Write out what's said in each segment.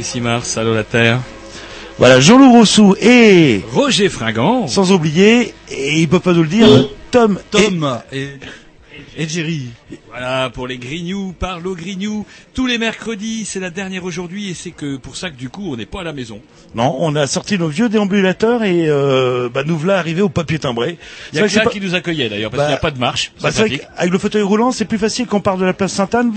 ici Mars, allô la Terre. Voilà, Jean-Loup Rossou et, Roger Fringant. sans oublier, et il peut pas nous le dire, Tom, Tom et, et Jerry. Voilà, pour les Grignoux, parle aux Grignoux. Tous les mercredis, c'est la dernière aujourd'hui et c'est que pour ça que du coup, on n'est pas à la maison. Non, on a sorti nos vieux déambulateurs et euh, bah, nous voilà arrivés au papier timbré. Il y a C'est vrai que que ça c'est qui nous accueillait d'ailleurs, parce Bah, qu'il n'y a pas de marche. Bah, c'est c'est vrai pratique. qu'avec le fauteuil roulant, c'est plus facile qu'on part de la place Sainte-Anne.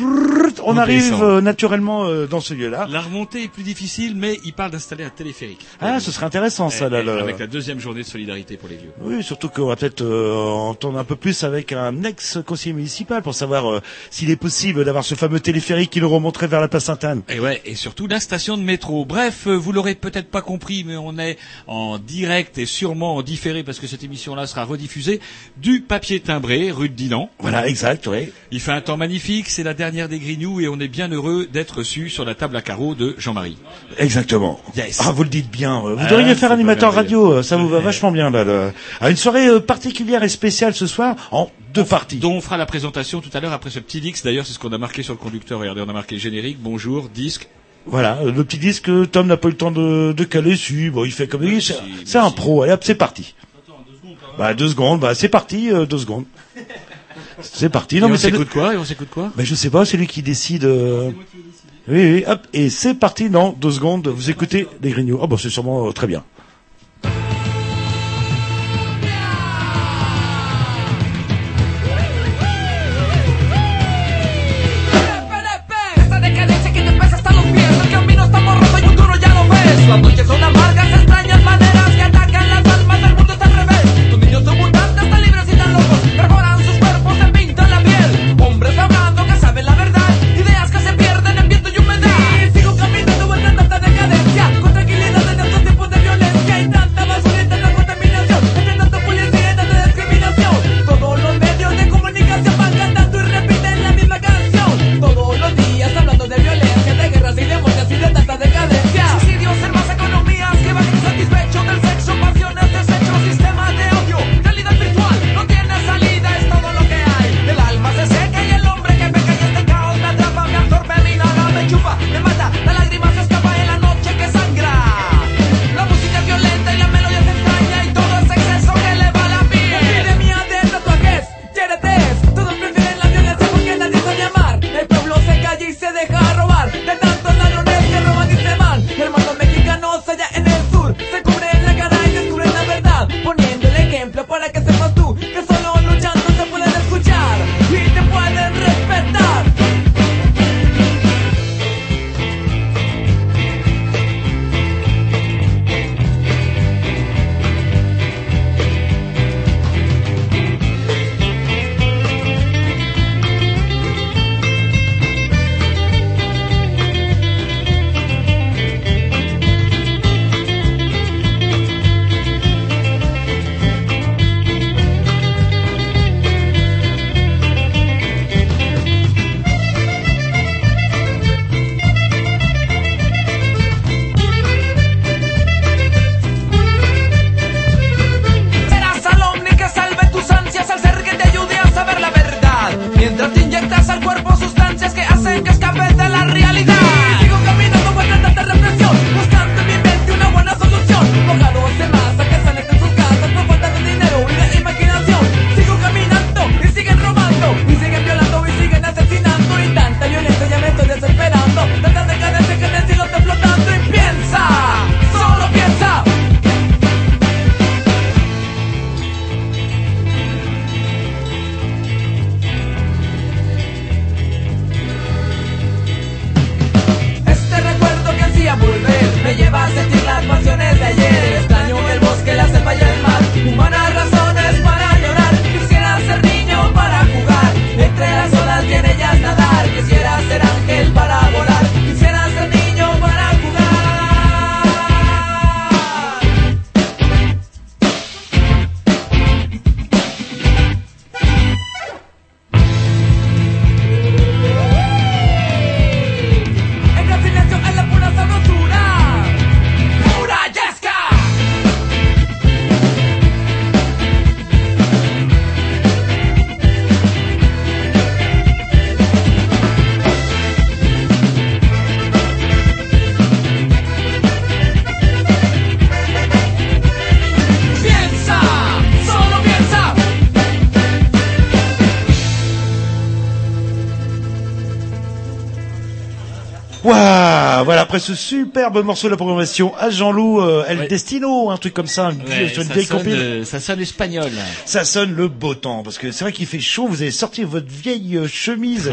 On, On arrive euh, naturellement euh, dans ce lieu-là. La remontée est plus difficile, mais il parle d'installer un téléphérique. Ah, ce serait intéressant ça. Eh, Là, eh, le- Avec la deuxième journée de solidarité pour les vieux. Oui, surtout qu'on va peut-être euh, entendre un peu plus avec un ex-conseiller municipal pour savoir euh, s'il est possible d'avoir ce fameux téléphérique qui nous remonterait vers la place Sainte-Anne. Et ouais, et surtout la station de métro. Bref, euh, vous l'aurez peut-être pas compris, mais on est en direct et sûrement en différé parce que cette émission-là sera rediffusée du papier timbré, rue de Dinan. Voilà, exact, oui. Il fait un temps magnifique, c'est la dernière des Grignoux et on est bien heureux d'être reçu sur la table à carreaux de Jean-Marie. Exactement. Yes. Ah, vous le dites bien. euh, Vous Ah, devriez faire animateur radio. euh, Ça vous va vachement bien là. À une soirée euh, particulière et spéciale ce soir en deux parties. Dont on fera la présentation tout à l'heure après ce petit disque. D'ailleurs, c'est ce qu'on a marqué sur le conducteur. Regardez, on a marqué générique, bonjour, disque. Voilà, le petit disque que Tom n'a pas eu le temps de, de caler. Si, bon, il fait comme il C'est un pro. Allez hop, c'est parti. Bah deux secondes. Bah c'est parti. euh, deux secondes. C'est parti. Non on mais c'est. s'écoute quoi Et on s'écoute quoi Mais je sais pas, c'est lui qui décide. euh, Oui, oui, hop, et c'est parti dans deux secondes. Vous écoutez les Grignoux. Ah bon, c'est sûrement euh, très bien. Après ce superbe morceau de la programmation à Jean-Loup, euh, El Ouais. Destino, un truc comme ça, une, Ouais, sur une ça, vieille sonne, euh, ça sonne espagnol. Ça sonne le beau temps, parce que c'est vrai qu'il fait chaud, vous avez sorti votre vieille euh, chemise.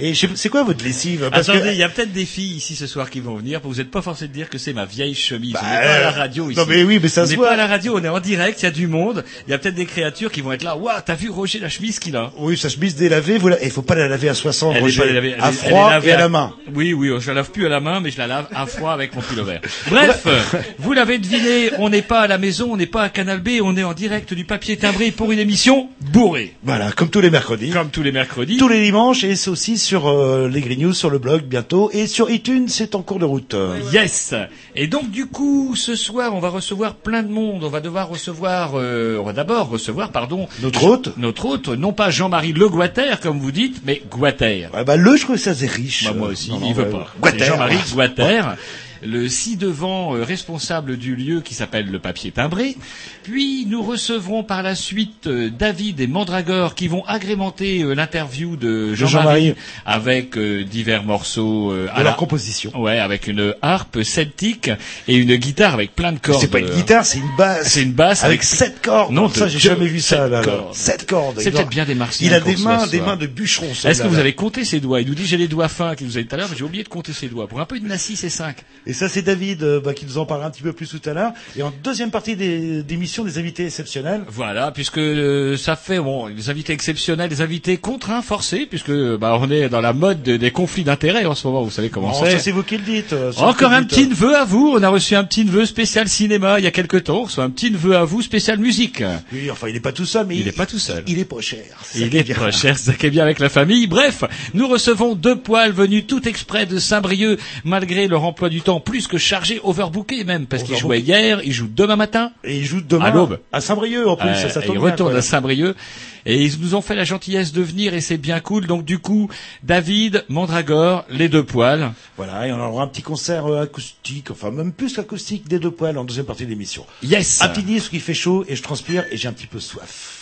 Et c'est quoi votre lessive? Parce Attendez, il y a peut-être des filles ici ce soir qui vont venir. Vous n'êtes pas forcé de dire que c'est ma vieille chemise. Bah, on n'est pas à la radio ici. non, mais oui, mais ça on se n'est voit. pas à la radio, on est en direct, il y a du monde. Il y a peut-être des créatures qui vont être là. Waouh, t'as vu Roger la chemise qu'il a? Oui, sa chemise délavée, vous la... il faut pas la laver à 60, Elle est Roger. pas à est- elle est froid lavée et à la main. Oui, oui, je la lave plus à la main, mais je la lave à froid avec mon pullover. Bref, vous l'avez deviné, on n'est pas à la maison, on n'est pas à Canal B, on est en direct du papier timbré pour une émission bourrée. Voilà, comme tous les mercredis. Comme tous les mercredis. Tous les dimanches, et c'est aussi sur euh, les Green News, sur le blog bientôt, et sur iTunes, c'est en cours de route. Yes. Et donc du coup, ce soir, on va recevoir plein de monde. On va devoir recevoir, euh, on va d'abord recevoir, pardon, Notre hôte notre hôte, non pas Jean-Marie Le Guater comme vous dites, mais Guater. Ah bah, le, je trouve que ça c'est riche. Bah, moi aussi, Non, non, il veut ouais, pas. Guater. Jean-Marie Guater, littéraire le ci-devant euh, responsable du lieu qui s'appelle le papier timbré. Puis nous recevrons par la suite euh, David et Mandragore qui vont agrémenter euh, l'interview de Jean-Marie. Jean-Marie avec euh, divers morceaux euh, De à leur la- composition. Ouais, avec une harpe celtique et une guitare avec plein de cordes. C'est pas une guitare, c'est une basse. C'est une basse avec avec- sept cordes. Non, ça j'ai jamais vu ça là. cordes. Sept cordes. C'est peut-être bien des martiens Il a des mains, des mains de bûcheron. Est-ce que vous avez compté ses doigts Il nous dit j'ai les doigts fins qu'il nous a dit tout à l'heure, mais j'ai oublié de compter ses doigts. Pour un peu de Nassi, c'est 5. Et ça, c'est David euh, bah, qui nous en parlera un petit peu plus tout à l'heure. Et en deuxième partie des d'émission, des invités exceptionnels. Voilà, puisque euh, ça fait bon, les invités exceptionnels, les invités contraints, forcés, puisque bah, on est dans la mode de- des conflits d'intérêts en ce moment. Vous savez comment c'est. c'est vous qui le dites. euh, Encore un petit neveu à vous. On a reçu un petit neveu spécial cinéma il y a quelque temps. On reçoit un petit neveu à vous spécial musique. Oui, enfin, il est pas tout seul, mais Il est pas tout seul. Il est pas cher. Ça Il est très cher, c'est ça qui est bien avec la famille. Bref, nous recevons deux poils venus tout exprès de Saint-Brieuc, malgré leur emploi du temps plus que chargé, overbooké même, parce Overbooké. jouaient hier, ils jouent demain matin. Et il joue demain À l'aube. à Saint-Brieuc en plus. Euh, ça, ça et tombe bien, retournent quoi. à Saint-Brieuc. Et ils nous ont fait la gentillesse de venir et c'est bien cool. Donc du coup, David, Mandragore, les deux poils. Voilà, et on aura un petit concert euh, acoustique, enfin même plus qu'acoustique des deux poils en deuxième partie de l'émission. Yes Un petit disque qui fait chaud et je transpire et j'ai un petit peu soif.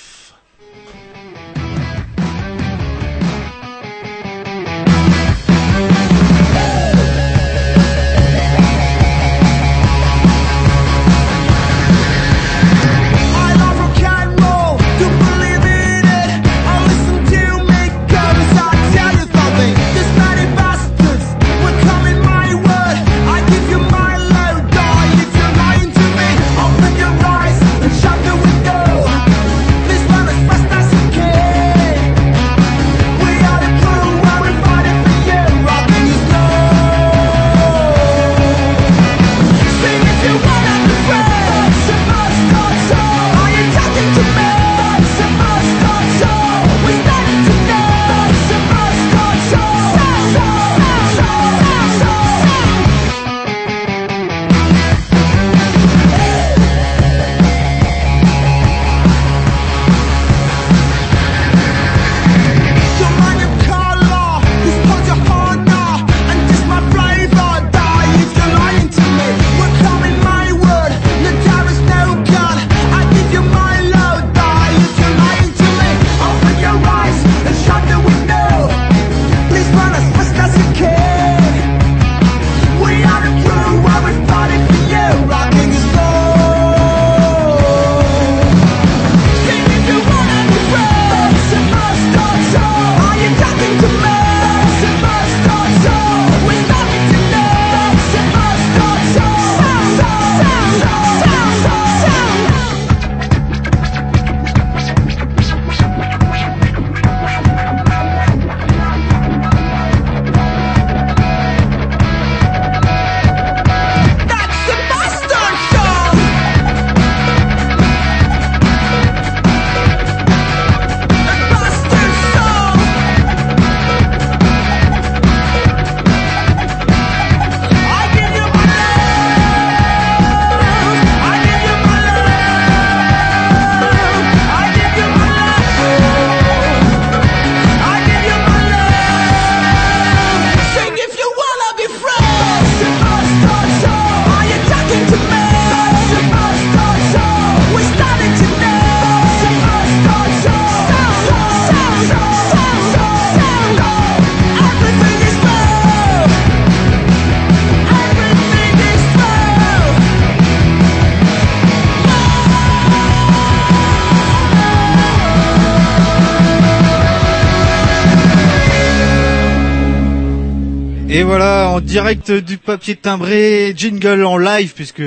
Et voilà, en direct du papier timbré, jingle en live, puisque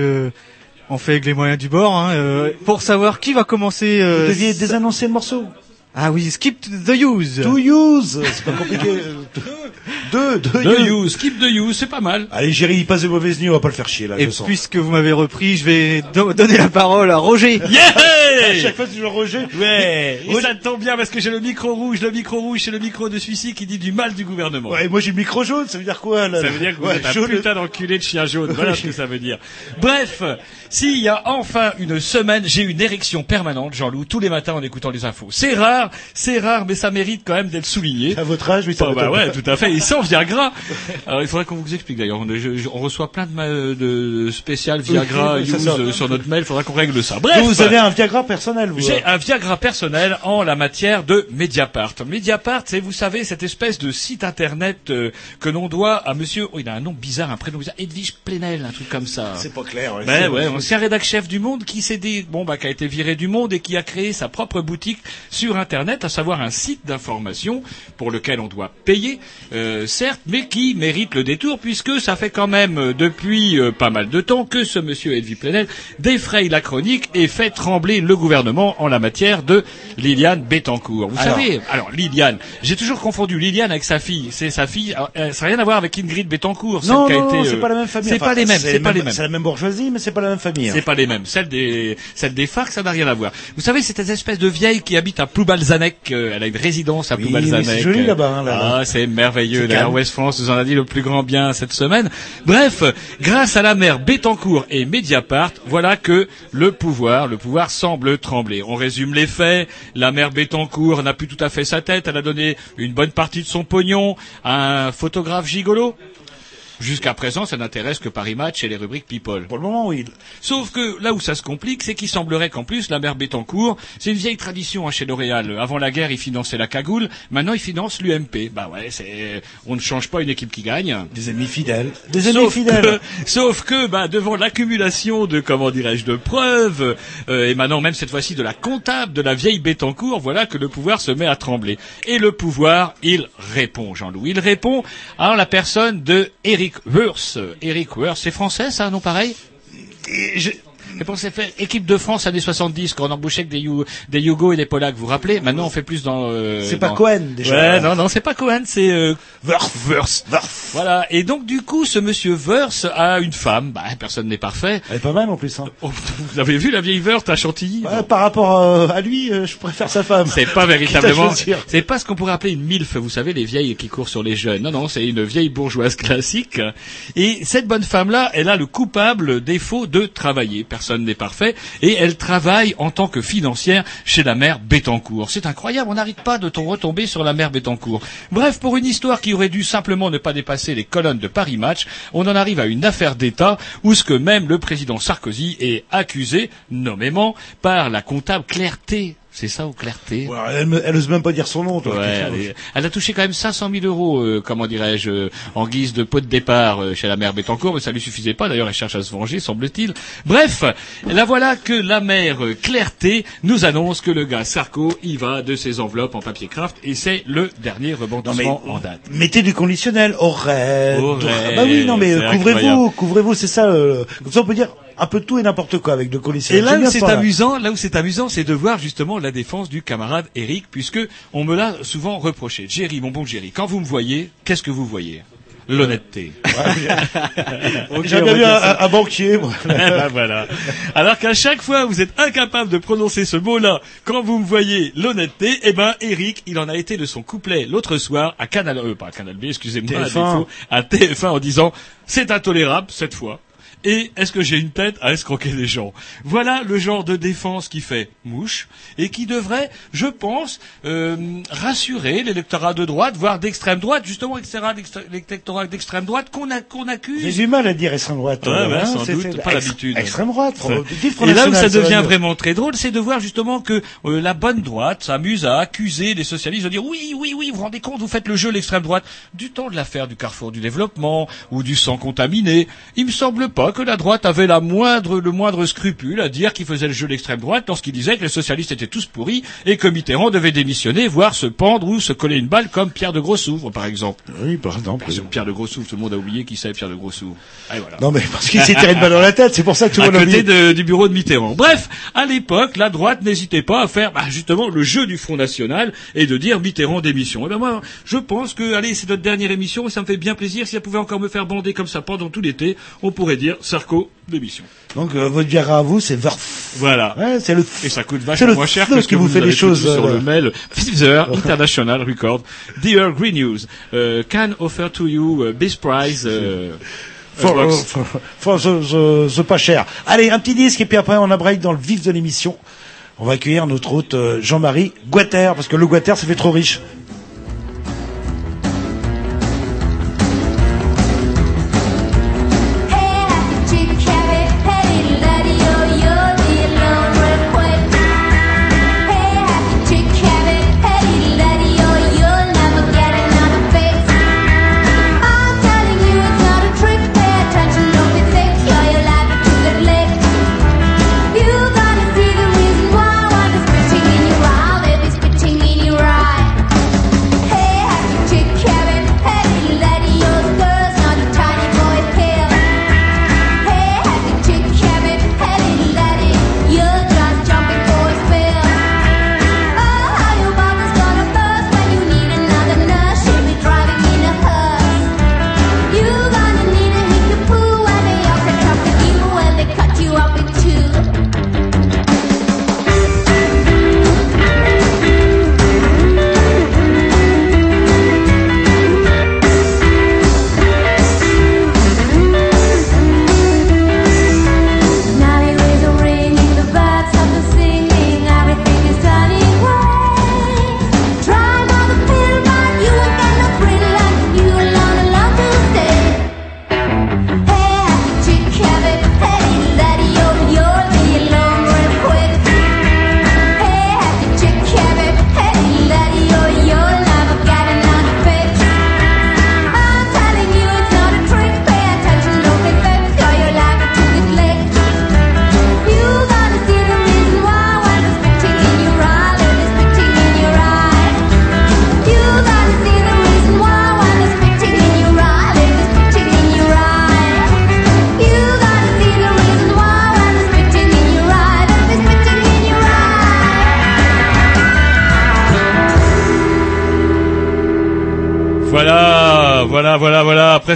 on fait avec les moyens du bord, hein, euh, pour savoir qui va commencer. euh, Vous deviez désannoncer le morceau. Ah oui, skip the use. To use, c'est pas compliqué. Deux, deux, The use. use, skip the use, c'est pas mal. Allez, Géry, il passe de mauvaises nuits, on va pas le faire chier, là, Et je sens. puisque vous m'avez repris, je vais do- donner la parole à Roger. À Yeah chaque fois, tu le rejet. Ouais, et Roger- ça tombe bien parce que j'ai le micro rouge, le micro rouge, c'est le micro de celui-ci qui dit du mal du gouvernement. Ouais, moi j'ai le micro jaune, ça veut dire quoi, là Ça veut dire que vous Ouais, êtes un putain d'enculé de chien jaune. Voilà ce que ça veut dire. Bref, s'il y a enfin une semaine, j'ai une érection permanente, Jean-Loup, tous les matins en écoutant les infos. C'est rare, c'est rare, mais ça mérite quand même d'être souligné. À votre âge, oui, ça Oh, va bah ouais, tout à fait. Et sans Viagra. Alors il faudrait qu'on vous explique d'ailleurs. On, reçoit plein de, ma- de spéciales Viagra Oui, use euh, sur notre mail. Il faudra qu'on règle ça. Bref. Vous avez un Viagra personnel, vous. J'ai un Viagra personnel en la matière de Mediapart. Mediapart, c'est, vous savez, cette espèce de site internet euh, que l'on doit à monsieur, oh, il a un nom bizarre, un prénom bizarre, Edwige Plenel, un truc comme ça. C'est pas clair. ouais. Ben ouais, ancien rédac chef du Monde qui s'est dit, bon bah qui a été viré du Monde et qui a créé sa propre boutique sur Internet, à savoir un site d'information pour lequel on doit payer, euh, certes, mais qui mérite le détour puisque ça fait quand même euh, depuis euh, pas mal de temps que ce monsieur Edwy Plenel défraye la chronique et fait trembler le gouvernement en la matière de Liliane Bettencourt. Vous Alors. savez, alors Liliane, j'ai toujours confondu Liliane avec sa fille. C'est sa fille, alors, euh, ça n'a rien à voir avec Ingrid Bettencourt, celle Non, qui a non, non, c'est euh, pas la même famille. C'est Enfin, pas les mêmes, c'est pas les mêmes. C'est la même bourgeoisie, mais c'est pas la même famille. hein. C'est pas les mêmes. Celle des, celle des FARC, ça n'a rien à voir. Vous savez, c'est cette espèce de vieille qui habite à Ploubalzanec. euh, elle a une résidence à Oui, c'est joli là-bas, hein, là-bas. Ah, c'est merveilleux. Calme. Ouest France nous en a dit le plus grand bien cette semaine. Bref, grâce à la mère Bettencourt et Mediapart, voilà que le pouvoir, le pouvoir semble trembler. On résume les faits. La mère Bettencourt n'a plus tout à fait sa tête. Elle a donné une bonne partie de son pognon à un photographe gigolo. Jusqu'à présent, ça n'intéresse que Paris Match et les rubriques People. Pour le moment, oui. Sauf que là où ça se complique, c'est qu'il semblerait qu'en plus, la mère Bettencourt, c'est une vieille tradition hein, chez L'Oréal. Avant la guerre, ils finançaient la cagoule. Maintenant, ils financent l'UMP. Bah ouais, c'est, on ne change pas une équipe qui gagne. Des ennemis fidèles. Des ennemis Sauf fidèles. que, sauf que, bah, devant l'accumulation de, comment dirais-je, de preuves, euh, et maintenant même cette fois-ci de la comptable de la vieille Bettencourt, voilà que le pouvoir se met à trembler. Et le pouvoir, il répond, Jean-Louis. Il répond à la personne de Eric Eric Woerth, c'est français, ça, non pareil? Et pour ces faits, équipe de France années 70, quand on embauchait que des, You- des et des Polacks, vous vous rappelez Maintenant, on fait plus dans... euh, C'est pas dans- Cohen, déjà. Ouais, non, non, c'est pas Cohen, c'est... Euh, Wurf. Wurst. Voilà. Et donc, du coup, ce monsieur Wurst a une femme. Bah, personne n'est parfait. Elle est pas mal en plus. Hein. Oh, vous avez vu la vieille Wurst à Chantilly Ouais, par rapport euh, à lui, euh, je préfère sa femme. C'est pas véritablement. C'est pas ce qu'on pourrait appeler une milf, vous savez, les vieilles qui courent sur les jeunes. Non, non, c'est une vieille bourgeoise classique. Et cette bonne femme-là, elle a le coupable défaut de travailler. Personne n'est parfait. Et elle travaille en tant que financière chez la mère Bettencourt. C'est incroyable, on n'arrête pas de retomber sur la mère Bettencourt. Bref, pour une histoire qui aurait dû simplement ne pas dépasser les colonnes de Paris Match, on en arrive à une affaire d'État où ce que même le président Sarkozy est accusé, nommément, par la comptable Claire T. C'est ça ou Claire T Ouais, elle, elle ose même pas dire son nom. Toi. Ouais, elle, est- elle a touché quand même 500 000 euros, euh, comment dirais-je, euh, en guise de pot de départ euh, chez la mère Bettencourt, mais ça lui suffisait pas. D'ailleurs, elle cherche à se venger, semble-t-il. Bref, la voilà que la mère euh, Claire T nous annonce que le gars Sarko y va de ses enveloppes en papier craft, et c'est le dernier mais rebondissement en date. mettez du conditionnel. Aurait. Bah oui, non mais c'est couvrez-vous, couvrez-vous, c'est ça. euh, comme ça on peut dire un peu tout et n'importe quoi avec de Et conditionnel. là où c'est amusant, là où c'est amusant, c'est de voir justement la défense du camarade Eric, puisque on me l'a souvent reproché. Jerry, mon bon Jerry, quand vous me voyez, qu'est-ce que vous voyez? L'honnêteté. J'ai bien vu un, banquier. moi. Eh ben voilà. Alors qu'à chaque fois vous êtes incapable de prononcer ce mot-là quand vous me voyez l'honnêteté, eh ben Eric, il en a été de son couplet l'autre soir à Canal euh, pas à Canal B, excusez-moi, à, TF1. défaut, à TF1 en disant c'est intolérable cette fois. Et est-ce que j'ai une tête à escroquer des gens? Voilà le genre de défense qui fait mouche et qui devrait, je pense, euh, rassurer l'électorat de droite, voire d'extrême droite, justement l'électorat d'extrême droite qu'on accuse. J'ai du mal à dire extrême droite. Ouais, euh, ouais, hein, sans doute, pas l'habitude. Extrême droite. Et là où ça devient vraiment très drôle, c'est de voir justement que euh, la bonne droite s'amuse à accuser les socialistes de dire oui, oui, oui, vous vous rendez compte, vous faites le jeu l'extrême droite du temps de l'affaire du carrefour du développement ou du sang contaminé. Il me semble pas pas que la droite avait la moindre, le moindre scrupule à dire qu'il faisait le jeu de l'extrême droite lorsqu'il disait que les socialistes étaient tous pourris et que Mitterrand devait démissionner, voire se pendre ou se coller une balle comme Pierre de Grossouvre, par exemple. Oui, par exemple. Pierre de Grossouvre, tout le monde a oublié qui c'est Pierre de Grossouvre. Voilà. Non, mais parce qu'il s'est tiré une balle dans la tête, c'est pour ça que tout le monde a oublié. de- du bureau de Mitterrand. Bref, à l'époque, la droite n'hésitait pas à faire bah, justement le jeu du Front National et de dire Mitterrand démission. Et ben moi, je pense que, allez, c'est notre dernière émission et ça me fait bien plaisir. Si elle pouvait encore me faire bander comme ça pendant tout l'été, on pourrait dire Sarko démission. Donc, euh, votre bière à vous, c'est Verf. Voilà. Ouais, c'est le Et ça coûte vachement moins cher que ce que vous vous fait les choses, sur euh, le mail Pfizer International Record Dear Green News uh, can offer to you uh, best price uh, For, a euh, box. for- for the, the- the pas cher. Allez, un petit disque et puis après on a break dans le vif de l'émission. On va accueillir notre hôte euh, Jean-Marie Guater, parce que le Guater, ça fait trop riche.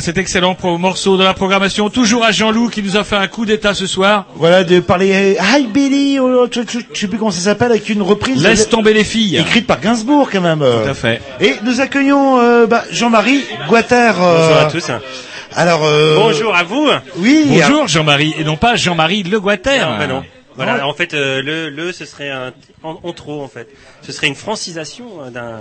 Cet excellent pro- morceau de la programmation, toujours à Jean-Loup qui nous a fait un coup d'état ce soir. Voilà, de parler Hi Billy, je, je- je sais plus comment ça s'appelle, avec une reprise Laisse euh, tomber les filles. écrite par Gainsbourg quand même. euh. Tout à fait. Et nous accueillons euh, bah, Jean-Marie Guater. euh, Bonjour à tous. Alors, euh, Bonjour à vous. Oui. Bonjour Jean-Marie, et non pas Jean-Marie Le Guater. Non, bah non. Voilà, en fait, euh, le, le, ce serait un, en, en trop, en fait. Ce serait une francisation euh, d'un,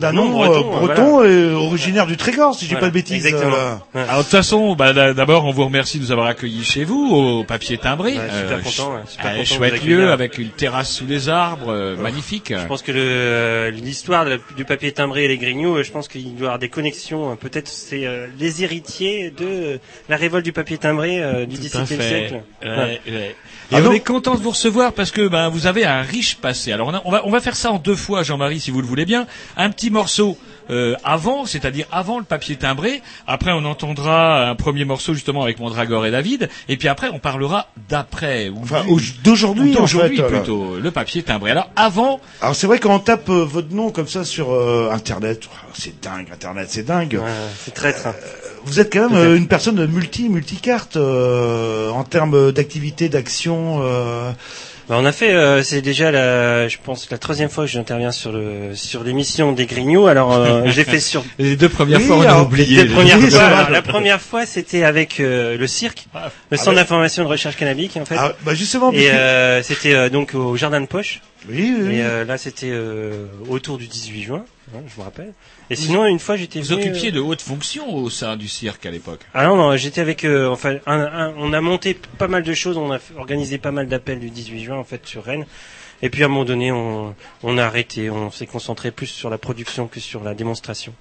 D'un nom euh, breton. breton, et originaire du Trégor, si je dis Voilà, pas de bêtises. exactement. euh, Ouais. Alors de toute façon, bah, d'a- d'abord on vous remercie de nous avoir accueillis chez vous au papier timbré. Ouais, super content, ouais, super euh, content chouette lieu avec une terrasse sous les arbres, euh, magnifique. Je pense que euh, l'histoire du papier timbré et les grignoux, euh, je pense qu'il doit y avoir des connexions. euh, Peut-être c'est euh, les héritiers de euh, la révolte du papier timbré euh, du XVIIe siècle. Ouais, Ouais. ouais. Et Ah on est content de vous recevoir parce que ben vous avez un riche passé. Alors on, a- on va on va faire ça en deux fois, Jean-Marie, si vous le voulez bien. Un petit morceau euh, avant, c'est-à-dire avant le papier timbré. Après, on entendra un premier morceau justement avec Mondragor et David. Et puis après, on parlera d'après. ou Enfin, d'aujourd'hui, en d'aujourd'hui fait. euh, plutôt, le papier timbré. Alors avant, Alors c'est vrai quand on tape euh, votre nom comme ça sur euh, Internet, oh, c'est dingue, Internet, c'est dingue. Ouais, c'est traître. hein. Vous êtes quand même euh, une personne multi multicarte euh, en termes d'activité, d'action. Euh, Bah, on a fait, euh, c'est déjà la, je pense la troisième fois que j'interviens sur le sur l'émission des Grignoux. Alors euh, j'ai fait sur les deux premières Oui, fois, on a oublié. les premières fois. vrai. alors, la première fois, c'était avec euh, le cirque, le centre ouais. d'information de recherche cannabique en fait. ah, bah justement. Et euh, c'était euh, donc au jardin de poche. oui, oui, oui. Et euh, là, c'était euh, autour du 18 juin, hein, je me rappelle. Et sinon, une fois, j'étais Vous venu, occupiez euh, de hautes fonctions au sein du cirque à l'époque. Ah non, non, j'étais avec. euh, enfin, un- un- on a monté pas mal de choses. On a organisé pas mal d'appels du 18 juin en fait sur Rennes. Et puis à un moment donné, on, on a arrêté, on s'est concentré plus sur la production que sur la démonstration.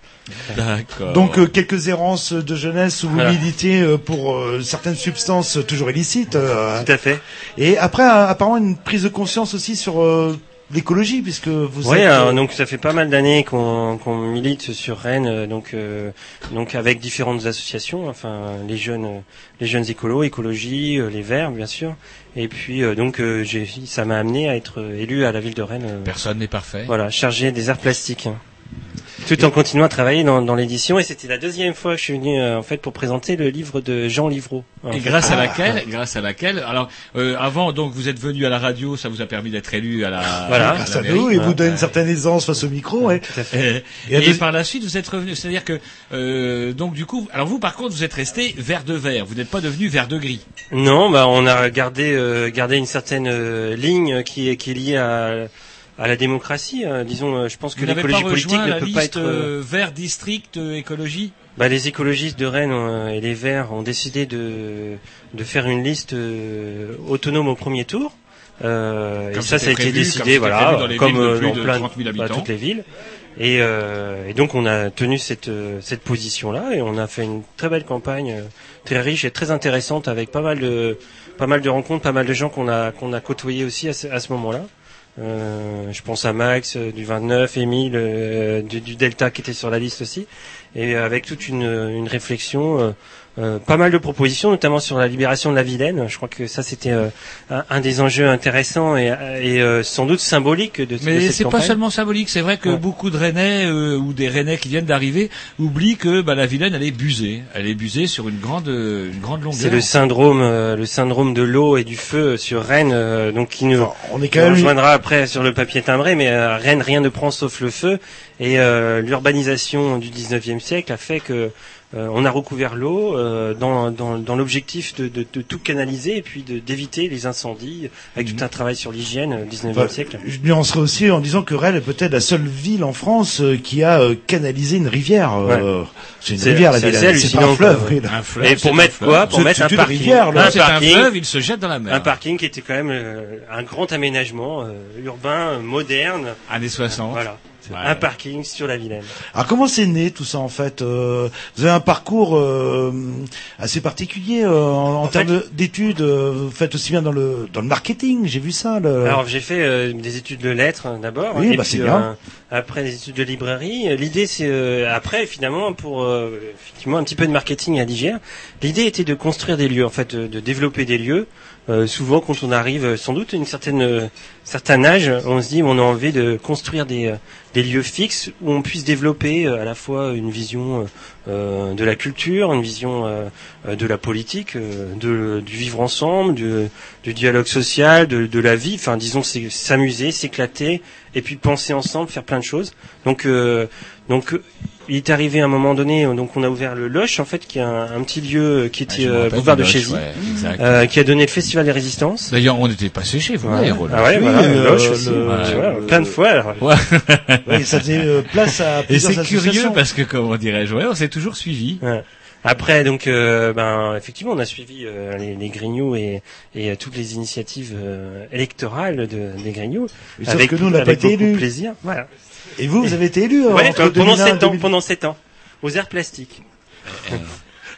D'accord. Donc euh, quelques errances de jeunesse où vous Voilà. militiez euh, pour euh, certaines substances toujours illicites. euh, Tout à fait. et après, euh, apparemment, une prise de conscience aussi sur euh, l'écologie, puisque vous Oui, êtes... alors, euh, donc ça fait pas mal d'années qu'on qu'on milite sur Rennes, euh, donc euh, donc avec différentes associations, enfin les jeunes les jeunes écolos, écologie, euh, les Verts bien sûr, et puis euh, donc euh, j'ai ça m'a amené à être élu à la ville de Rennes, euh, Personne n'est parfait. voilà, chargé des arts plastiques. Tout en continuant à travailler dans, dans l'édition et c'était la deuxième fois que je suis venu euh, en fait pour présenter le livre de Jean Livreau. Et fait. grâce à laquelle, grâce à laquelle, alors euh, avant donc vous êtes venu à la radio, ça vous a permis d'être élu à la, Voilà. à grâce la à nous, et vous donne une certaine aisance face au micro. ouais. Tout à fait. Et, Et et deux- par la suite, vous êtes revenu. C'est-à-dire que euh, donc du coup, alors vous par contre, vous êtes resté vert de vert. Vous n'êtes pas devenu vert de gris. Non, bah on a gardé euh, gardé une certaine euh, ligne qui est qui est liée à à la démocratie. hein. Disons, euh, je pense que l'écologie politique ne la peut liste pas être. euh, vert district euh, écologie? bah, les écologistes de Rennes euh, et les Verts ont décidé de de faire une liste euh, autonome au premier tour. Euh, et ça, ça a été comme décidé, voilà, comme dans plein 30 000 bah, toutes les villes. Et, euh, et donc on a tenu cette cette position là et on a fait une très belle campagne très riche et très intéressante avec pas mal de pas mal de rencontres, pas mal de gens qu'on a qu'on a côtoyés aussi à ce, à ce moment-là. Euh, je pense à Max euh, du 29, Émile euh, du, du Delta qui était sur la liste aussi, et euh, avec toute une, une réflexion, euh, euh, pas mal de propositions, notamment sur la libération de la Vilaine. Je crois que ça c'était euh, un, un des enjeux intéressants et, et euh, sans doute symbolique de, de Mais cette c'est pas seulement symbolique. C'est vrai que Ouais. beaucoup de Rennais euh, ou des Rennais qui viennent d'arriver oublient que bah, la Vilaine elle est busée. Elle est busée sur une grande euh, une grande longueur. C'est le syndrome, euh, le syndrome de l'eau et du feu sur Rennes, euh, donc qui nous, Alors, on est qui quand nous même... rejoindra après sur le papier timbré, mais à Rennes rien ne prend sauf le feu. Et euh, l'urbanisation du 19e siècle a fait que euh, on a recouvert l'eau euh, dans, dans, dans l'objectif de, de, de tout canaliser et puis de- d'éviter les incendies avec tout un travail sur l'hygiène euh, 19e Enfin, siècle. Je nuancerai aussi en disant que Rennes est peut-être la seule ville en France euh, qui a euh, canalisé une rivière. euh, C'est une C'est- rivière la c'est ville, c'est pas un fleuve. un fleuve. Et pour mettre quoi Pour mettre un une parking, rivière, là. un C'est un parking, fleuve, il se jette dans la mer. un parking qui était quand même euh, un grand aménagement euh, urbain, moderne. Années 60. Voilà. Ouais. Un parking sur la Vilaine. Alors comment c'est né tout ça en fait euh, Vous avez un parcours euh, assez particulier euh, en, en En termes de- d'études. euh, vous faites aussi bien dans le dans le marketing. J'ai vu ça. Le... Alors j'ai fait euh, des études de lettres hein, d'abord, Oui, et bah, puis c'est bien. euh, après des études de librairie. L'idée c'est euh, après finalement pour euh, effectivement un petit peu de marketing à l'IGR. L'idée était de construire des lieux, en fait, de, de développer des lieux. Euh, souvent quand on arrive sans doute à une certaine euh, certain âge, on se dit on a envie de construire des, euh, des lieux fixes où on puisse développer euh, à la fois une vision euh, euh, de la culture, une vision euh, euh, de la politique, euh, de, du vivre ensemble, du, du dialogue social, de, de la vie. Enfin, disons, s'amuser, s'éclater, et puis penser ensemble, faire plein de choses. Donc, euh, donc, il est arrivé à un moment donné, donc on a ouvert le Loche, en fait, qui est un, un petit lieu qui était euh, rappelle boulevard de Chézy, ouais, euh, qui a donné le Festival des Résistances. D'ailleurs, on était passé chez vous, Ouais. d'ailleurs, Ah ouais, Oui, voilà, le Loche aussi, le- tu vois, le- plein de fois. alors. Oui, ça faisait euh, place à Et plusieurs c'est curieux parce que, comment dirais-je, ouais, on s'est toujours suivi. Après, donc, euh, ben, effectivement, on a suivi euh, les, les Grignoux et, et euh, toutes les initiatives euh, électorales de, des Grignoux. Sauf avec, que nous, on n'a pas avec été beaucoup de élus. plaisir. Voilà. Et vous, vous avez été élu euh, Ouais, pendant 2001 et sept ans, 2000. pendant sept ans, aux airs plastiques.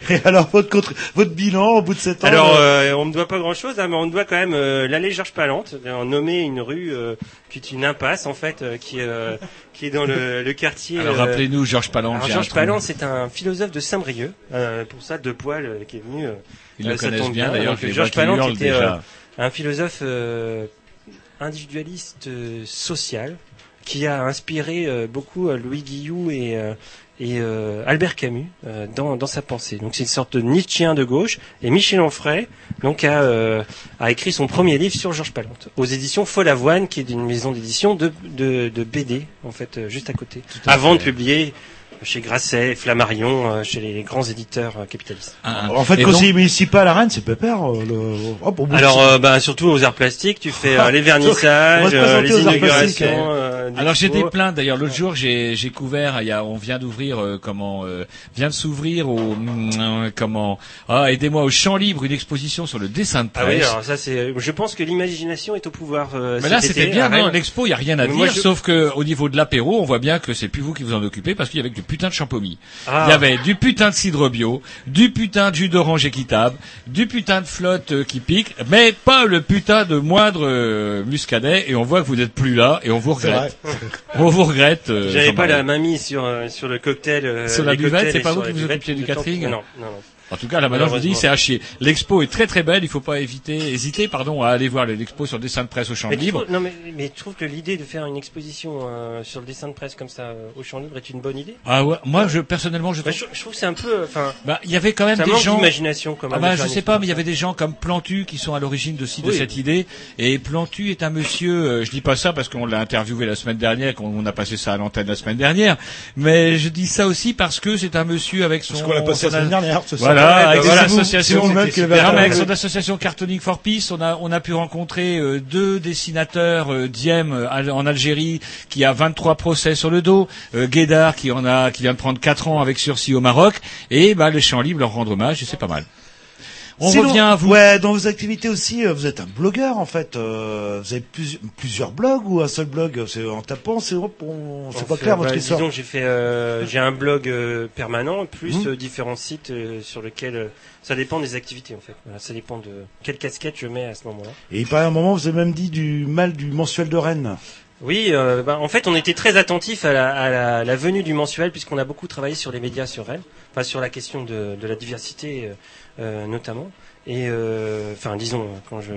Et alors votre contre... votre bilan au bout de sept ans Alors, euh, euh, on ne doit pas grand-chose, mais on doit quand même euh, l'allée Georges Palante, nommé une rue euh, qui est une impasse en fait, euh, qui, est, euh, qui est dans le, le quartier. Alors, euh, rappelez-nous, Georges un Georges. Palante, c'est un philosophe de Saint-Brieuc, euh, pour ça de poil euh, qui est venu. euh, Ils le euh, ça connaissent tombe bien, d'ailleurs, Georges Palante était, déjà. un philosophe euh, individualiste euh, social qui a inspiré euh, beaucoup euh, Louis Guillou et, euh, et euh, Albert Camus euh, dans, dans sa pensée. Donc c'est une sorte de Nietzschéen de gauche. Et Michel Onfray donc a, euh, a écrit son premier livre sur Georges Palante aux éditions Follavoine, qui est une maison d'édition de, de, de BD en fait euh, juste à côté. à Avant de publier chez Grasset, Flammarion, euh, chez les grands éditeurs euh, capitalistes. En fait, Et conseiller municipal à Rennes, c'est pépère. euh, Le... Hop, on bouge. Alors, euh, bah, surtout aux arts plastiques, tu fais euh, les vernissages, euh, les aux arts plastiques, inaugurations. euh, des Alors j'étais plein d'ailleurs l'autre jour j'ai j'ai couvert il y a on vient d'ouvrir euh, comment euh, vient de s'ouvrir au hum, euh, comment ah aidez-moi au champ libre une exposition sur le dessin de Ah oui, presse. alors ça c'est. Je pense que l'imagination est au pouvoir. euh, mais là c'était bien l'expo il y a rien à Mais dire moi, je- sauf que au niveau de l'apéro on voit bien que c'est plus vous qui vous en occupez parce qu'il y avait du putain de champomis. Ah. Il y avait du putain de cidre bio, du putain de jus d'orange équitable, du putain de flotte euh, qui pique, mais pas le putain de moindre euh, muscadet et on voit que vous n'êtes plus là et on vous regrette. On vous regrette. euh, J'avais pas la main mise sur sur le cocktail. Sur la buvette, c'est pas vous qui vous occupiez du catering Non, non, non. En tout cas, là maintenant je vous dis, c'est à chier. L'expo est très très belle. Il faut pas éviter, hésiter, pardon, à aller voir l'expo sur dessin de presse au champ Mais libre. non mais, mais je trouve que l'idée de faire une exposition euh, sur le dessin de presse comme ça euh, au champ libre est une bonne idée? Ah ouais, moi je personnellement je Bah, trouve. je, je trouve que c'est un peu, enfin, Bah, il y avait quand même ça des gens. d'imagination quand même. Ah bah, de je sais pas, mais il y avait des gens comme Plantu qui sont à l'origine de, de cette idée. Et Plantu est un monsieur, euh, je dis pas ça parce qu'on l'a interviewé la semaine dernière, qu'on on a passé ça à l'antenne la semaine dernière, mais je dis ça aussi parce que c'est un monsieur avec son... Parce qu'on l'a passé la semaine dernière. ce Voilà, soir. avec Voilà, son association Cartooning for Peace, on a, on a pu rencontrer euh, deux dessinateurs euh, Diem euh, en Algérie qui a 23 procès sur le dos, euh, Guédard qui en a qui vient de prendre 4 ans avec sursis au Maroc, et bah les champs libres leur rendre hommage, et c'est pas mal. On Sinon, revient à vous. Ouais, dans vos activités aussi, euh, vous êtes un blogueur en fait. euh, vous avez plus- plusieurs blogs ou un seul blog C'est en tapant, c'est hop, on- c'est On pas fait- clair bah, votre histoire. Disons j'ai fait, euh, j'ai un blog euh, permanent plus euh, différents sites euh, sur lesquels euh, ça dépend des activités en fait. Voilà, ça dépend de quelle casquette je mets à ce moment-là. Et il paraît à un moment, vous avez même dit du mal du mensuel de Rennes. Oui, euh, bah, en fait, on était très attentif à la, à la, la venue du mensuel puisqu'on a beaucoup travaillé sur les médias sur Rennes, enfin sur la question de, de la diversité euh, euh, notamment. Et euh, enfin, disons, quand je,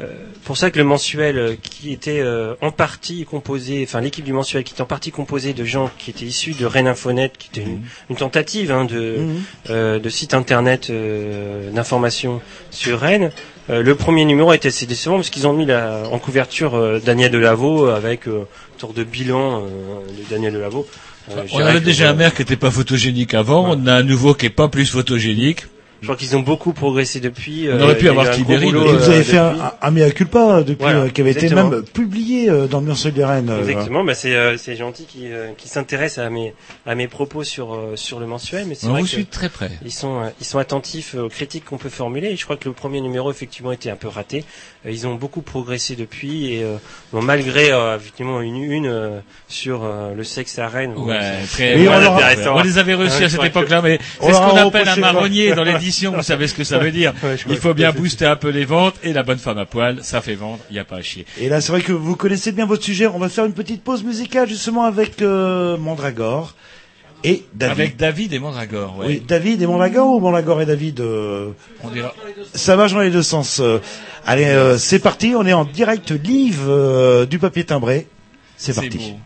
euh, pour ça que le mensuel euh, qui était euh, en partie composé, enfin l'équipe du mensuel qui était en partie composée de gens qui étaient issus de Rennes Infonet, qui était une, une tentative hein, de, Mhm. euh, de site internet euh, d'information sur Rennes. Euh, le premier numéro a été assez décevant parce qu'ils ont mis la, en couverture euh, Daniel Delaveau avec euh, une sorte de bilan euh, de Daniel Delaveau. Euh, On avait déjà un euh, maire qui était pas photogénique avant, on a un nouveau qui est pas plus photogénique. Je crois qu'ils ont beaucoup progressé depuis. On aurait pu avoir Tibéri, euh, avez fait un, un, un mea culpa euh, depuis, Voilà, euh, qui avait été même publié euh, dans le mensuel de Rennes. euh, Exactement, bah c'est euh, c'est gentil qui euh, qui s'intéresse à mes à mes propos sur euh, sur le mensuel, mais c'est On vrai vous que très près. ils sont euh, ils sont attentifs aux critiques qu'on peut formuler. Et je crois que le premier numéro effectivement était un peu raté. Euh, Ils ont beaucoup progressé depuis et euh, bon, malgré euh, effectivement une une euh, sur euh, le sexe à Rennes. Ouais, très, Oui, ouais, on les avait reçus à cette époque-là, mais c'est ce qu'on appelle un marronnier dans Vous savez ce que ça veut dire. Ouais, Il faut bien booster un peu les ventes et la bonne femme à poil, ça fait vendre, il n'y a pas à chier. Et là, c'est vrai que vous connaissez bien votre sujet. On va faire une petite pause musicale justement avec euh, Mandragore et David. Avec David et Mandragore, ouais. Oui, David et Mandragore ou Mandragore et David euh, On dira. Ça marche dans les deux sens. Euh, allez, euh, c'est parti. On est en direct live du papier timbré. C'est parti. beau.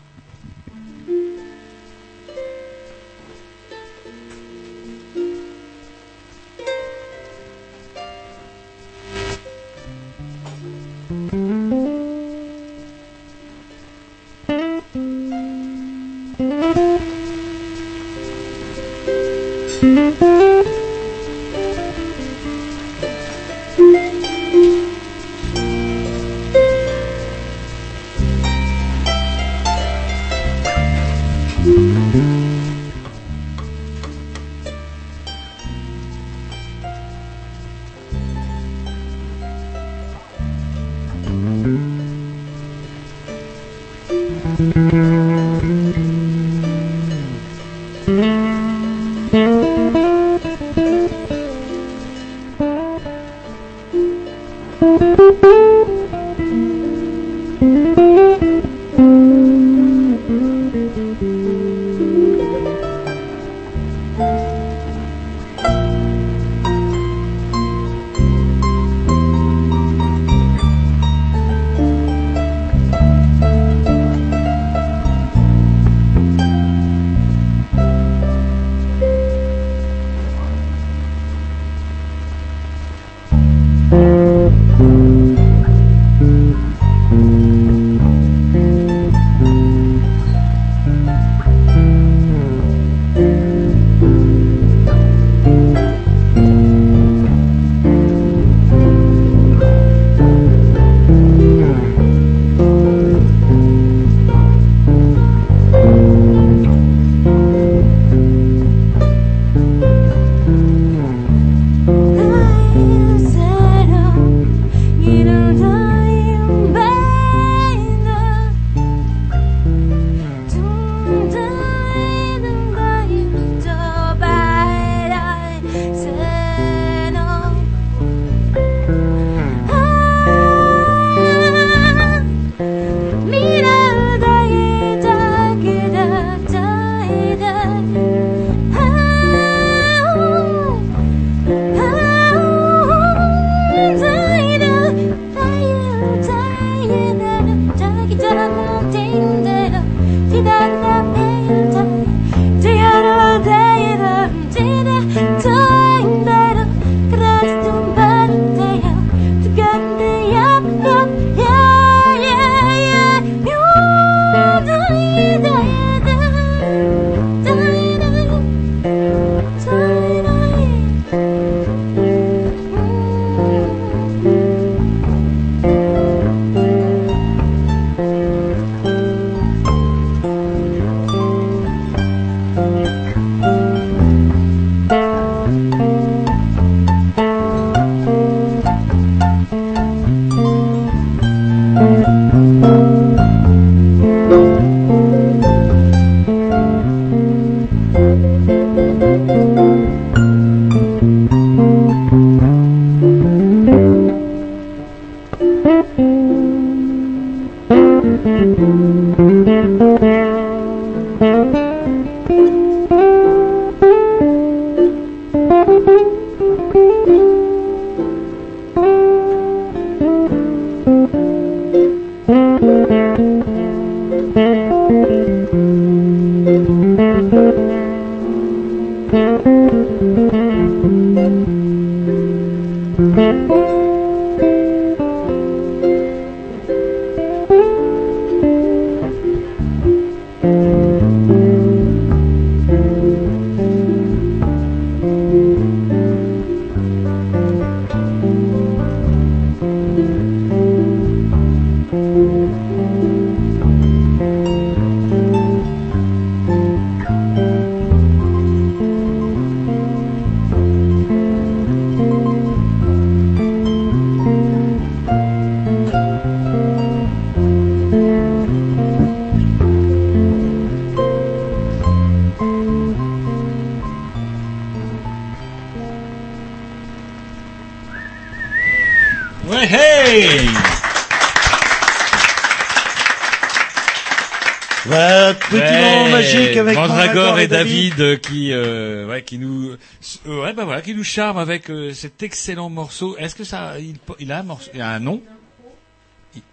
David, euh, qui euh, ouais qui nous euh, ouais bah voilà qui nous charme avec euh, cet excellent morceau. Est-ce que ça il, il a un morceau il a un nom?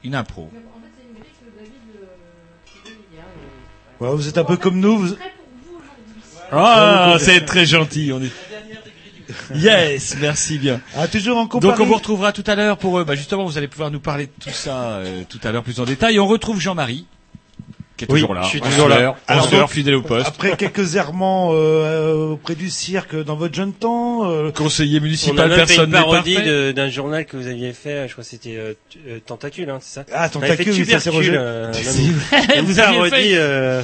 Une impro. Ouais, vous êtes un peu comme nous. Vous... Ah, c'est très gentil. On est Yes, merci bien. Ah, toujours en Donc on vous retrouvera tout à l'heure pour bah, justement vous allez pouvoir nous parler de tout ça euh, tout à l'heure plus en détail. Et on retrouve Jean-Marie qui est Oui, toujours là. je suis toujours là. sueur, en Alors, donc, fidèle au poste. Après quelques errements euh, auprès du cirque dans votre jeune temps, euh, Conseiller On a municipal, même fait personne n'est parodie d'un journal que vous aviez fait, je crois que c'était euh, euh, Tentacule, hein, c'est ça ah, On tentacule, oui, ça c'est Roger. euh, vous fait. euh,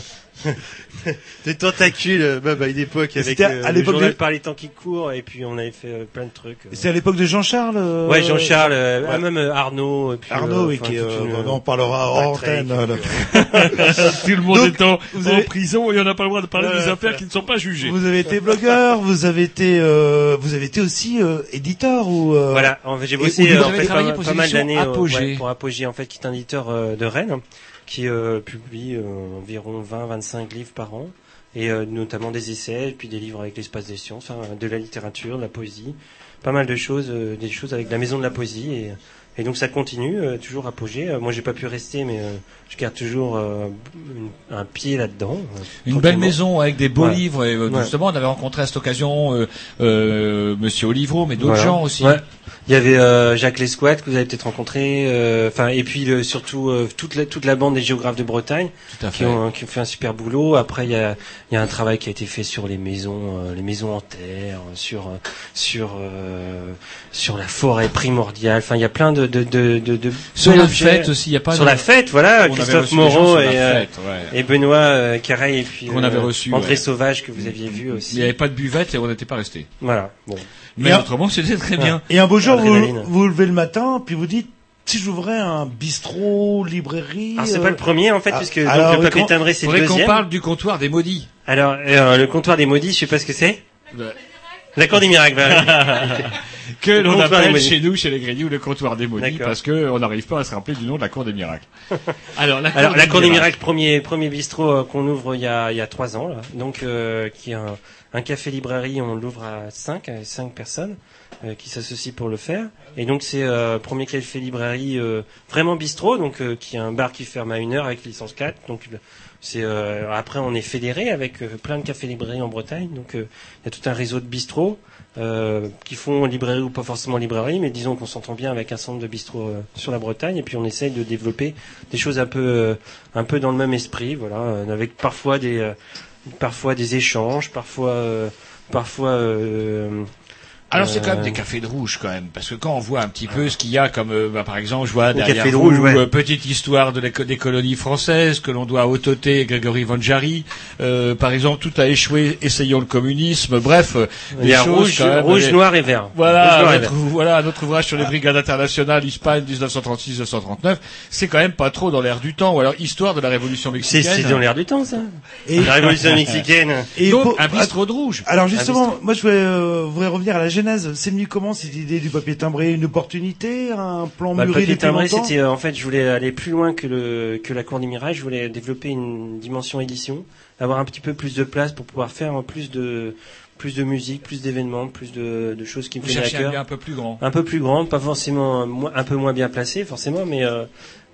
des tentacules, euh, même à une époque avec C'était euh, à le l'époque journal de- par les temps qui courent, et puis on avait fait euh, plein de trucs. euh. C'est à l'époque de Jean-Charles. euh, Ouais, Jean-Charles, euh, ouais. ah, même Arnaud, et puis, Arnaud, euh, oui, qui, euh, une, on parlera hors antenne. Tout le monde Donc, est en, vous en avez- prison et on n'a pas le droit de parler Ouais, des affaires ouais. qui ne sont pas jugées. Vous avez été blogueur, vous avez été, euh, vous avez été aussi euh, éditeur ou. euh, Voilà, en fait, j'ai bossé euh, en fait, travaillé pas, pour pas mal d'années ouais, pour Apogée, en fait, qui est un éditeur de Rennes, qui euh, publie euh, environ 20-25 livres par an, et euh, notamment des essais, et puis des livres avec l'espace des sciences, enfin, de la littérature, de la poésie, pas mal de choses, euh, des choses avec la maison de la poésie, et, et donc ça continue, euh, toujours Apogée. Euh, moi, j'ai pas pu rester, mais euh, je garde toujours euh, une- un pied là-dedans. Une belle maison avec des beaux Ouais. livres. Et, euh, Ouais. Justement, on avait rencontré à cette occasion euh, euh, Monsieur Olivreau, mais d'autres Voilà. gens aussi. Ouais. Il y avait euh, Jacques Lesquat que vous avez peut-être rencontré, euh, enfin et puis le- surtout euh, toute la toute la bande des géographes de Bretagne qui ont qui ont fait un super boulot. Après il y a il y a un travail qui a été fait sur les maisons euh, les maisons en terre, sur euh, sur euh, sur la forêt primordiale. Enfin il y a plein de de de de, de Sur la objets. fête aussi, il n'y a pas sur de- la fête voilà On Christophe Moreau et fête, ouais. et Benoît Carré et puis Qu'on avait reçu, André ouais. Sauvage que vous aviez vu Il aussi. n'y avait pas de buvette et on n'était pas resté. Voilà. Bon. Mais un- autrement, c'était très bien. Et un beau jour, vous vous levez le matin, puis vous dites, si j'ouvrais un bistrot, librairie. Alors c'est euh, pas le premier en fait ah, puisque donc, alors, le papier quand- timbré c'est le faudrait qu'on deuxième. parle du comptoir des maudits. Alors, euh, le comptoir des maudits, je sais pas ce que c'est. Ouais. L'accord des miracles. voilà. Que Le l'on appelle maudits. chez nous, chez les Grignoux, le comptoir des maudits, D'accord. parce que on n'arrive pas à se rappeler du nom de la cour des miracles. Alors, la Alors, l'accord des miracles, premier premier bistrot euh, qu'on ouvre il y a il y a trois ans là. Donc, euh, qui est un, un café librairie, on l'ouvre à cinq, à cinq personnes euh, qui s'associent pour le faire. Et donc, c'est euh, premier café librairie euh, vraiment bistrot, donc euh, qui est un bar qui ferme à une heure avec licence 4. Donc le- C'est euh, après on est fédéré avec euh, plein de cafés librairies en Bretagne, donc euh, il y a tout un réseau de bistrots euh, qui font librairie ou pas forcément librairie, mais disons qu'on s'entend bien avec un centre de bistrots euh, sur la Bretagne, et puis on essaye de développer des choses un peu euh, un peu dans le même esprit, voilà, euh, avec parfois des euh, parfois des échanges, parfois euh, parfois euh, Alors c'est quand même Euh, des cafés de rouge quand même, parce que quand on voit un petit peu ce qu'il y a comme, euh, bah, par exemple, je vois derrière café de vous, rouge, ouais. euh, petite histoire de la co- des colonies françaises que l'on doit à Autoté et Grégory Vanjari. Euh, par exemple, tout a échoué, essayons le communisme. Bref, euh, choses rouge, quand même, rouge, les- noir et vert. Rouge, Voilà, et notre, vert. voilà notre ouvrage sur les brigades internationales, Espagne 1936-1939. C'est quand même pas trop dans l'air du temps, ou alors histoire de la révolution mexicaine. c'est dans l'air du temps ça. Et, La révolution mexicaine. et Donc, pour- un bistrot de rouge. Alors justement, moi je voulais, euh, voudrais revenir à la genèse. C'est venu comment cette idée du papier timbré? Une opportunité, un plan Bah, le mûri papier timbré, c'était euh, en fait, je voulais aller plus loin que le que la cour des mirages. Je voulais développer une dimension édition, avoir un petit peu plus de place pour pouvoir faire plus de plus de musique, plus d'événements, plus de, de choses qui me Vous à cherchez un cœur. lieu un peu plus grand. Un peu plus grand, pas forcément un peu moins bien placé forcément, mais euh,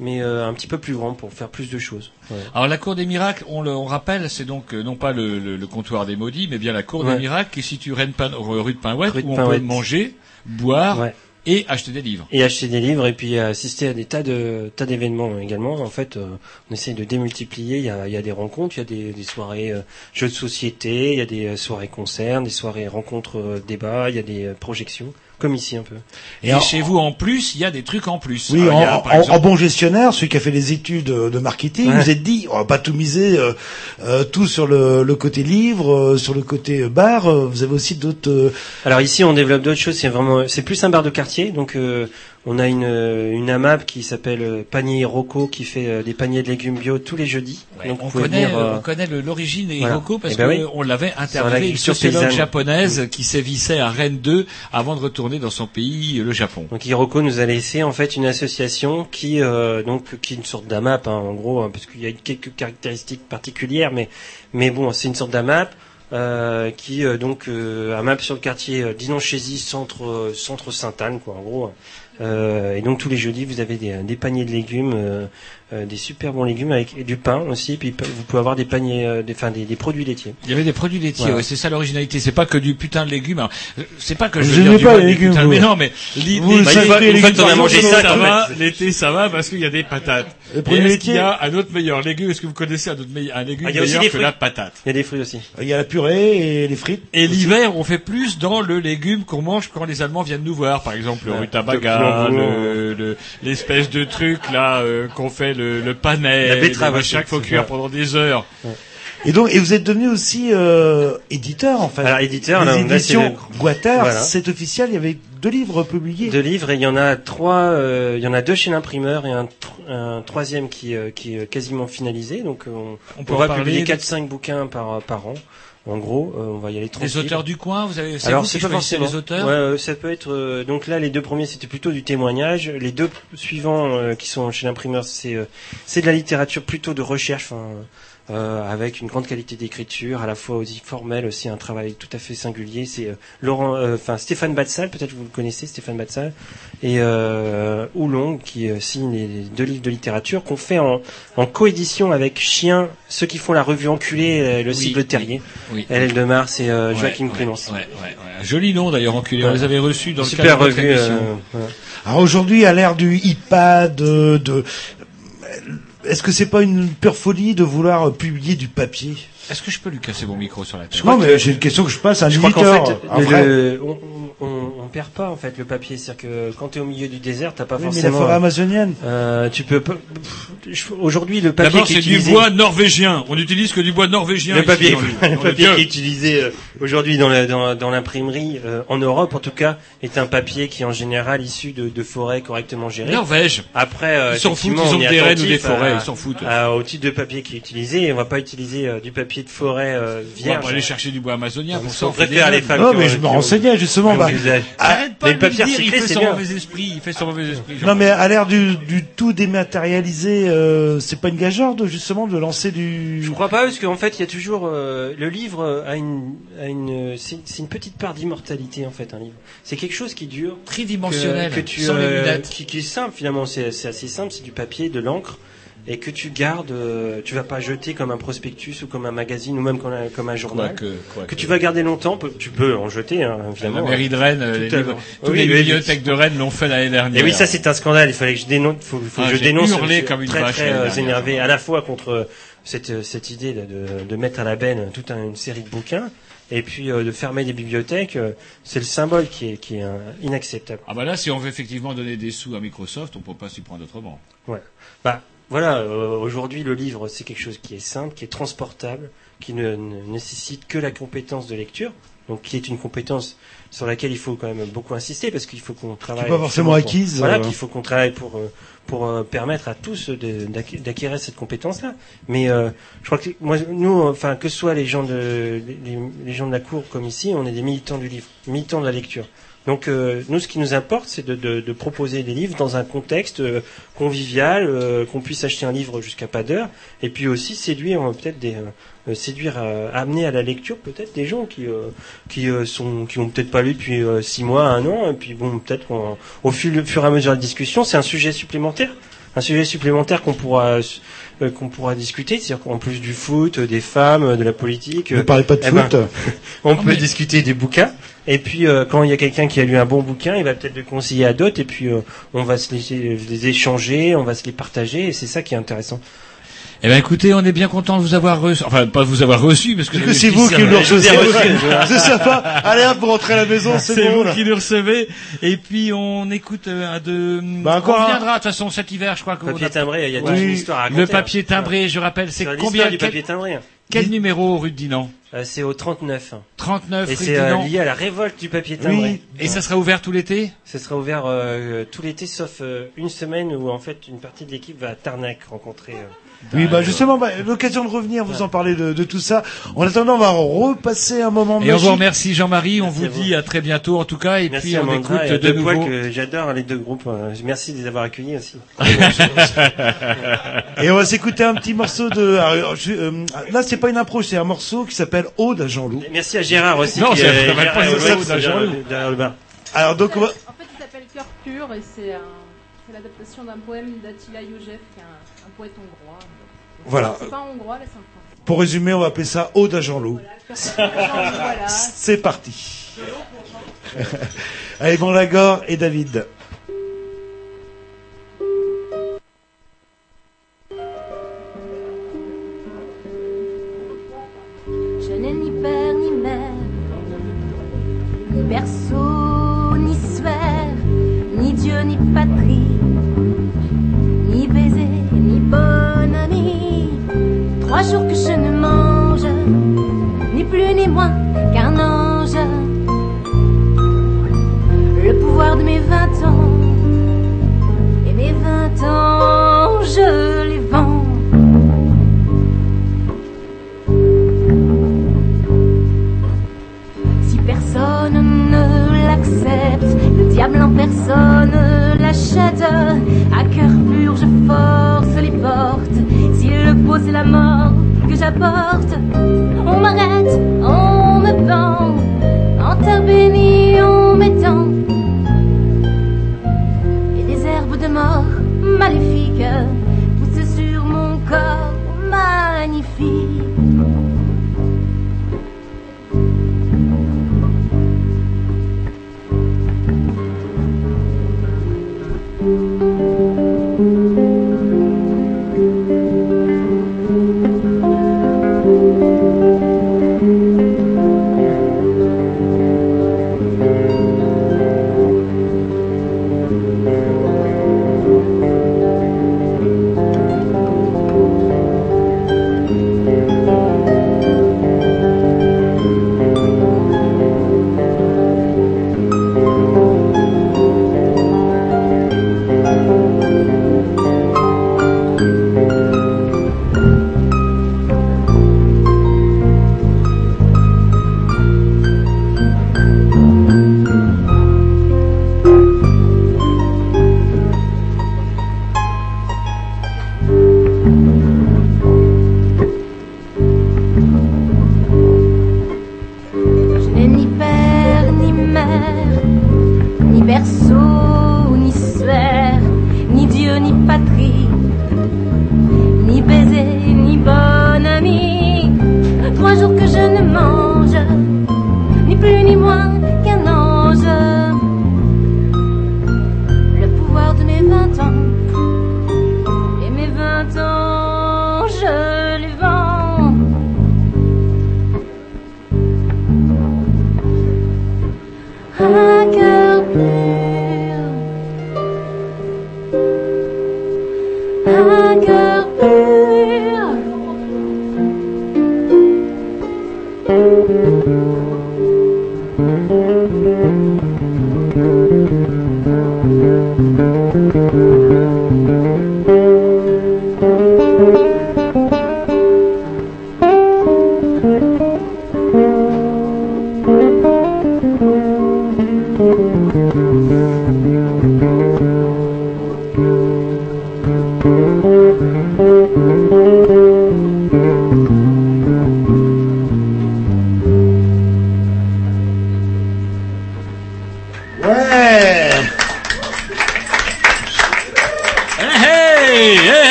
mais euh, un petit peu plus grand pour faire plus de choses. Ouais. Alors la cour des miracles, on le on rappelle, c'est donc euh, non pas le, le- le comptoir des maudits, mais bien la cour Ouais. des miracles qui est située rue de Pin- rue de Pinouette, Rue de où on Pinouette. peut manger, boire Ouais. et acheter des livres. Et acheter des livres et puis assister à des tas de tas d'événements également. En fait, euh, on essaye de démultiplier. Il y a, il y a des rencontres, il y a des, des soirées euh, jeux de société, il y a des euh, soirées concerts, des soirées rencontres euh, débats, il y a des euh, projections, comme ici un peu. Et, Et en- chez vous, en plus, il y a des trucs en plus. Oui, Alors, en, il y a, par en- exemple- en bon gestionnaire, celui qui a fait des études de marketing, Ouais. vous êtes dit, on va pas tout miser, euh, euh, tout sur le, le côté livre, euh, sur le côté bar. euh, vous avez aussi d'autres. euh, Alors ici, on développe d'autres choses. C'est vraiment, c'est plus un bar de quartier. Donc, euh, on a une euh, une AMAP qui s'appelle euh, Panier Rocco qui fait euh, des paniers de légumes bio tous les jeudis. Ouais, donc, on connaît, venir, euh, on connaît l'origine des voilà. Hiroko parce Eh ben oui. qu'on l'avait interviewé, une sociologue paysanne. japonaise qui sévissait à Rennes 2 avant de retourner dans son pays, le Japon. Donc Hiroko nous a laissé en fait une association qui euh, donc qui est une sorte d'AMAP hein, en gros hein, parce qu'il y a quelques caractéristiques particulières mais mais bon c'est une sorte d'AMAP euh, qui euh, donc euh, AMAP sur le quartier euh, Dinan-Chézy centre centre Sainte-Anne quoi en gros Euh, et donc tous les jeudis vous avez des, des paniers de légumes euh, euh, des super bons légumes avec et du pain aussi puis vous pouvez avoir des paniers euh, des enfin des, des produits laitiers Il y avait des produits laitiers, Voilà. ouais, c'est ça l'originalité. C'est pas que du putain de légumes. C'est pas que je Vous veux dire aimez du pas les légumes. Mais non, mais exemple, ça, en va, fait. l'été ça va parce qu'il y a des patates. Les Et produits est-ce laitiers. qu'il y a un autre meilleur légume? Est-ce que vous connaissez un autre meilleur, un légume Ah, il y a aussi meilleur des que fruits. la patate? Il y a des fruits aussi Il y a la purée et les frites. Et l'hiver, on fait plus dans le légume qu'on mange quand les Allemands viennent nous voir, par exemple le rutabaga, Le le- le- l'espèce de truc là euh, qu'on fait le, le panais, La betterave le aussi, machin qu'il faut cuire pendant des heures. Et donc, et vous êtes devenu aussi euh, éditeur en fait. alors éditeur les éditions Guater, Voilà. c'est officiel. Il y avait deux livres publiés. Deux livres et il y en a trois, euh, il y en a deux chez l'imprimeur et un, tr- un troisième qui, euh, qui est quasiment finalisé. Donc on, On parler publier de- 4-5 bouquins par, par an. En gros, euh, on va y aller Les tranquille. auteurs du coin, vous avez, Alors c'est pas forcément les auteurs Ouais, euh, ça peut être. euh, donc là, les deux premiers c'était plutôt du témoignage. Les deux suivants euh, qui sont chez l'imprimeur, c'est euh, c'est de la littérature plutôt de recherche, enfin, avec une grande qualité d'écriture, à la fois aussi formelle, aussi un travail tout à fait singulier. C'est euh, Laurent, euh, enfin Stéphane Batsal, peut-être que vous le connaissez, Stéphane Batsal, et euh, Oulong qui euh, signe les deux livres de littérature qu'on fait en, en coédition avec Chien, ceux qui font la revue Enculé, euh, le Oui, cible terrier, Oui. LL de Mars et euh, Ouais, Joachim ouais, Clémence. Ouais, ouais, ouais. Un Joli nom d'ailleurs, enculé. On les avait reçus dans le Super cadre de notre revue. émission. euh. Alors aujourd'hui, à l'ère du iPad, de, de est-ce que c'est pas une pure folie de vouloir publier du papier? Est-ce que je peux lui casser mon micro sur la tête? Non, mais j'ai une question que je passe à un Je crois qu'en fait, le- le- on, on, on perd pas en fait le papier. C'est-à-dire que quand tu es au milieu du désert, t'as pas Oui, mais la forcément. forêt amazonienne. euh, tu peux pas. pff, je- Aujourd'hui, le papier D'abord, qui est c'est du utilisé. bois norvégien. On n'utilise que du bois norvégien. le ici, papier, dans le dans papier Dieu. qui est utilisé euh, aujourd'hui dans la- dans, dans l'imprimerie euh, en Europe, en tout cas, est un papier qui est en général issu de, de forêts correctement gérées. Norvège. Après, euh, Ils s'en foutent, effectivement, ils on ont est des rennes ou des attentif forêts, à- ils s'en foutent. à- au type de papier qui est utilisé. Et on va pas utiliser euh, du papier de forêt euh, On va aller chercher du bois amazonien pour ça. on préfère les femmes. Non, mais je me renseignais justement. bah, des usages. Arrête pas les de lui dire, il fait son mauvais esprit, il fait son mauvais esprit. non, mais à l'ère du, du tout dématérialisé, euh, c'est pas une gageure de justement de lancer du. Je crois pas parce qu'en fait il y a toujours euh, le livre a une a une c'est une petite part d'immortalité en fait un livre. C'est quelque chose qui dure tridimensionnel, que, que tu sans les euh, lunettes. qui, qui est simple finalement c'est c'est assez simple c'est du papier de l'encre et que tu gardes, euh, tu vas pas jeter comme un prospectus ou comme un magazine ou même comme un, comme un journal, quoique. que tu vas garder longtemps. Tu peux en jeter, hein, La évidemment. mairie de Rennes, les livres- Oui, les oui, bibliothèques de Rennes l'ont fait l'année dernière. Et oui, ça c'est un scandale. Il fallait que je dénonce, faut, faut Ah, que je dénonce. hurlé comme une très, vache très euh, énervé à la fois contre cette euh, cette idée de, de, de mettre à la benne toute un- une série de bouquins et puis euh, de fermer des bibliothèques. euh, c'est le symbole qui est qui est euh, inacceptable. Ah bah là, si on veut effectivement donner des sous à Microsoft, on peut pas s'y prendre autrement. Bah voilà, euh, aujourd'hui le livre c'est quelque chose qui est simple, qui est transportable, qui ne, ne nécessite que la compétence de lecture, donc qui est une compétence sur laquelle il faut quand même beaucoup insister parce qu'il faut qu'on travaille. pas forcément pour- acquise, Voilà, euh. qu'il faut qu'on travaille pour euh, pour euh, permettre à tous d'acquérir cette compétence-là. Mais euh, je crois que moi, nous, enfin que ce soit les gens de les, les gens de la cour comme ici, on est des militants du livre, militants de la lecture. Donc euh, nous, ce qui nous importe, c'est de, de, de proposer des livres dans un contexte euh, convivial, euh, qu'on puisse acheter un livre jusqu'à pas d'heure, et puis aussi séduire euh, peut-être des euh, euh, séduire, amener à la lecture peut-être des gens qui qui sont qui ont peut-être pas lu depuis six mois, un an, et puis bon peut-être au fur, fur et à mesure de la discussion, c'est un sujet supplémentaire, un sujet supplémentaire qu'on pourra euh, qu'on pourra discuter, c'est-à-dire qu'en plus du foot, euh, des femmes, euh, de la politique, Ne parlez pas de eh ben, foot. on peut mais- discuter des bouquins. Et puis euh, quand il y a quelqu'un qui a lu un bon bouquin, il va peut-être le conseiller à d'autres. Et puis euh, on va se les, les échanger, on va se les partager. Et c'est ça qui est intéressant. Eh ben écoutez, on est bien content de vous avoir reçu. Enfin, pas de vous avoir reçu, parce que, c'est vous qui nous recevez. C'est sympa. Allez hop, vous rentrez à la maison, c'est C'est bon. vous là. qui nous recevez. Et puis on écoute euh, un de. Bah, encore on reviendra de toute façon cet hiver, je crois que Papier a- timbré, il y a Oui. toute une histoire à raconter. le papier timbré. Je rappelle, c'est combien du quel, papier timbré. quel numéro rue de Dinan Euh, c'est au 39. 39 Et c'est euh, lié à la révolte du papier timbré. Oui. Et ça sera ouvert tout l'été? Ce sera ouvert euh, tout l'été, sauf euh, une semaine où en fait une partie de l'équipe va à Tarnac rencontrer. Euh, Oui, bah justement, bah, l'occasion de revenir, vous en parler de, de tout ça. En attendant, on va repasser un moment Et on magique. vous remercie Jean-Marie, on vous à vous. dit à très bientôt en tout cas, et Merci puis à on écoute et à de Deux nouveau. que j'adore les deux groupes. euh, Merci de les avoir accueillis aussi. Et on va s'écouter un petit morceau de. alors, je- euh, là, c'est pas une impro, c'est un morceau qui s'appelle Ode à Jean-Loup. Merci à Gérard aussi. Non, c'est euh, pas ode à Jean-Loup. Alors donc, on va- En fait, il s'appelle Cœur pur et c'est un- c'est l'adaptation d'un poème d'Attila Youssef, qui est un, un poète hongrois. Voilà. C'est pas hongrois, c'est français. pour résumer, on va appeler ça Ode à Jean-Loup. Voilà. C'est parti. Allez, Lagor et David. Ni moins qu'un ange. Le pouvoir de mes vingt ans, et mes vingt ans, je les vends. Si personne ne l'accepte, le diable en personne l'achète. À cœur pur, je force les portes. S'il le faut, c'est la mort que j'apporte. On m'arrête,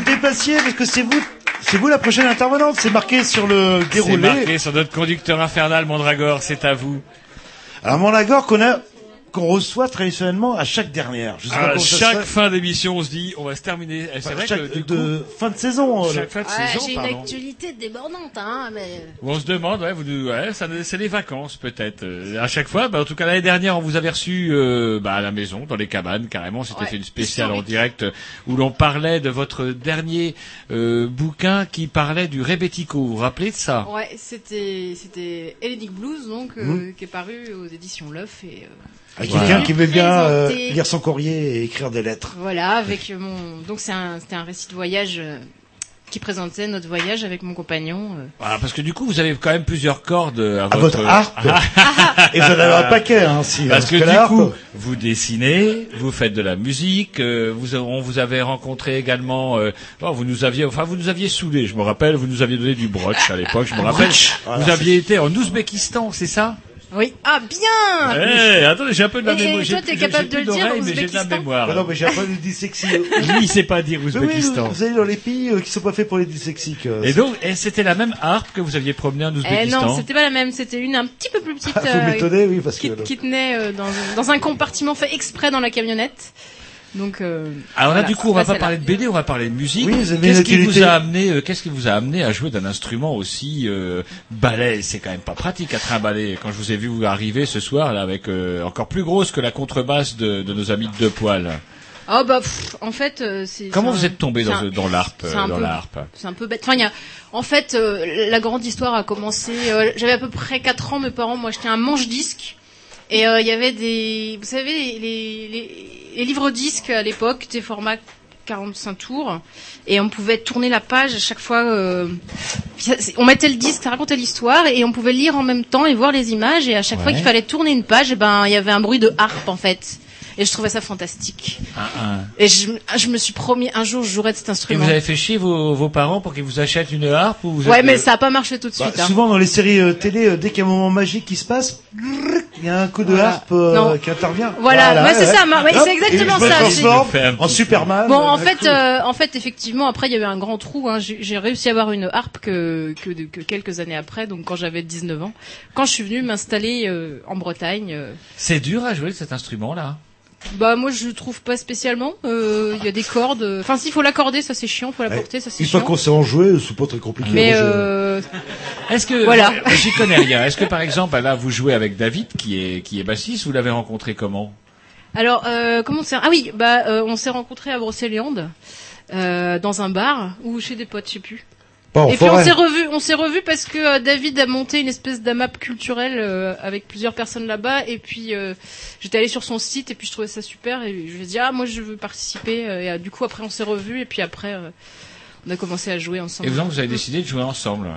dépassiez parce que c'est vous, c'est vous la prochaine intervenante. C'est marqué sur le C'est déroulé. marqué sur notre conducteur infernal, Mandragore, c'est à vous. Alors mon lago qu'on a, qu'on reçoit traditionnellement à chaque dernière. Je sais pas À chaque fin d'émission, on se dit, on va se terminer. C'est Enfin, vrai chaque- que du de coup, fin de saison. euh, chaque fin de Ouais, saison, j'ai une actualité débordante, hein, mais... Où on se demande, ouais, vous, ouais, ça, c'est les vacances peut-être. Euh, à chaque fois, bah, en tout cas l'année dernière, on vous avait reçu euh, bah, à la maison, dans les cabanes, carrément. C'était Ouais, fait une spéciale en direct euh, où l'on parlait de votre dernier euh, bouquin qui parlait du rebético. Vous vous rappelez de ça? Ouais, c'était c'était Hellenic Blues donc euh, Mhm. qui est paru aux éditions L'œuf et euh, Avec Voilà. quelqu'un qui veut bien euh, lire son courrier et écrire des lettres. voilà avec mon donc c'est un c'était un récit de voyage euh, qui présentait notre voyage avec mon compagnon. euh. Voilà, parce que du coup, vous avez quand même plusieurs cordes à, À votre harpe. et vous en avez un paquet, hein, si. Parce que du coup, vous dessinez, vous faites de la musique, euh, vous, on vous avait rencontré également, euh, oh, vous nous aviez, enfin vous nous aviez saoulé, je me rappelle, vous nous aviez donné du broch à l'époque, je me rappelle. Voilà. Vous aviez été en Ouzbékistan, c'est ça? Oui, ah bien. Eh, attendez, j'ai un peu de la Et- mémoire. toi, j'ai- t'es capable de le dire, mais j'ai de la Ouzbékistan mémoire. Ah non, mais j'ai un peu de dyslexie. Lui, il sait pas dire Mais oui, Ouzbékistan. vous, vous allez dans les pays euh, qui sont pas faits pour les dyslexiques. euh, Et donc, et c'était la même harpe que vous aviez promenée en Eh Ouzbékistan. non, c'était pas la même, c'était une un petit peu plus petite Ah, vous euh, m'étonnez, oui, parce que. qui, qui tenait euh, dans, dans un compartiment fait exprès dans la camionnette. Donc euh, Alors là, Voilà, du coup, on va pas pas parler de BD, on va parler de musique. Oui, vous avez Qu'est-ce qui vous a amené, euh, qu'est-ce qui vous a amené à jouer d'un instrument aussi euh, balai? C'est quand même pas pratique à trimballer. Quand je vous ai vu vous arriver ce soir là avec euh, encore plus grosse que la contrebasse de, de nos amis de deux poils. oh bah pff, en fait euh, c'est Comment vous un- êtes tombé dans, un- dans l'harpe, c'est un dans C'est un peu bête. Enfin, il y a, en fait, euh, la grande histoire a commencé. euh, J'avais à peu près 4 ans. Mes parents m'ont acheté un manche-disque. Et euh, il y avait des, vous savez, les, les, les, livres disques à l'époque, des formats 45 tours, et on pouvait tourner la page à chaque fois. euh, on mettait le disque, ça racontait l'histoire, et on pouvait lire en même temps et voir les images. Et à chaque fois qu'il fallait tourner une page, eh ben il y avait un bruit de harpe en fait. Et je trouvais ça fantastique. Un, un. Et je, je me suis promis un jour je jouerai de cet Et instrument. vous avez fait chier vos, vos parents pour qu'ils vous achètent une harpe ou vous Ouais, êtes, mais euh, ça a pas marché tout de Bah, suite. hein. souvent dans les séries euh, télé, euh, dès qu'il y a un moment magique qui se passe, il y a un coup de Voilà. harpe euh, qui intervient. Voilà, ouais, c'est ça, ma- ouais, c'est exactement et je me ça, fait en Superman. Bon, en fait, euh, en fait, effectivement, après, il y avait un grand trou. Hein. J'ai réussi à avoir une harpe que, que, de- que quelques années après, donc quand j'avais 19 ans, quand je suis venue m'installer euh, en Bretagne. euh, C'est dur à jouer cet instrument-là. Bah moi, je trouve pas spécialement. Euh, Il y a des cordes. Enfin, s'il faut l'accorder, ça c'est chiant. Faut la porter, ça c'est Une fois chiant. qu'on sait en jouer, c'est pas très compliqué. Mais euh, Est-ce que Voilà. j'y connais rien. Est-ce que par exemple là vous jouez avec David qui est qui est bassiste, vous l'avez rencontré comment? Alors, euh, comment on s'est Ah oui, bah euh, on s'est rencontrés à Brocéliande. Euh, dans un bar ou chez des potes, je sais plus. Et puis on s'est revu, on s'est revu parce que euh, David a monté une espèce d'amap culturel euh, avec plusieurs personnes là-bas et puis euh, j'étais allée sur son site et puis je trouvais ça super et je lui ai dit ah moi je veux participer euh, et euh, du coup après on s'est revu et puis après euh, on a commencé à jouer ensemble. Et vous, vous avez décidé de jouer ensemble.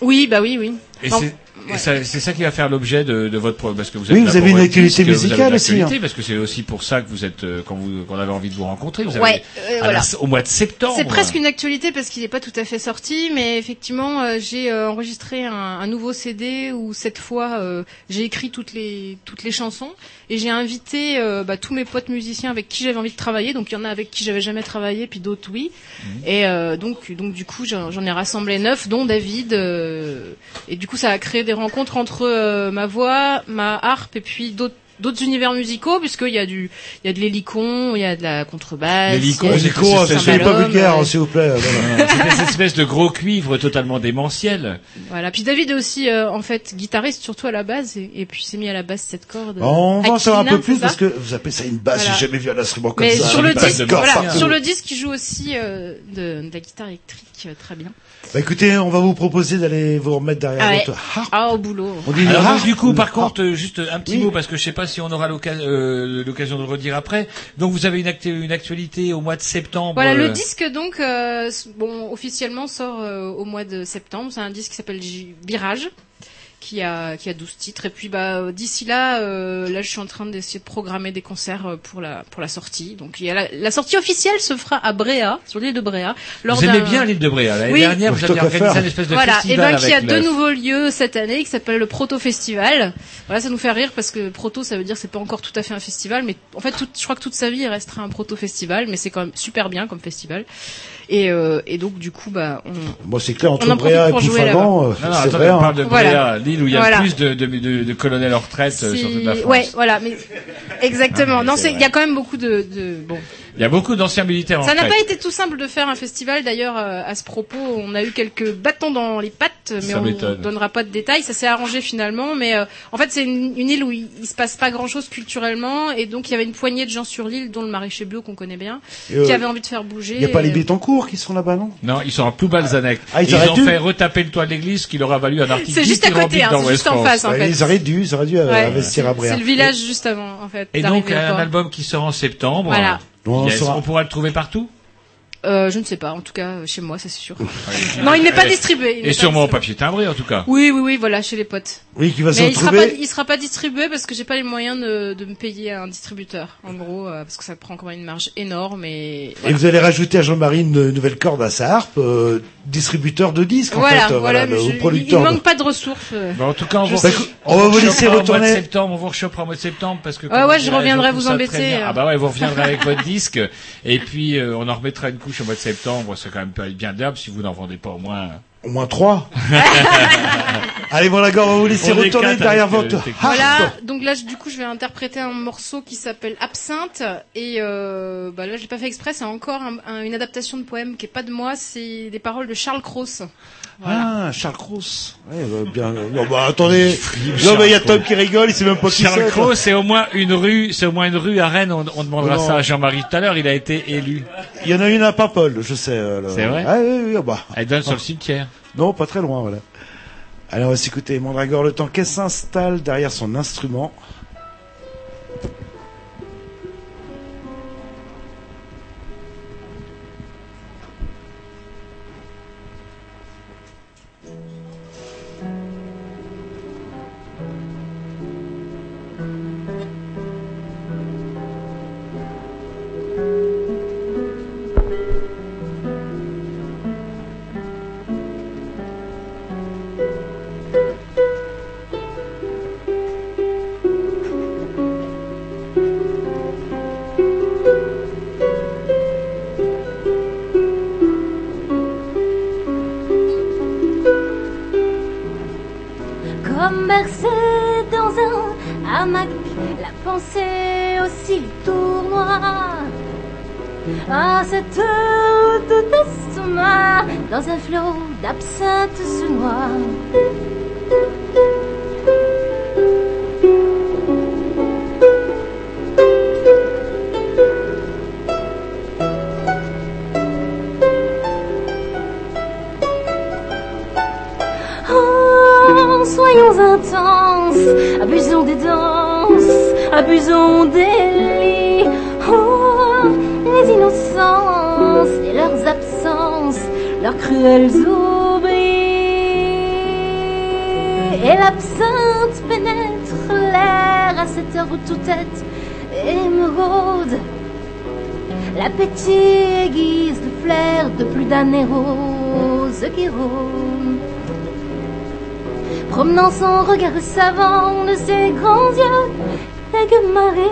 Oui bah oui oui. Et c'est et ouais. ça- c'est ça qui va faire l'objet de, de votre pro- parce que vous êtes Oui, vous avez une actualité musicale une aussi, actualité, hein. parce que c'est aussi pour ça que vous êtes euh, quand vous qu'on avait envie de vous rencontrer. Vous avez Ouais, euh, la- au mois de septembre. C'est presque une actualité parce qu'il n'est pas tout à fait sorti, mais effectivement, euh, j'ai euh, enregistré un, un nouveau CD où cette fois euh, j'ai écrit toutes les toutes les chansons et j'ai invité euh, bah, tous mes potes musiciens avec qui j'avais envie de travailler. Donc il y en a avec qui j'avais jamais travaillé, puis d'autres oui. Et euh, donc donc du coup j'en j'en ai rassemblé neuf, dont David. euh, et du coup ça a créé des rencontres entre euh, ma voix, ma harpe et puis d'autres d'autres univers musicaux, puisqu'il y a du, il y a de l'hélicon, il y a de la contrebasse. L'hélicon, a c'est hein, pas vulgaire, euh, s'il vous plaît. voilà. C'est des espèces de gros cuivres totalement démentiels. Voilà. Puis David est aussi, euh, en fait, guitariste surtout à la base, et, et puis il s'est mis à la basse cette corde. On va en savoir un peu plus parce que vous appelez ça une basse, Voilà. j'ai jamais vu un instrument comme Mais ça. sur le disque, voilà, sur le disque, il joue aussi euh, de, de la guitare électrique euh, très bien. Bah écoutez, on va vous proposer d'aller vous remettre derrière Ah ouais. votre harpe. Ah au boulot. On dit une Alors donc, harpe du coup, ou par contre, juste un petit Oui. mot parce que je sais pas si on aura euh, l'occasion de le redire après. Donc vous avez une, actu- une actualité au mois de septembre. Voilà, le euh, disque donc, euh, bon, officiellement sort euh, au mois de septembre. C'est un disque qui s'appelle Virage, qui a qui a 12 titres. Et puis bah d'ici là, euh, là je suis en train d'essayer de programmer des concerts euh, pour la pour la sortie. Donc il y a la, la sortie officielle se fera à Bréa, sur l'île de Bréa. lors Vous aimez bien l'île de Bréa. L'année Oui. dernière, vous avez organisé préfère. un espèce de Voilà, et festival ben qu'il y a deux nouveaux lieux cette année qui s'appellent le Proto Festival. Voilà, ça nous fait rire parce que Proto, ça veut dire que c'est pas encore tout à fait un festival, mais en fait, tout- je crois que toute sa vie, il restera un Proto Festival, mais c'est quand même super bien comme festival. Et, euh, et donc du coup, bah, on... Moi, c'est clair, entre Bréa et pour jouer Ploufragan, euh, Non, non, c'est vrai. on hein. parle de Bréa, l'île où il y a plus de, de, de, de colonels en retraite euh, sur toute la France. ouais, voilà, mais exactement. Ah, mais non, il y a quand même beaucoup de, de bon. Il y a beaucoup d'anciens militaires en Ça n'a pas été tout simple de faire un festival. D'ailleurs, euh, à ce propos, on a eu quelques bâtons dans les pattes, mais Ça on m'étonne. donnera pas de détails. Ça s'est arrangé finalement, mais euh, en fait, c'est une, une île où il, il se passe pas grand-chose culturellement, et donc il y avait une poignée de gens sur l'île, dont le maraîcher bleu qu'on connaît bien, euh, qui avaient envie de faire bouger. Il n'y a pas les Bétancourt qui sont là-bas, non? Non, ils sont à Ploubalzanec. Ah, ils ils ont dû. fait retaper le toit de l'église, ce qui leur a valu un article C'est juste à côté, hein, c'est juste en face, en fait. Ils auraient dû, ils auraient dû euh, Ouais. investir à Bréa. C'est le village juste avant, en fait. Et donc un album qui sort en septembre. Voilà. On on pourra le trouver partout? Euh, je ne sais pas, en tout cas euh, chez moi, ça c'est sûr. non, il n'est pas distribué. il Et sûrement au distribué. papier timbré en tout cas. Oui, oui, oui, voilà, chez les potes. Oui, qui va se Mais il sera, pas, il sera pas distribué parce que j'ai pas les moyens de, de me payer un distributeur, en gros, euh, parce que ça prend quand même une marge énorme et Et voilà. vous allez rajouter à Jean-Marie une nouvelle corde à sa harpe, euh, distributeur de disques, en Voilà, fait, voilà, ou je- il, il producteur. de- manque pas de ressources. euh. En tout cas, on, vous. On va vous laisser rechopera Au mois retourner. de septembre, on vous rechopera au mois de septembre parce que. Ouais, ouais, je reviendrai vous embêter, euh. Ah bah ouais, vous reviendrez avec votre disque et puis on en remettra une couche au mois de septembre. C'est quand même pas bien d'herbe si vous n'en vendez pas au moins. Au moins trois. Allez, bon, d'accord, on va vous laisser retourner derrière euh, votre. Voilà, donc là, du coup, je vais interpréter un morceau qui s'appelle Absinthe, et euh, bah là, je l'ai pas fait exprès, c'est encore un- un- une adaptation de poème qui est pas de moi, c'est des paroles de Charles Cross. Voilà. Ah, Charles Cross. Ouais, bah, bien. Non, bah, attendez. Non, mais il y a Tom qui rigole, il sait même pas qui Charles c'est. Cros, c'est au moins une rue, c'est au moins une rue à Rennes. On, on demandera Non. ça à Jean-Marie tout à l'heure. Il a été élu. Il y en a une à Paimpol, je sais. euh, le- C'est vrai Ah, oui, oui, oui, bah. Elle donne sur le cimetière. Non, pas très loin, voilà. Alors, on va s'écouter Mandragore le temps qu'elle s'installe derrière son instrument. Absinthe, ce noir. Promenant son regard savant de ses grands yeux vague marine.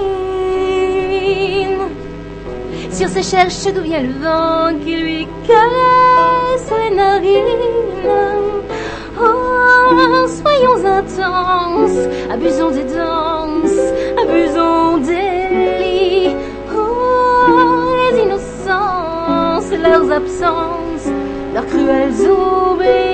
Sur ses cherche d'où vient le vent qui lui caresse les narines? Oh, soyons intenses, abusons des danses, abusons des lits. Oh, les innocences, leurs absences, leurs cruelles oublies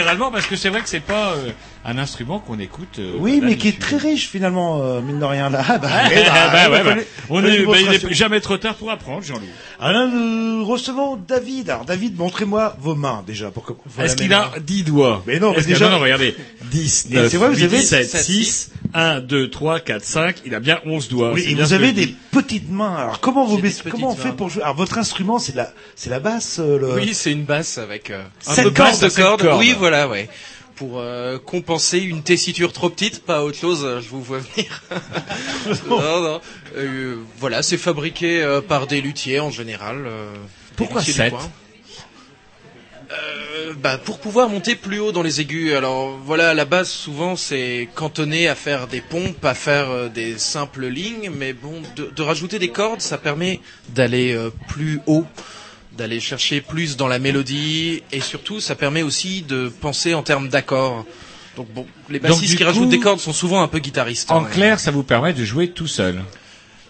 littéralement parce que c'est vrai que c'est pas euh, un instrument qu'on écoute. euh, Oui, mais qui est très riche finalement, euh, mine de rien là. Ah, bah, Ouais, bah, bah, ouais, bah, connaissez- on est, bah, il créations. est jamais trop tard pour apprendre, Jean-Loup. Alors nous recevons David. Alors David, montrez-moi vos mains déjà pour que. Est-ce qu'il a mains. 10 doigts Mais non, mais déjà- non, non, regardez. 10, Mais 9, c'est vrai, vous 8, avez 7, 7, 6, 1, 2, 3, 4, 5. Il a bien 11 doigts. Oui, et vous avez des petites mains. Alors comment vous comment on fait mains. pour jouer? Alors votre instrument, c'est la c'est la basse. euh, le... Oui, c'est une basse avec euh, un Sept peu cordes, de sept cordes. cordes. Oui, voilà, ouais. Pour euh, compenser une tessiture trop petite, pas autre chose, euh, je vous vois venir. non, non. Euh, voilà, c'est fabriqué euh, par des luthiers en général. euh, Pourquoi luthiers du sept coin. Euh, bah, pour pouvoir monter plus haut dans les aigus. Alors voilà, à la base souvent c'est cantonné à faire des pompes, à faire euh, des simples lignes, mais bon, de, de rajouter des cordes, ça permet d'aller euh, plus haut, d'aller chercher plus dans la mélodie, et surtout ça permet aussi de penser en termes d'accords. Donc bon, les bassistes qui rajoutent des cordes sont souvent un peu guitaristes. En hein. clair, ça vous permet de jouer tout seul.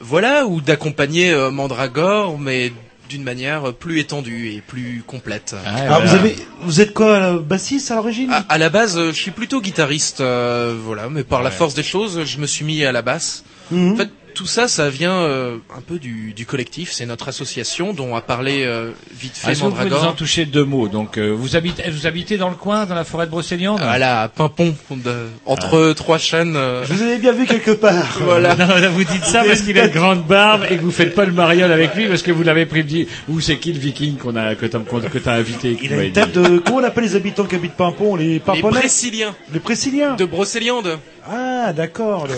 Voilà, ou d'accompagner euh, Mandragore, mais d'une manière plus étendue et plus complète. Ah, Alors voilà. vous avez vous êtes quoi euh, bassiste à l'origine? À, à la base, euh, je suis plutôt guitariste, euh, voilà, mais par la force des choses, je me suis mis à la basse. Mhm. En fait, tout ça, ça vient euh, un peu du, du collectif. C'est notre association dont a parlé euh, vite fait que vous pouvez nous en toucher deux mots Donc, euh, vous habitez, vous habitez dans le coin, dans la forêt de Brocéliande Voilà, à Pimpon, de- entre trois chaînes. euh, Je vous avais bien vu quelque part. voilà. Non, là, vous dites ça parce qu'il a une grande barbe et que vous faites pas le mariole avec lui parce que vous l'avez prédit. Où c'est qui le viking qu'on a, que t'as, invité Il a une dit tête de comment on appelle les habitants qui habitent Pimpon, les Les Pimponnais, Préciliens les Préciliens. de Brocéliande. Ah d'accord. le-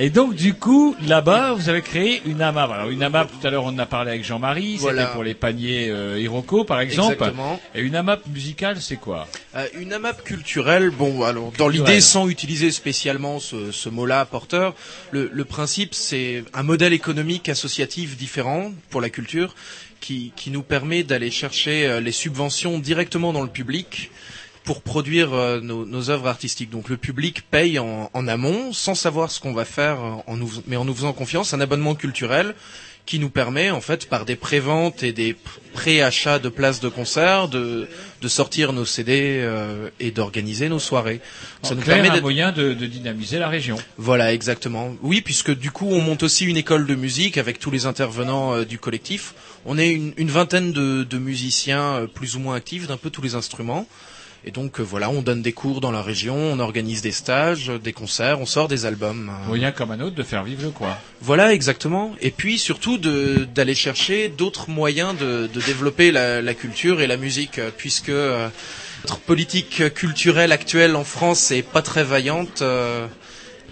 Et donc, du coup, là-bas, vous avez créé une AMAP. Alors, une AMAP, tout à l'heure, on en a parlé avec Jean-Marie. Voilà. C'était pour les paniers euh, Hiroko, par exemple. Exactement. Et une AMAP musicale, c'est quoi? Euh, une AMAP culturelle, bon, alors dans l'idée, sans utiliser spécialement ce, ce mot-là, porteur, le, le principe, c'est un modèle économique associatif différent pour la culture, qui, qui nous permet d'aller chercher euh, les subventions directement dans le public pour produire euh, nos, nos œuvres artistiques. Donc le public paye en, en amont, sans savoir ce qu'on va faire, euh, en nous, mais en nous faisant confiance, un abonnement culturel qui nous permet, en fait, par des préventes et des pr- pré-achats de places de concert, de, de sortir nos CD euh, et d'organiser nos soirées. En Ça nous permet un moyen de, de dynamiser la région. Voilà, exactement. Oui, puisque du coup, on monte aussi une école de musique avec tous les intervenants euh, du collectif. On est une, une vingtaine de, de musiciens euh, plus ou moins actifs d'un peu tous les instruments. Et donc euh, voilà, on donne des cours dans la région, on organise des stages, des concerts, on sort des albums. Moyen comme un autre de faire vivre le coin. voilà, exactement. Et puis surtout de- d'aller chercher d'autres moyens de, de développer la, la culture et la musique, euh, puisque euh, notre politique culturelle actuelle en France est pas très vaillante.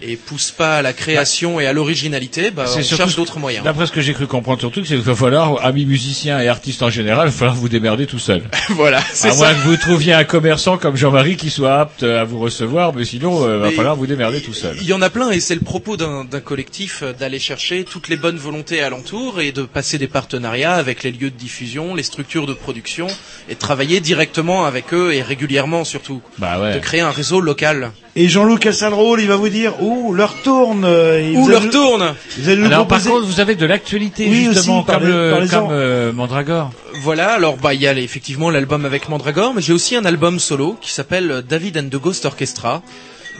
Euh, et pousse pas à la création et à l'originalité, bah, on cherche d'autres moyens. D'après ce que j'ai cru comprendre surtout, c'est qu'il va falloir, amis musiciens et artistes en général, il va falloir vous démerder tout seul. voilà, À c'est moins ça. que vous trouviez un commerçant comme Jean-Marie qui soit apte à vous recevoir, mais sinon, il va Mais falloir vous démerder tout seul. Il y en a plein et c'est le propos d'un collectif euh, d'aller chercher toutes les bonnes volontés alentour et de passer des partenariats avec les lieux de diffusion, les structures de production et de travailler directement avec eux et régulièrement surtout. Bah ouais. De créer un réseau local. Et Jean-Loup Cassalrol, il va vous dire, ouh, l'heure tourne. euh, et Où leur tourne Alors par contre, vous avez de l'actualité Oui, justement, aussi, comme, euh, Mandragore. Voilà, alors bah il y a effectivement l'album avec Mandragore, mais j'ai aussi un album solo qui s'appelle David and the Ghost Orchestra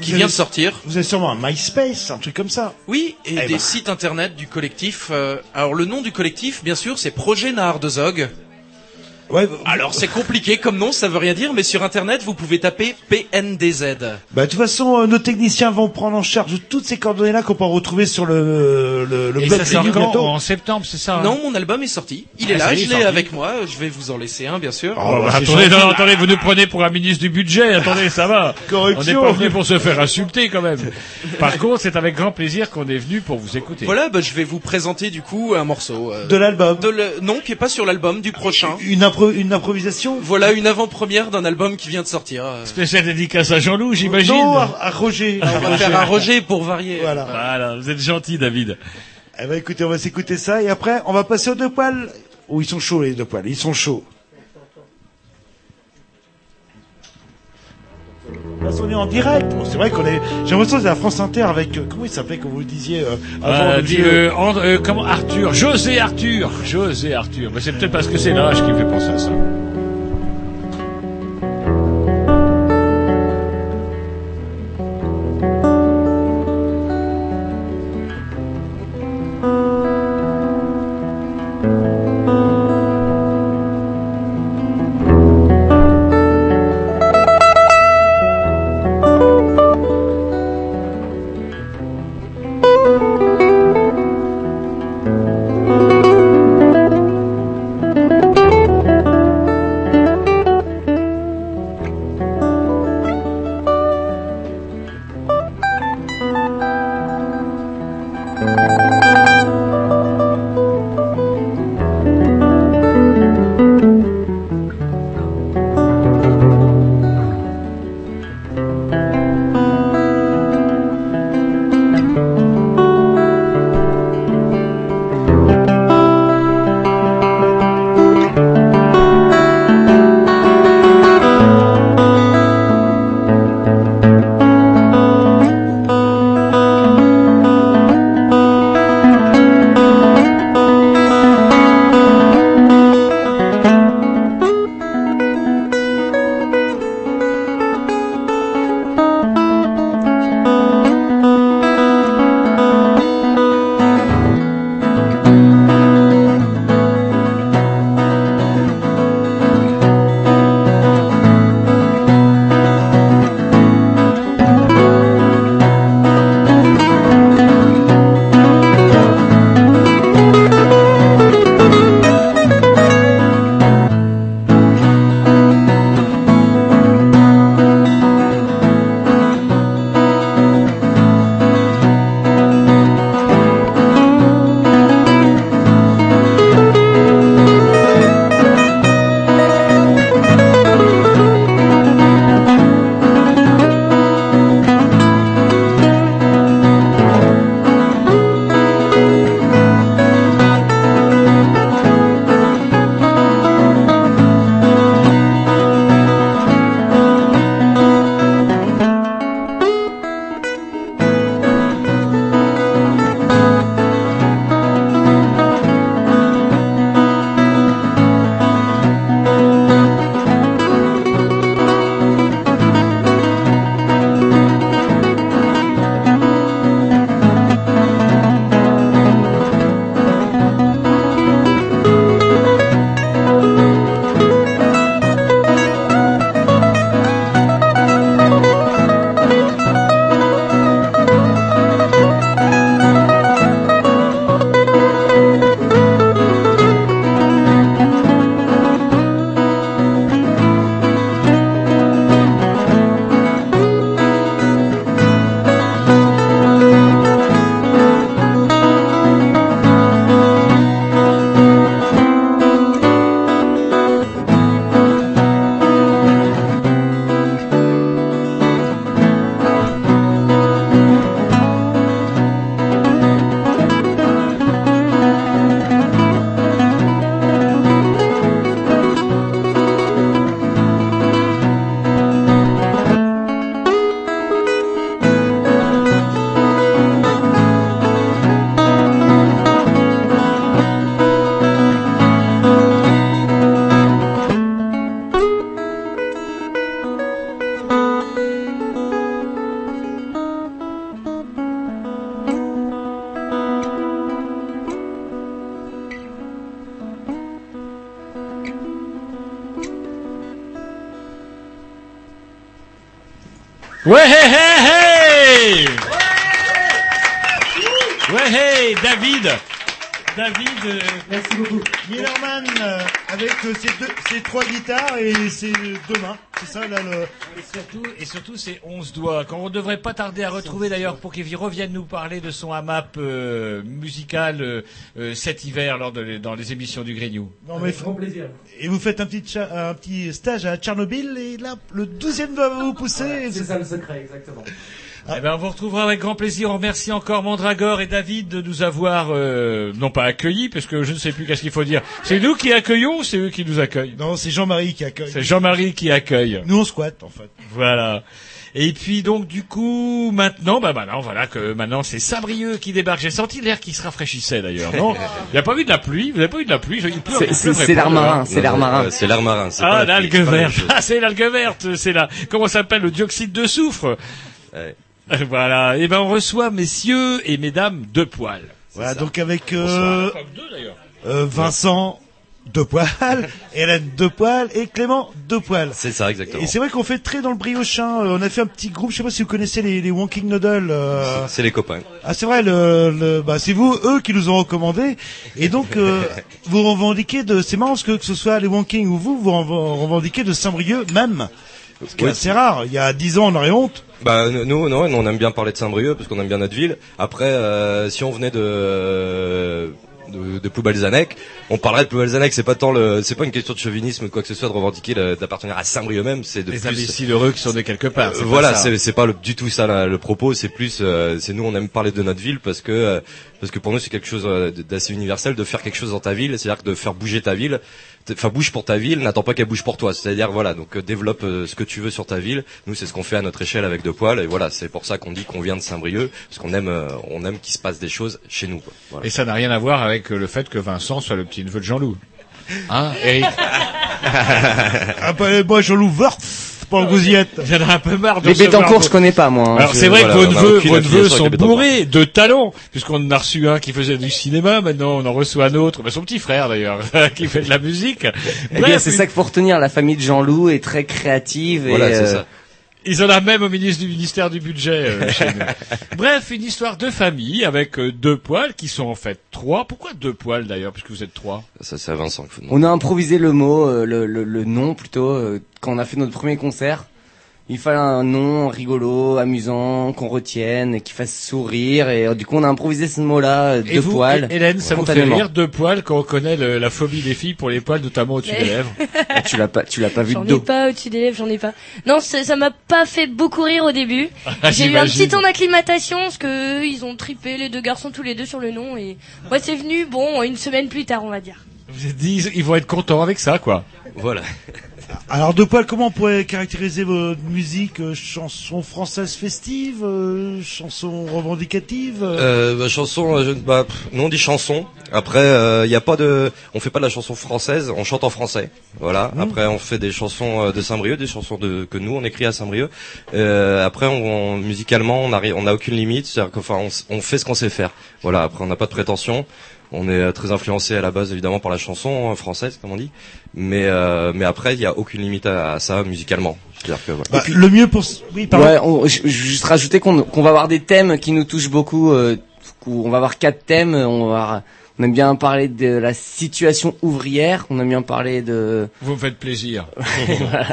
qui Vous vient avez- de sortir. Vous avez sûrement un MySpace, un truc comme ça. Oui, et Eh des ben. sites internet du collectif. euh, alors le nom du collectif, bien sûr, c'est Projet Nahar de Zog. Ouais. Alors c'est compliqué comme nom, ça veut rien dire, mais sur internet vous pouvez taper PNDZ. Bah, de toute façon, euh, nos techniciens vont prendre en charge toutes ces coordonnées-là qu'on peut retrouver sur le, le, le Et blog ça sort quand. En septembre, c'est ça hein Non, mon album est sorti. Il est Ah, là, je l'ai avec moi. Je vais vous en laisser un, bien sûr. Oh, bah, attendez, non, attendez, vous nous prenez pour un ministre du budget. Attendez, ça va. On Corruption. n'est pas venu pour se faire insulter quand même. Par contre, c'est avec grand plaisir qu'on est venu pour vous écouter. Voilà, bah, je vais vous présenter du coup un morceau. euh, De l'album. de le- Non, qui est pas sur l'album du prochain. Une, impro- une improvisation Voilà une avant-première d'un album qui vient de sortir. euh. Spécial dédicace à Jean-Loup, j'imagine. Non, à, à Roger. On va faire un Roger pour varier. Voilà. Voilà, vous êtes gentil, David. Eh ben, écoutez, on va s'écouter ça et après, on va passer aux deux poils. Oh, ils sont chauds, les deux poils. Ils sont chauds. Là, on est en direct. Bon, c'est vrai qu'on est. J'ai l'impression que c'est la France Inter avec. euh, comment il s'appelait, comme vous le disiez euh, avant Euh, jeu euh, And- euh, comment Arthur José Arthur José Arthur. Mais c'est peut-être parce que c'est l'âge qui me fait penser à ça. C'est 11 doigts, qu'on ne devrait pas tarder à retrouver d'ailleurs pour qu'il revienne nous parler de son AMAP euh, musical euh, euh, cet hiver lors de, dans les émissions du Grignou. Non, mais grand plaisir. Et vous faites un petit, cha- un petit stage à Tchernobyl et là, le douzième doigt va vous pousser. C'est ça le secret, exactement. Eh ben, on vous retrouvera avec grand plaisir. On remercie encore Mandragore et David de nous avoir, euh, non pas accueillis, parce que je ne sais plus qu'est-ce qu'il faut dire. C'est nous qui accueillons ou c'est eux qui nous accueillent? Non, c'est Jean-Marie qui accueille. C'est Jean-Marie qui accueille. Nous, on squatte, en fait. Voilà. Et puis donc du coup maintenant bah maintenant voilà que maintenant c'est Sabrieux qui débarque. J'ai senti l'air qui se rafraîchissait d'ailleurs. Non, il n'y a pas eu de la pluie. Vous n'avez pas eu de la pluie? Il pleut, C'est- l'air marin, c'est l'air marin. C'est l'air marin. Ah l'algue verte. Ah c'est l'algue verte. C'est la comment ça s'appelle le dioxyde de soufre? Ouais. Voilà. Et ben on reçoit messieurs et mesdames deux poils. Voilà, donc avec euh, euh, Vincent deux poils, Hélène deux poils et Clément deux poils. C'est ça, exactement. Et c'est vrai qu'on fait très dans le briochin. Euh, On a fait un petit groupe. Je sais pas si vous connaissez les, les Wonking Noodles. euh, C'est les copains. Ah c'est vrai, le, le bah c'est vous, eux qui nous ont recommandé, et donc euh, vous revendiquez de, c'est marrant parce que que ce soit les Wonking ou vous, vous rev- revendiquez de Saint-Brieuc même, ce qui est Ouais. assez rare. Il y a dix ans, on aurait honte. Bah nous, non, on aime bien parler de Saint-Brieuc parce qu'on aime bien notre ville. Après, euh, si on venait de de, de Ploubalzanec, on parlerait de Ploubalzanec. C'est pas tant le, c'est pas une question de chauvinisme ou quoi que ce soit de revendiquer d'appartenir à Saint-Brieuc même. C'est de Les plus. imbéciles heureux qui sont nés quelque part. Euh, voilà, c'est pas le, du tout ça là, le propos. C'est plus, euh, c'est nous on aime parler de notre ville parce que euh, parce que pour nous c'est quelque chose euh, d'assez universel de faire quelque chose dans ta ville. C'est-à-dire de faire bouger ta ville. Enfin, bouge pour ta ville, n'attends pas qu'elle bouge pour toi. C'est-à-dire, voilà, donc euh, développe euh, ce que tu veux sur ta ville. Nous, c'est ce qu'on fait à notre échelle avec deux poils. Et voilà, c'est pour ça qu'on dit qu'on vient de Saint-Brieuc, parce qu'on aime, euh, on aime qu'il se passe des choses chez nous. Quoi. Voilà. Et ça n'a rien à voir avec le fait que Vincent soit le petit neveu de Jean-Loup. Hein, Eric Ah bah moi Jean-Loup Wörth, pas que vous y êtes. J'en ai un peu marre de Les Bétancourt, vos- je connais pas, moi. hein. Alors c'est vrai voilà, que vos neveux, vos neveux sont bourrés de talent, puisqu'on en a reçu un qui faisait du cinéma, maintenant on en reçoit un autre, bah, son petit frère d'ailleurs, qui fait de la musique. Eh bien, c'est ça qu'il faut retenir. La famille de Jean-Loup est très créative Voilà, c'est euh, ça. Ils en ont même au ministre du ministère du budget euh, chez nous. Bref, une histoire de famille avec euh, deux poils qui sont en fait trois. Pourquoi deux poils d'ailleurs, puisque vous êtes trois? Ça, c'est à Vincent faut demander. on a improvisé le mot, euh, le, le, le nom plutôt, euh, quand on a fait notre premier concert. Il fallait un nom rigolo, amusant, qu'on retienne, et qui fasse sourire. Et euh, du coup, on a improvisé ce mot-là, euh, Et deux vous, poils. Hé- Hélène, ça vous fait rire deux poils quand on connaît le- la phobie des filles pour les poils, notamment au-dessus des lèvres Ah, tu l'as pas, tu l'as pas vu J'en de ai dos. pas au-dessus des lèvres, j'en ai pas. Non, ça m'a pas fait beaucoup rire au début. Ah, J'ai eu un petit temps d'acclimatation parce que eux, ils ont tripé les deux garçons tous les deux sur le nom et moi c'est venu bon une semaine plus tard on va dire. Vous vous êtes dit, ils vont être contents avec ça, quoi. Voilà. Alors deux poils, comment on pourrait caractériser votre musique euh, Chanson française festive, euh, chanson revendicative euh, Euh, bah, chanson, euh, je- bah, pff, nous on dit chanson. Après, il y a pas de, on fait pas de la chanson française, on chante en français. Voilà. Après, on fait des chansons euh, de Saint-Brieuc, des chansons de que nous on écrit à Saint-Brieuc. Euh, après, on, on- musicalement, on arrive, on n'a aucune limite, c'est-à-dire qu'enfin, on, s- on fait ce qu'on sait faire. Voilà. Après, on n'a pas de prétention. On est euh, très influencé à la base évidemment par la chanson euh, française, comme on dit. Mais euh, mais après, il y a aucune limite à, à ça musicalement. C'est-à-dire que voilà. bah, Le mieux pour... Oui, pardon. Ouais, on, je- juste rajouter qu'on qu'on va avoir des thèmes qui nous touchent beaucoup. euh, on va avoir quatre thèmes. On va, on aime bien parler de la situation ouvrière. On aime bien parler de. Vous me faites plaisir. Voilà.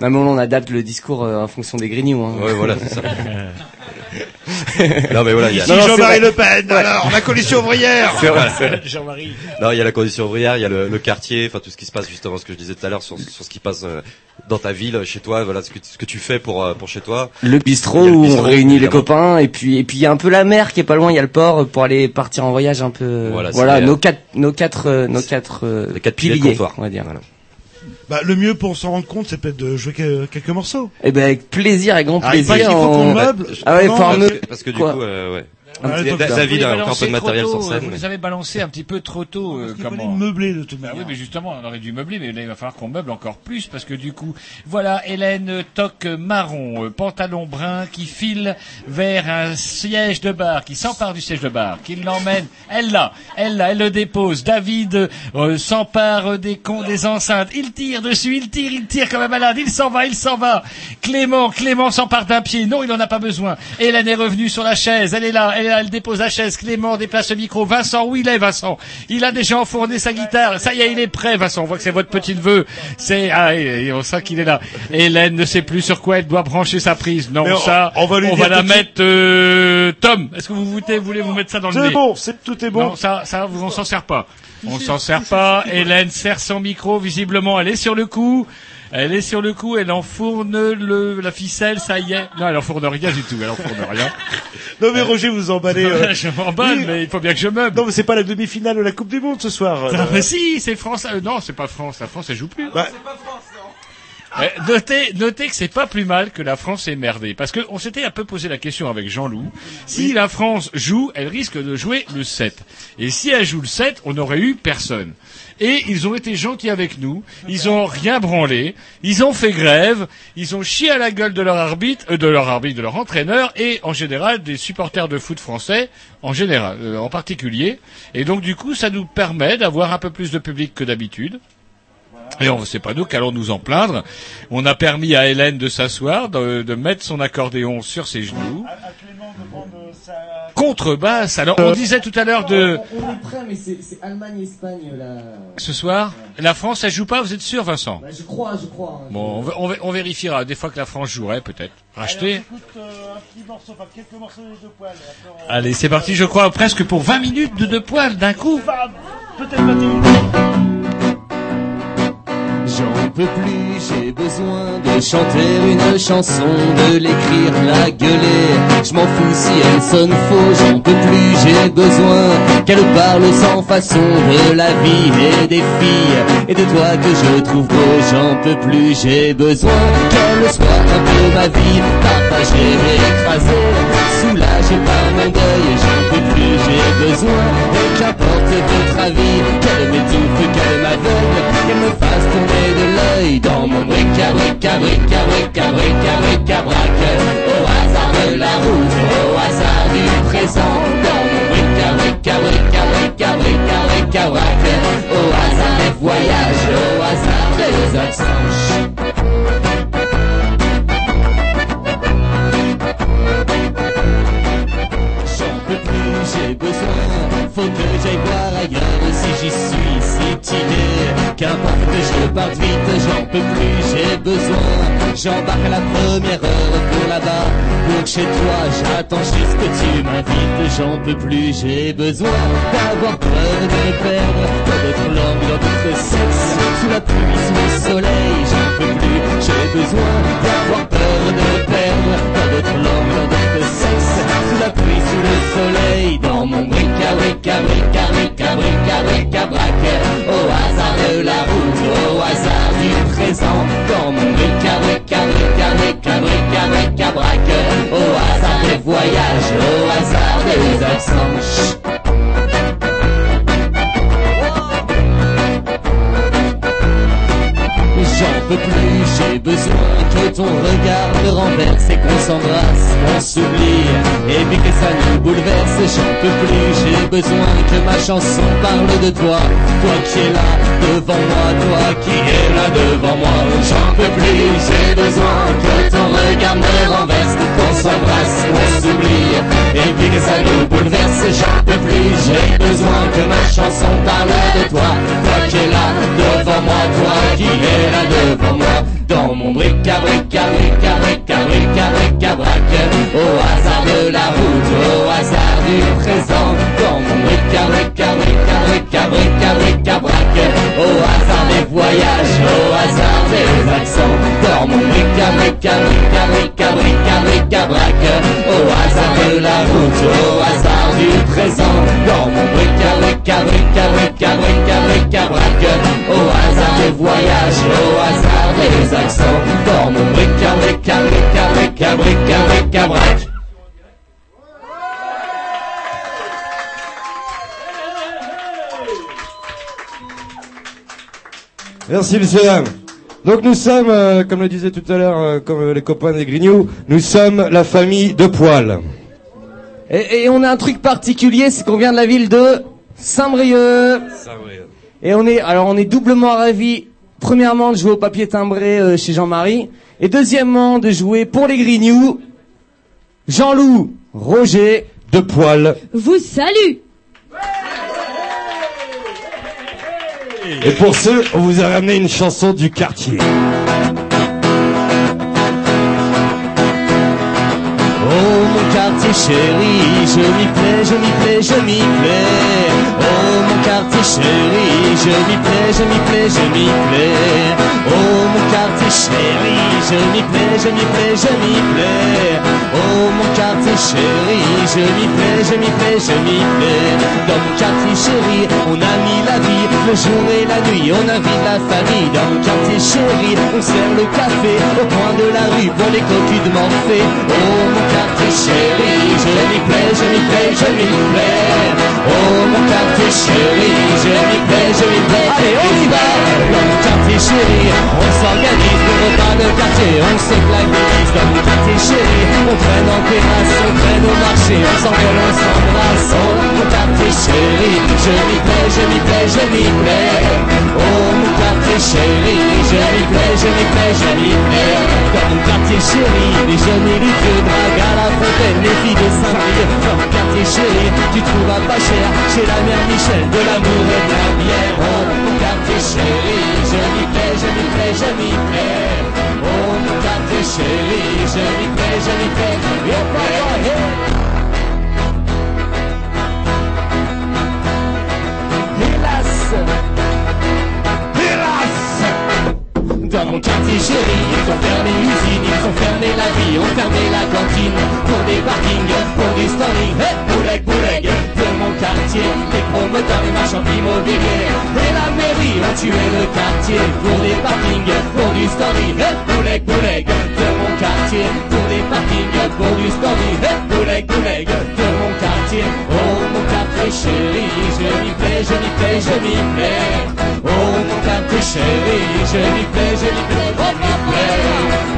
Non, mais on adapte le discours euh, en fonction des grignoux. Hein. Ouais, voilà, c'est ça. non mais voilà, il y a. Jean-Marie. Le Pen, alors la coalition ouvrière C'est vrai, c'est vrai. Jean-Marie. Non, il y a la condition ouvrière, il y a le, le quartier, enfin tout ce qui se passe justement, ce que je disais tout à l'heure sur, sur ce qui passe euh, dans ta ville, chez toi, voilà ce que, ce que tu fais pour euh, pour chez toi. Le bistrot où on réunit les copains et puis et puis il y a un peu la mer qui est pas loin. Il y a le port pour aller partir en voyage un peu. Voilà, Voilà, nos quatre nos quatre euh, nos quatre euh, Les quatre piliers de on va dire. Voilà. Bah, Le mieux pour s'en rendre compte, c'est peut-être de jouer que- quelques morceaux. Eh ben avec plaisir, avec grand Ah, il plaisir. paraît qu'il faut qu'on on- meuble. Ah ouais, Non, par Parce que, parce que du quoi coup, euh, ouais. David a encore peu de matériel trop sur tôt, scène, Vous mais- les avez balancé un petit peu trop tôt. euh, comment meubler de toute manière. oui, mais justement, on aurait dû meubler, mais là, il va falloir qu'on meuble encore plus, parce que du coup, voilà, Hélène euh, toque marron, euh, pantalon brun, qui file vers un siège de bar, qui s'empare du siège de bar, qui l'emmène, elle l'a, elle l'a, elle le dépose. David euh, s'empare euh, des cons, des enceintes, il tire dessus, il tire, il tire comme un malade, il s'en va, il s'en va. Clément, Clément s'empare d'un pied, non, il en a pas besoin. Hélène est revenue sur la chaise, elle est là, elle, est là, elle dépose la chaise, Clément déplace le micro. Vincent, où il est, Vincent? Il a déjà enfourné sa guitare, ça y est, il est prêt, Vincent. On voit que c'est votre petit neveu. C'est, ah, et- on sent qu'il est là. Hélène ne sait plus sur quoi elle doit brancher sa prise. Non, on- ça, on va lui dire la mettre, euh, Tom. Est-ce que vous voulez, voulez vous mettre ça dans le nez? C'est bon, c'est, tout est bon. non, ça, ça, vous on s'en sert pas. On s'en sert pas. Hélène serre son micro. Visiblement, elle est sur le coup. Elle est sur le coup. Elle enfourne le, la ficelle. Ça y est. Non, elle enfourne rien du tout. Elle enfourne rien. Non mais Roger, vous emballez. euh, je m'emballe, oui. mais il faut bien que je meuble. Non mais c'est pas la demi-finale de la Coupe du Monde ce soir. Non, Euh, mais si, c'est France. euh, non, c'est pas France. La France, elle joue plus. Bah, Eh, notez, notez que c'est pas plus mal que la France est merdée. Parce que on s'était un peu posé la question avec Jean-Loup. Si la France joue, elle risque de jouer le 7. Et si elle joue le 7, on n'aurait eu personne. Et ils ont été gentils avec nous. Ils ont rien branlé. Ils ont fait grève. Ils ont chié à la gueule de leur arbitre, euh, de leur arbitre, de leur entraîneur et en général des supporters de foot français en général, euh, en particulier. Et donc du coup, ça nous permet d'avoir un peu plus de public que d'habitude. Et on c'est pas nous qu'allons nous en plaindre. On a permis à Hélène de s'asseoir, de, de mettre son accordéon sur ses genoux. Contrebasse. Alors on disait tout à l'heure de On est prêt, mais c'est Allemagne-Espagne là. ce soir, la France elle joue pas. Vous êtes sûr, Vincent? Bah, je crois, je crois. hein. Bon, on, vérifiera. Des fois que la France jouerait, peut-être. Racheter? euh, Allez, c'est parti. Je crois presque pour 20 minutes de deux poils d'un coup. Peut-être 21. J'en peux plus, j'ai besoin de chanter une chanson, de l'écrire, la gueuler. Je m'en fous si elle sonne faux, j'en peux plus, j'ai besoin qu'elle parle sans façon de la vie et des filles et de toi que je trouve beau. J'en peux plus, j'ai besoin qu'elle soit un peu ma vie, partagée écrasée, soulagée par mon deuil. J'en peux plus, j'ai besoin et qu'importe votre avis, qu'elle m'étouffe, qu'elle dans mon bric-à-bric-à-bric-à-bric-à-bric-à-bric-à-brac. Au hasard de la route, au hasard du présent, dans mon bric-à-bric-à-bric-à-bric-à-bric-à-bric-à-brac. Au hasard des voyages, au hasard des accents. Timé Qu'importe je parte vite, j'en peux plus, j'ai besoin. J'embarque à la première heure pour là-bas. Pour chez toi, j'attends juste que tu m'invites. J'en peux plus, j'ai besoin d'avoir peur de me perdre. D'être langue dans notre sexe. Sous la pluie, sous le soleil, j'en peux plus. J'ai besoin d'avoir peur de me perdre. D'être langue dans notre sexe Sous la pluie, sous le soleil Dans mon bric-à-bric-à-bric-à-bric-à-bric-à-bric-à-brac Au hasard de la route, au hasard du présent Dans mon bric-à-bric-à-bric-à-bric-à-bric-à-bric-à-brac Au hasard des voyages, au hasard des accents peux plus, j'ai besoin que ton regard me renverse et qu'on s'embrasse, qu'on s'oublie et puis que ça nous bouleverse. J'en peux plus, j'ai besoin que ma chanson parle de toi, toi qui es là devant moi, toi qui es là devant moi. J'en peux plus, j'ai besoin que ton regard me renverse, qu'on s'embrasse, qu'on s'oublie et puis que ça nous bouleverse. J'en peux plus, j'ai besoin que ma chanson parle de toi, toi qui es là devant moi, toi qui es là devant moi. Dans mon bric-à-bric-à-bric-à-bric-à-bric-à-bric-à-brac Au hasard de la route, au hasard du présent Dans mon bric-à-bric-à-bric-à-bric-à-bric-à-bric-à-brac Au hasard des voyages, au hasard des accents Dans mon bric-à-bric-à-bric-à-bric-à-bric-à-bric Au hasard de la route, au hasard du présent Dans mon bric-à-bric-à-bric-à-bric-à-bric-à-bric Au hasard des voyages, au hasard des accents Dans mon bric-à-bric-à-bric-à-bric-à-bric-à-bric-à-bric Merci, messieurs, dames. Donc nous sommes, euh, comme le disait tout à l'heure, euh, comme euh, les copains des Grignoux, nous sommes la famille de poils. Et, et on a un truc particulier, c'est qu'on vient de la ville de Saint-Brieuc. Et on est, alors on est doublement ravis, premièrement de jouer au papier timbré euh, chez Jean-Marie, et deuxièmement de jouer pour les Grignoux, Jean-Loup, Roger, de poils. Vous salue Et pour ceux, on vous a ramené une chanson du quartier. Oh quartier chéri, je m'y plais, je m'y plais, je m'y plais. Oh mon quartier chéri, je m'y plais, je m'y plais, je m'y plais. Oh mon quartier chéri, je m'y plais, je m'y plais, je m'y plais. Oh mon quartier chéri, je m'y plais, je m'y plais, je m'y plais. Dans mon quartier chéri, on a mis la vie, le jour et la nuit, on invite la famille. Dans mon quartier chéri, on sert le café au coin de la rue pour les cocus de Morphée. Oh mon quartier chéri, je m'y plais, je m'y plais, je m'y plais. Oh mon quartier chéri, je m'y plais, je m'y plais. Allez, on y va Dans mon quartier chéri, on s'organise pour repas de quartier, on se. Dans mon quartier chéri, on traîne en terrasse, on traîne au marché, on s'engueule, on s'embrasse. Oh mon quartier chéri, je m'y plais, je m'y plais, je m'y plais. Oh mon quartier chéri, je m'y plais, je m'y plais, je m'y plais. Dans mon quartier chéri, les jeunes et les vieux draguent à la fontaine, les filles de Saint-Brieuc. Dans mon quartier chéri, tu trouveras pas cher chez la mère Michel de l'amour et de la bière. Oh mon je m'y plais, je m'y plais, je m'y plais. Oh mon quartier je m'y plais, je m'y plais, je m'y plais. Mon quartier chéri, ils ont fermé l'usine, ils ont fermé la vie, ont fermé la cantine pour des parkings, pour du story, hey, bouleg, bouleg, de mon quartier, des promoteurs et marchands immobiliers, et la mairie ont tué le quartier pour des parkings, pour du story, hey, bouleg, bouleg, de mon quartier, pour des parkings, pour du story, hey, bouleg, bouleg, de mon quartier, oh mon quartier chéri, je m'y plais, je m'y plais, je m'y plais, oh mon quartier chéri, je m'y plais, je m'y plais, je m'y plais,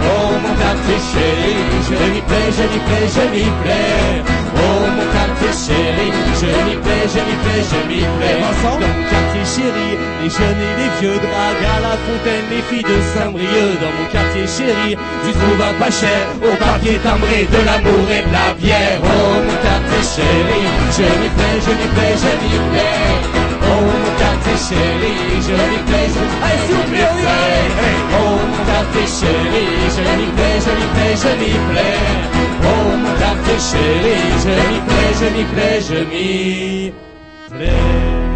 oh mon quartier chéri, je m'y plais, je m'y plais, je m'y plais, oh mon quartier chéri, je m'y plais, je m'y plais, je m'y plais, dans mon quartier chéri, les jeunes et les vieux draguent à la fontaine, les filles de Saint-Brieuc, dans mon quartier chéri, tu trouves un pas cher, au papier timbré, de l'amour et de la bière, oh mon quartier chéri, je m'y plais, je m'y plais, je m'y plais, oh mon quartier chéri, je m'y plais, je m'y plais, je m'y plais, oh mon quartier chéri, je m'y plais, je m'y plais, je m'y plais, oh mon quartier chéri,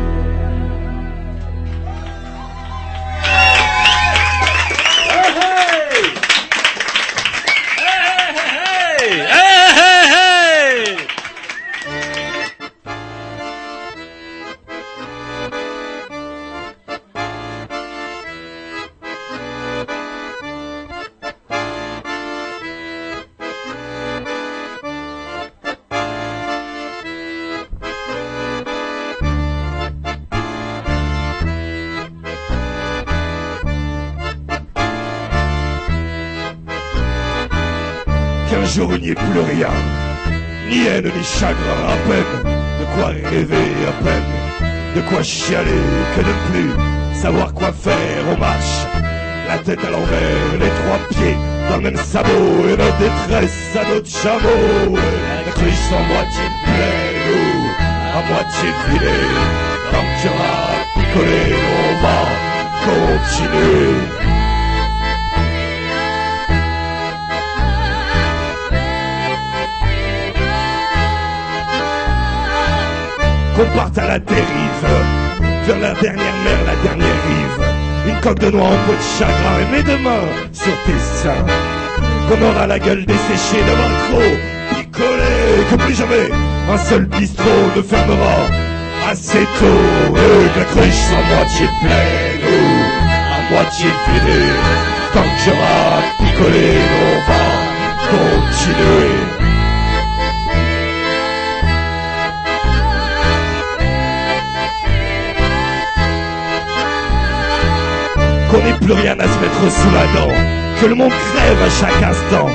plus rien, ni haine ni chagrin, à peine. De quoi rêver, à peine. De quoi chialer, que ne plus. Savoir quoi faire, on marche, la tête à l'envers, les trois pieds dans le même sabot, et notre détresse à notre chameau, la cruche en moitié pleine ou à moitié vidée, tant qu'il y aura picolé, on va continuer. Qu'on parte à la dérive, vers la dernière mer, la dernière rive. Une coque de noix en peau de chagrin, et mets demain sur tes seins. Qu'on aura la gueule desséchée devant trop, picolé, que plus jamais un seul bistrot ne fermera assez tôt. Et que la cruche soit moitié pleine ou à moitié vidée. Tant que j'aurai picolé, on va continuer. Plus rien à se mettre sous la dent, que le monde crève à chaque instant,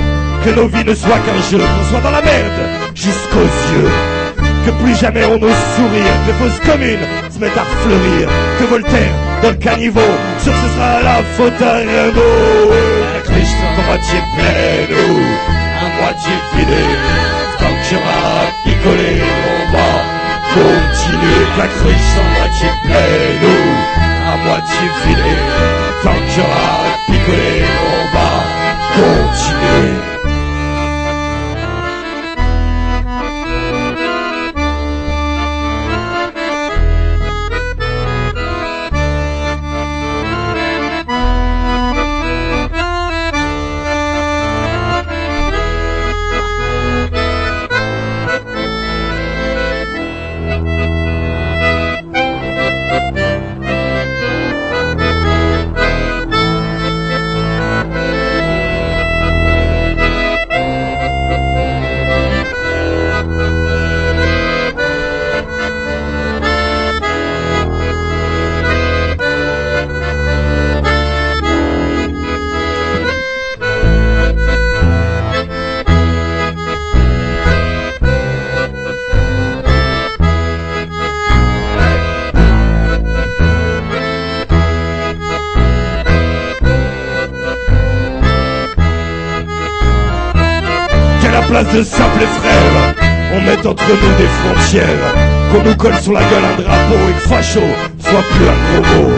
que nos vies ne soient qu'un jeu, qu'on soit dans la merde. Jusqu'aux yeux, que plus jamais on ose sourire, que fausses communes se mettent à fleurir, que Voltaire dans le caniveau, que ce sera la faute à Rimbaud. La cruche à moitié pleine ou à moitié vidée, tant qu'il y aura à picoler, on va continuer. La cruche à moitié pleine ou à moitié vidée, tant qu'il y aura à picoler, on va continuer. qu'à entre nous des frontières, qu'on nous colle sur la gueule un drapeau et que facho soit plus un gros mot.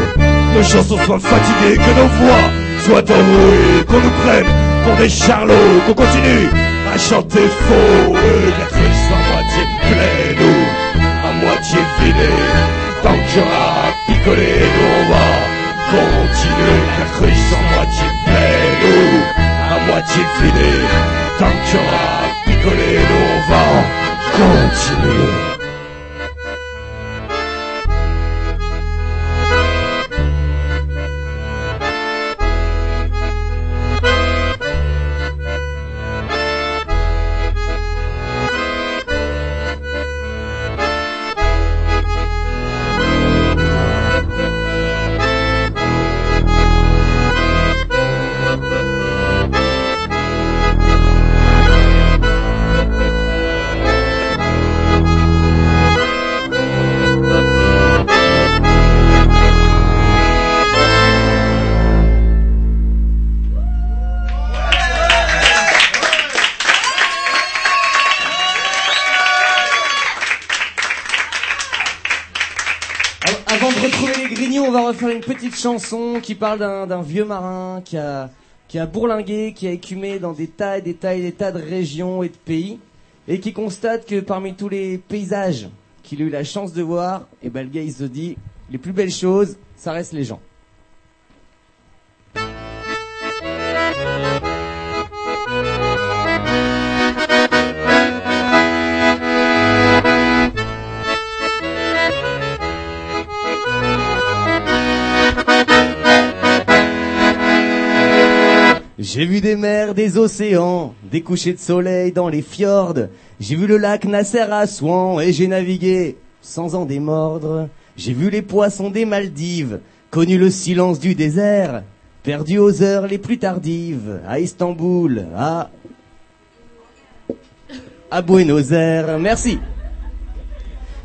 Nos chansons soient fatiguées, que nos voix soient enrouées, qu'on nous prenne pour des charlots, qu'on continue à chanter faux, et que la cruche soit moitié pleine ou à moitié vidée. Tant aura à picoler, nous on va continuer, que la cruche soit moitié pleine ou à moitié vidée. Tant qu'il y aura Avant de retrouver les grignons, on va refaire une petite chanson qui parle d'un vieux marin qui a, qui a bourlingué, qui a écumé dans des tas et des tas et des tas de régions et de pays, et qui constate que parmi tous les paysages qu'il a eu la chance de voir, et ben le gars il se dit, les plus belles choses, ça reste les gens. J'ai vu des mers, des océans, des couchers de soleil dans les fjords. J'ai vu le lac Nasser à Assouan et j'ai navigué sans en démordre. J'ai vu les poissons des Maldives, connu le silence du désert, perdu aux heures les plus tardives, à Istanbul, à... à Buenos Aires. Merci.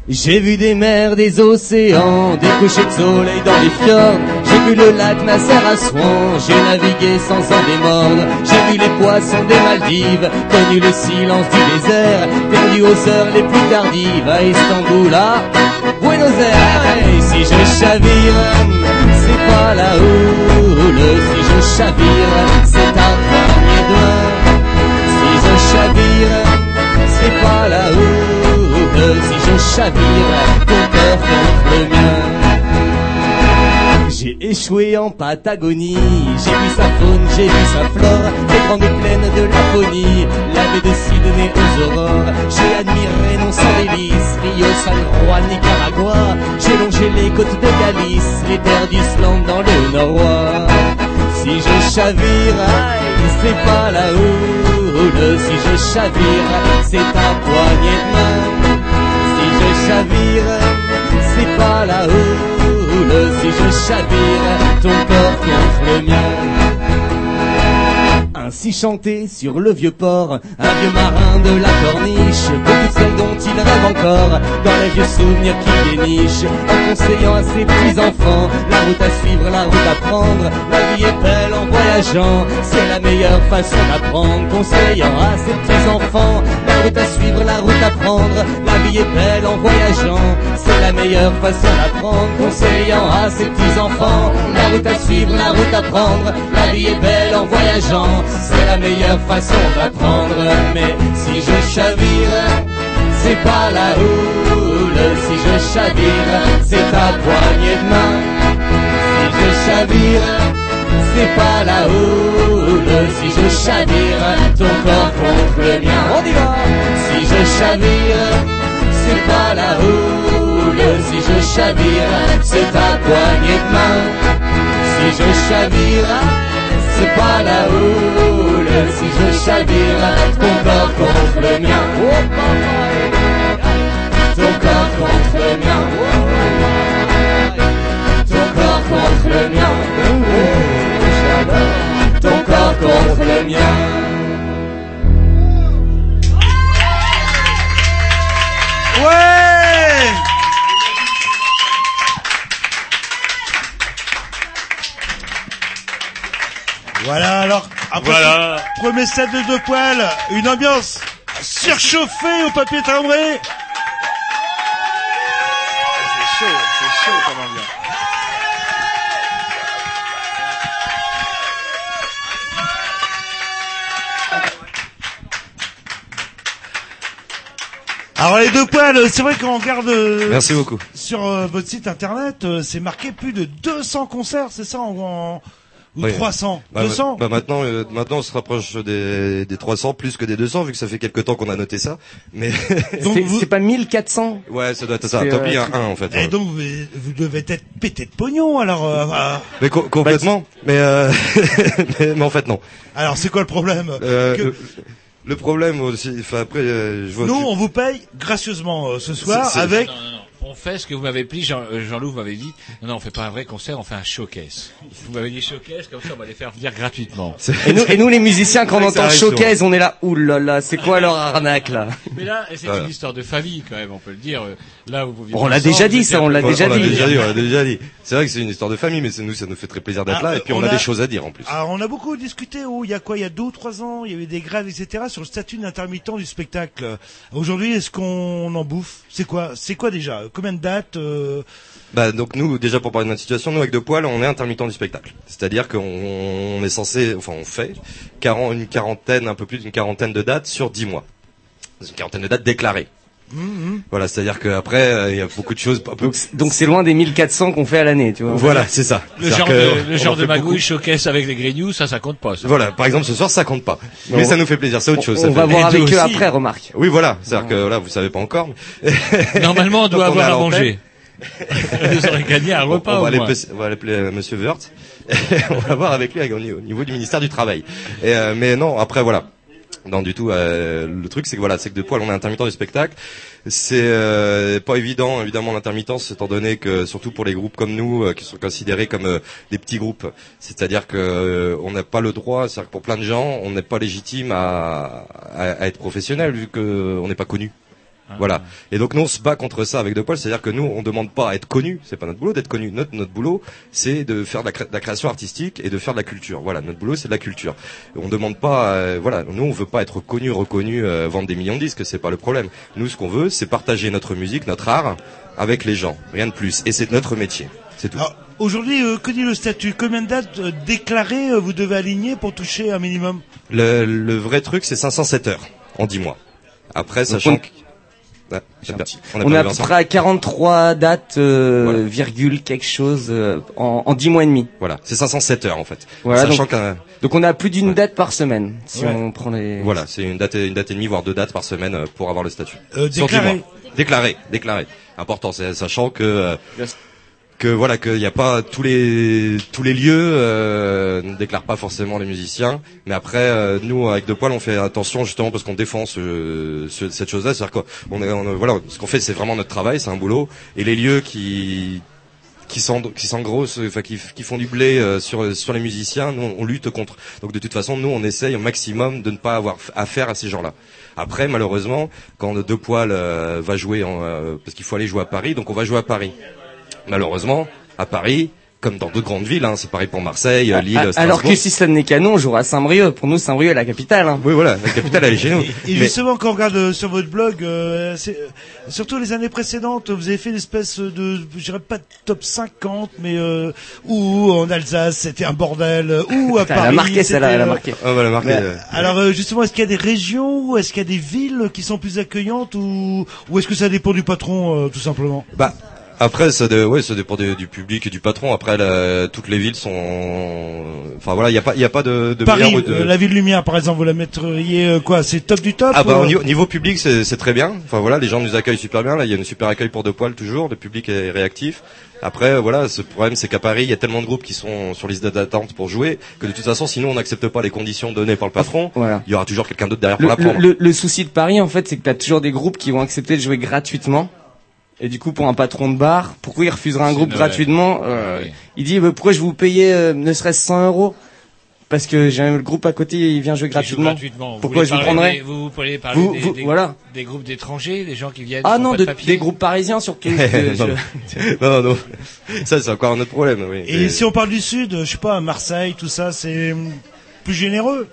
J'ai vu des mers, des océans, des couchers de soleil dans les fjords. Vu le lac Nasser à j'ai navigué sans en démordre. J'ai vu les poissons des Maldives, connu le silence du désert, perdu aux heures les plus tardives, à Istanbul, à Buenos Aires. Et si je chavire, c'est pas la houle. Si je chavire, c'est un de main. Si je chavire, c'est pas la houle. Si je chavire, ton cœur contre le mien. J'ai échoué en Patagonie, j'ai vu sa faune, j'ai vu sa flore, les grandes plaines de Laponie, la baie de Sydney aux aurores. J'ai admiré non sans délice, Rio, San Juan, Nicaragua. J'ai longé les côtes de Galice, les terres d'Islande dans le nord. Si je chavire, c'est pas la houle. Si je chavire, c'est un poignet de main. Si je chavire, c'est pas la houle. Si je chavire ton corps contre le mien. Ainsi chanté sur le vieux port, un vieux marin de la corniche, beaucoup de celles dont il rêve encore, dans les vieux souvenirs qui dénichent, en conseillant à ses petits enfants, la route à suivre, la route à prendre, la vie est belle en voyageant, c'est la meilleure façon d'apprendre, conseillant à ses petits enfants, la route à suivre, la route à prendre, la vie est belle en voyageant, c'est la meilleure façon d'apprendre, conseillant à ses petits enfants, la route à suivre, la route à prendre, la vie est belle en voyageant, c'est la meilleure façon d'apprendre, mais si je chavire, c'est pas la houle, si je chavire, c'est ta poignée de main, si je chavire, c'est pas la houle, si je chavire, ton corps contre le mien, on y va, si je chavire, c'est pas la houle, si je chavire, c'est ta poignée de main, si je chavire, c'est pas la houle, si je chavire, ton corps contre le mien, ton corps contre le mien, ton corps contre le mien, ton corps contre le mien. Ouais Voilà, alors, après Voilà. premier set de deux poils, une ambiance surchauffée au papier timbré. Les deux poils, c'est vrai qu'on regarde euh, Merci beaucoup. sur euh, votre site internet, euh, c'est marqué plus de 200 concerts, c'est ça en, en- ou Oui. 300 Bah, 200 bah, maintenant, euh, maintenant, on se rapproche des, des 300 plus que des 200 vu que ça fait quelques temps qu'on a noté ça. Mais C'est c'est pas 1400 ouais, ça doit être ça. C'est, Tant pis, euh, un 1 en fait. Et donc vous, vous devez être pété de pognon alors. euh, ah. Mais co- complètement. mais, euh, mais mais en fait non. alors c'est quoi le problème Euh, Que- le, problème aussi, enfin après, euh, je vois. Nous tu- on vous paye gracieusement euh, ce soir avec Non, non, non. On fait ce que vous m'avez dit, Jean, euh, Jean-Loup m'avait dit. Non, non, on fait pas un vrai concert, on fait un showcase. Vous m'avez dit showcase, comme ça on va les faire venir gratuitement. Et nous, et nous, les musiciens, quand on entend showcase, on est là, oulala, c'est quoi leur arnaque là? Mais là, c'est Voilà. une histoire de famille quand même, on peut le dire. Euh, Là, où vous vivez On l'a déjà dit, ça, on l'a déjà on l'a dit. déjà dit, on l'a déjà dit. C'est vrai que c'est une histoire de famille, mais nous, ça nous fait très plaisir d'être Ah, là. Et puis on, on a, a- des choses à dire en plus. Alors on a beaucoup discuté il y a quoi il y a deux ou trois ans il y avait des grèves etc sur le statut d'intermittent du spectacle. Aujourd'hui est-ce qu'on en bouffe? C'est quoi C'est quoi déjà Combien de dates euh, Bah donc nous déjà pour parler de notre situation, nous avec deux poils, on est intermittent du spectacle. C'est-à-dire qu'on on est censé, enfin on fait 40, une quarantaine, un peu plus d'une quarantaine de dates sur 10 mois. Une quarantaine de dates déclarées. Voilà, c'est-à-dire qu'après euh, il y a beaucoup de choses. Donc, c'est- loin des 1400 qu'on fait à l'année, tu vois. Voilà, c'est ça. Le genre que de, le genre de magouille showcase avec les grignoux, ça, ça compte pas. Ça. Voilà, par exemple ce soir ça compte pas. Mais ça nous fait plaisir, c'est autre chose. ça On va fait- voir Et avec eux après, remarque. Oui voilà, c'est-à-dire que là vous savez pas encore. mais- Normalement, on doit on avoir à manger. Vous aurez gagné un Bon, repas on, va aller on va appeler euh, Monsieur Wörth. on va voir avec lui au niveau- au niveau du ministère du Travail. Et, euh, mais non, après voilà. Non du tout. euh, le truc c'est que voilà, c'est que de poil on est intermittent du spectacle. C'est euh, pas évident évidemment l'intermittence étant donné que surtout pour les groupes comme nous euh, qui sont considérés comme euh, des petits groupes, c'est-à-dire que on n'a pas le droit, c'est-à-dire que pour plein de gens on n'est pas légitime à, à, à être professionnel vu que on n'est pas connu. Voilà. Et donc nous on se bat contre ça avec De Poil, c'est-à-dire que nous on demande pas à être connu, c'est pas notre boulot d'être connu. Notre notre boulot c'est de faire de la, cré- de la création artistique et de faire de la culture. Voilà, notre boulot c'est de la culture. On demande pas, euh, voilà, nous on veut pas être connu, reconnu, euh, vendre des millions de disques, c'est pas le problème. Nous ce qu'on veut c'est partager notre musique, notre art avec les gens, rien de plus. Et c'est notre métier, c'est tout. alors, Aujourd'hui, euh, que dit le statut? Combien de dates euh, déclarées euh, vous devez aligner pour toucher un minimum? Le, le vrai truc c'est 507 heures en 10 mois. Après Donc, sachant on- que Ouais, J'ai un a petit- pas- a On à peu près à 43 dates, euh, Voilà. virgule quelque chose, euh, en, en 10 mois et demi. Voilà, c'est 507 heures en fait. Voilà, Sachant donc, on a plus d'une Ouais. date par semaine, si Ouais. on prend les... Voilà, c'est une date, une date et demie, voire deux dates par semaine euh, pour avoir le statut. Euh, dix déclaré. mois. Déclaré, déclaré. Important, c'est sachant que euh, que voilà qu'il n'y a pas tous les tous les lieux euh, ne déclarent pas forcément les musiciens. Mais après, euh, nous avec deux poils, on fait attention justement parce qu'on défend ce, ce- cette chose-là, c'est-à-dire qu'on est, on est- voilà, ce qu'on fait, c'est vraiment notre travail, c'est un boulot. Et les lieux qui qui s'en qui s'engrossent, enfin qui, qui font du blé euh, sur sur les musiciens, nous on lutte contre. Donc de toute façon, nous on essaye au maximum de ne pas avoir affaire à ces gens-là. Après, malheureusement, quand Deux Poils euh, va jouer, en, euh, parce qu'il faut aller jouer à Paris, donc on va jouer à Paris. Malheureusement, à Paris, comme dans d'autres grandes villes, hein, c'est pareil pour Marseille, euh, Lille, Ah, Strasbourg. Alors que si ça n'est canon, on jouera à Saint-Brieuc. Pour nous, Saint-Brieuc est la capitale. Hein. Oui, voilà, la capitale elle est chez nous. Et justement, quand on regarde euh, sur votre blog, euh, c'est- euh, surtout les années précédentes, vous avez fait une espèce de, je dirais pas de top 50, mais euh, où en Alsace c'était un bordel, euh, ou à Putain, elle a Paris. marqué, celle-là, elle a euh, marqué. Ah, voilà, marqué, mais, euh, alors euh, justement, est-ce qu'il y a des régions, ou est-ce qu'il y a des villes qui sont plus accueillantes, ou, ou est-ce que ça dépend du patron, euh, tout simplement? Bah, après, ça, dé- ouais, ça dépend de- du public et du patron. Après, la- toutes les villes sont, enfin voilà, il n'y a pas, il a pas de, de Paris, meilleur ou de- euh, la ville lumière, par exemple, vous la mettriez euh, quoi C'est top du top Ah bah euh au niveau, niveau public c'est c'est très bien. Enfin voilà, les gens nous accueillent super bien. Là, il y a une super accueil pour deux poils toujours. Le public est réactif. Après euh, voilà, ce problème c'est qu'à Paris il y a tellement de groupes qui sont sur liste d'attente pour jouer que de toute façon sinon on n'accepte pas les conditions données par le patron. Voilà. Il y aura toujours quelqu'un d'autre derrière Le, pour la le, prendre. le- le souci de Paris, en fait, c'est que t'as toujours des groupes qui vont accepter de jouer gratuitement. Et du coup, pour un patron de bar, pourquoi il refusera un groupe Noël. gratuitement euh, Oui. Il dit, bah, pourquoi je vais vous payer euh, ne serait-ce 100 euros Parce que j'ai un- le groupe à côté, il vient jouer gratuitement. Pourquoi je vous prendrais des- Vous, vous pourriez parler Vous- des, vous- des- voilà. des groupes d'étrangers, des gens qui viennent. Ah non, de- des groupes parisiens surtout. que non, je- non, non, ça c'est encore un autre problème. Oui. Et si on parle du sud, je sais pas, Marseille, tout ça, c'est plus généreux.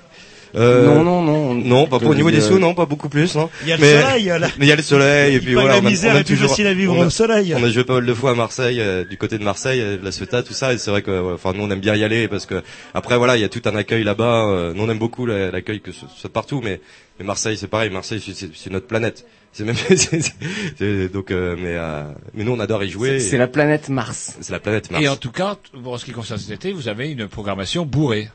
Euh, Non, non, non. Non, pas pour au niveau des sous, non, pas beaucoup plus, non. Il y a le Mais- soleil, il y a la- Mais il y a le soleil, et puis voilà. la on a- misère on a est plus toujours- facile à vivre a- au soleil. On a joué pas mal de fois à Marseille, euh, du côté de Marseille, euh, de la Ceuta, tout ça, et c'est vrai que, ouais, enfin, nous on aime bien y aller parce que, après voilà, il y a tout un accueil là-bas. euh, nous on aime beaucoup la- l'accueil que ce soit partout, mais, mais Marseille c'est pareil. Marseille c'est- notre planète. C'est même, c'est- c'est- c'est- donc, euh, mais, euh, mais nous on adore y jouer. C'est la planète Mars. C'est la planète Mars. Et en tout cas, pour ce qui concerne cet été, vous avez une programmation bourrée.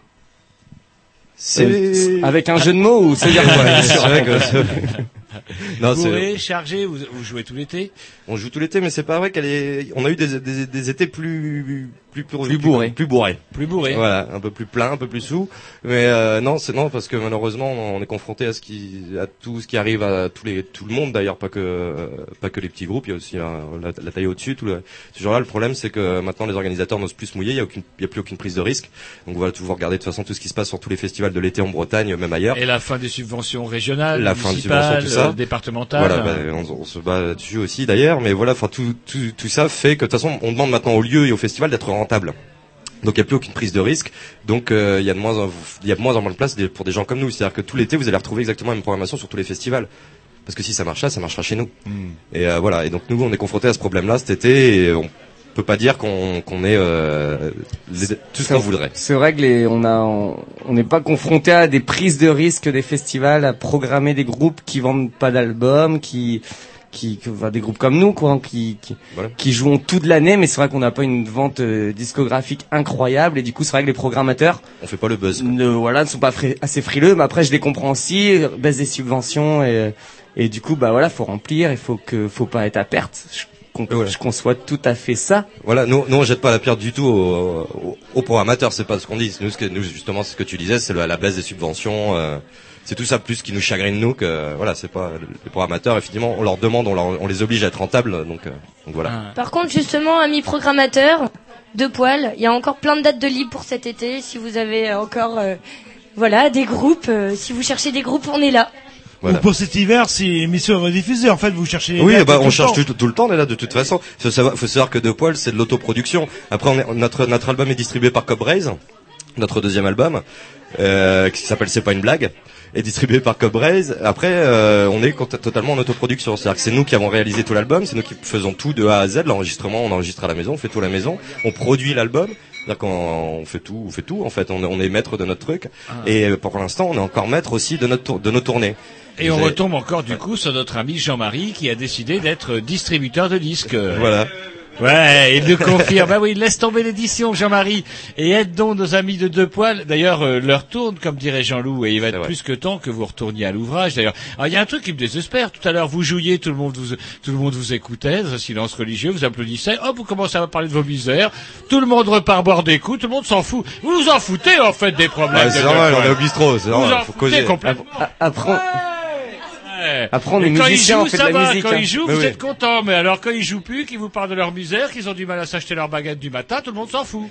Euh, avec un jeu de mots ou se dire quoi c'est vrai que- Non, c'est- bourrée, chargée, vous, vous jouez tout l'été? On joue tout l'été, mais c'est pas vrai qu'elle est. On a eu des, des, des étés plus plus plus, Plus bourrés. plus bourrés. Voilà, un peu plus plein, un peu plus sous. Mais euh, non, c'est non parce que malheureusement on est confronté à ce qui à tout ce qui arrive à tous les tout le monde d'ailleurs, pas que euh, pas que les petits groupes. Il y a aussi euh, la, la taille au-dessus. Tout le, ce genre-là, le problème c'est que maintenant les organisateurs n'osent plus se mouiller. Il y a aucune, il y a plus aucune prise de risque. Donc on va toujours regarder de toute façon tout ce qui se passe sur tous les festivals de l'été en Bretagne, même ailleurs. Et la fin des subventions régionales, La fin des subventions, tout ça. euh, départementales. Voilà, bah, on, on se bat là-dessus aussi d'ailleurs, mais voilà, enfin tout, tout, tout ça fait que de toute façon, on demande maintenant aux lieux et aux festivals d'être rentables. Donc il n'y a plus aucune prise de risque. Donc euh, il y a de moins en, il y a de moins en moins de place pour des gens comme nous. C'est-à-dire que tout l'été, vous allez retrouver exactement la même programmation sur tous les festivals. Parce que si ça marche là, ça marchera chez nous. Et euh, voilà. Et donc nous, on est confrontés à ce problème-là cet été. Et on peut pas dire qu'on qu'on est euh, les- tout ce qu'on voudrait. C'est vrai que les, on a, on n'est pas confronté à des prises de risque des festivals, à programmer des groupes qui vendent pas d'albums, qui, qui, enfin, des groupes comme nous, quoi, qui, qui, Voilà. qui jouons toute l'année, mais c'est vrai qu'on n'a pas une vente euh, discographique incroyable, et du coup, c'est vrai que les programmateurs, On fait pas le buzz. ne, voilà, ne sont pas fri- assez frileux, mais après, je les comprends aussi, euh, baisse des subventions, et, et du coup, bah voilà, faut remplir, il faut que, faut pas être à perte. Je, Voilà. je conçois tout à fait ça. Voilà, nous, nous on jette pas la pierre du tout aux, aux, aux programmateurs, c'est pas ce qu'on dit. Nous, ce que, nous justement, c'est ce que tu disais, c'est le- la baisse des subventions. euh, c'est tout ça plus qui nous chagrine nous que voilà, c'est pas les programmateurs. Effectivement, on leur demande, on, leur- on les oblige à être rentables, donc, euh, donc voilà. Ah. Par contre, justement, amis programmateurs, deux poils, il y a encore plein de dates de libre pour cet été. Si vous avez euh, encore, euh, voilà, des groupes, euh, si vous cherchez des groupes, on est là. Voilà. Ou pour cet hiver, si l'émission est rediffusée, en fait, vous cherchez Oui, bah, on cherche tout, tout le temps, on est là de toute façon. Faut savoir, faut savoir que Deux Poils, c'est de l'autoproduction. Après, on est, notre, notre album est distribué par Cobb Raise, notre deuxième album, euh, qui s'appelle C'est pas une blague, est distribué par Cobb Raise. Après, euh, on est totalement en autoproduction. C'est-à-dire que c'est nous qui avons réalisé tout l'album, c'est nous qui faisons tout de A à Z. L'enregistrement, on enregistre à la maison, on fait tout à la maison, on produit l'album. C'est-à-dire qu'on on fait tout, on fait tout. En fait, on, est- on est maître de notre truc. Et euh, pour l'instant, on est encore maître aussi de notre de nos tournées. Et on retombe encore du coup sur notre ami Jean-Marie qui a décidé d'être distributeur de disques. Voilà. Ouais, il nous confirme. bah oui, laisse tomber l'édition, Jean-Marie, et aide donc nos amis de deux poils. D'ailleurs, euh, leur tourne, comme dirait Jean-Loup, et il va être vrai. plus que temps que vous retourniez à l'ouvrage. D'ailleurs, Alors, il y a un truc qui me désespère. Tout à l'heure, vous jouiez, tout le monde vous, tout le monde vous écoutait, dans un silence religieux, vous applaudissez. Hop, vous commencez à parler de vos misères. Tout le monde repart boire des coups. Tout le monde s'en fout. Vous vous en foutez en fait des problèmes. Ouais, c'est normal, on est au bistrot, c'est Vous normal, en faut foutez causer. complètement. Après. Après, on est quand ils musicien, jouent, on fait de ça la va. musique, Quand hein. ils jouent, Mais vous oui. êtes contents. Mais alors, quand ils jouent plus, qu'ils vous parlent de leur misère, qu'ils ont du mal à s'acheter leur baguette du matin, tout le monde s'en fout.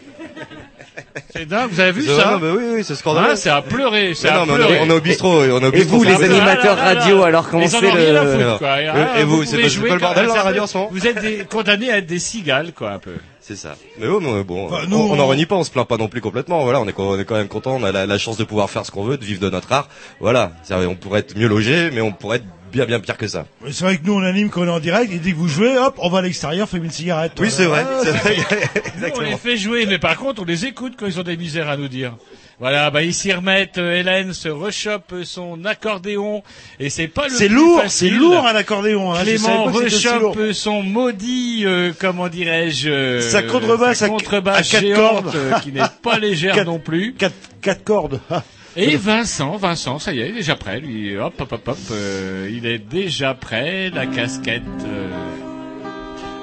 C'est dingue. Vous avez vu ça bah oui, oui, c'est scandaleux. Ah, c'est à pleurer. C'est Mais à non, mais on est- pleurer. on est au bistrot, et on est au Et bistrot. vous, les animateurs Ah là là là. radio, alors comment Ils en c'est le... foutre, quoi. Et- Ah, et vous, pouvez c'est pas- le bordel la radio en ce moment Vous êtes des- condamnés à être des cigales, quoi, un peu. C'est ça. Mais bon, Enfin, on- nous, on on- en renie pas, on se plaint pas non plus complètement. Voilà, on est, on est quand même content, on a la, la chance de pouvoir faire ce qu'on veut, de vivre de notre art. Voilà, on pourrait être mieux logé, mais on pourrait être bien bien pire que ça. C'est vrai que nous on anime quand on est en direct et dès que vous jouez, hop, on va à l'extérieur, fumer une cigarette. Oui, c'est vrai, Ah, c'est vrai. Nous, on les fait jouer, mais par contre, on les écoute quand ils ont des misères à nous dire. Voilà, bah ils s'y remettent. Hélène se rechoppe son accordéon et c'est pas le C'est plus lourd, facile. c'est lourd un accordéon. Hein. Clément rechoppe son maudit, euh, comment dirais-je, euh, Sa contrebasse sa à- contrebasse à quatre géante, cordes. euh, qui n'est pas légère Quatre- non plus. Quatre, quatre cordes. Ah. Et Vincent, Vincent, ça y est, il est déjà prêt, lui. Hop, hop, hop, hop, euh, il est déjà prêt. La casquette. euh,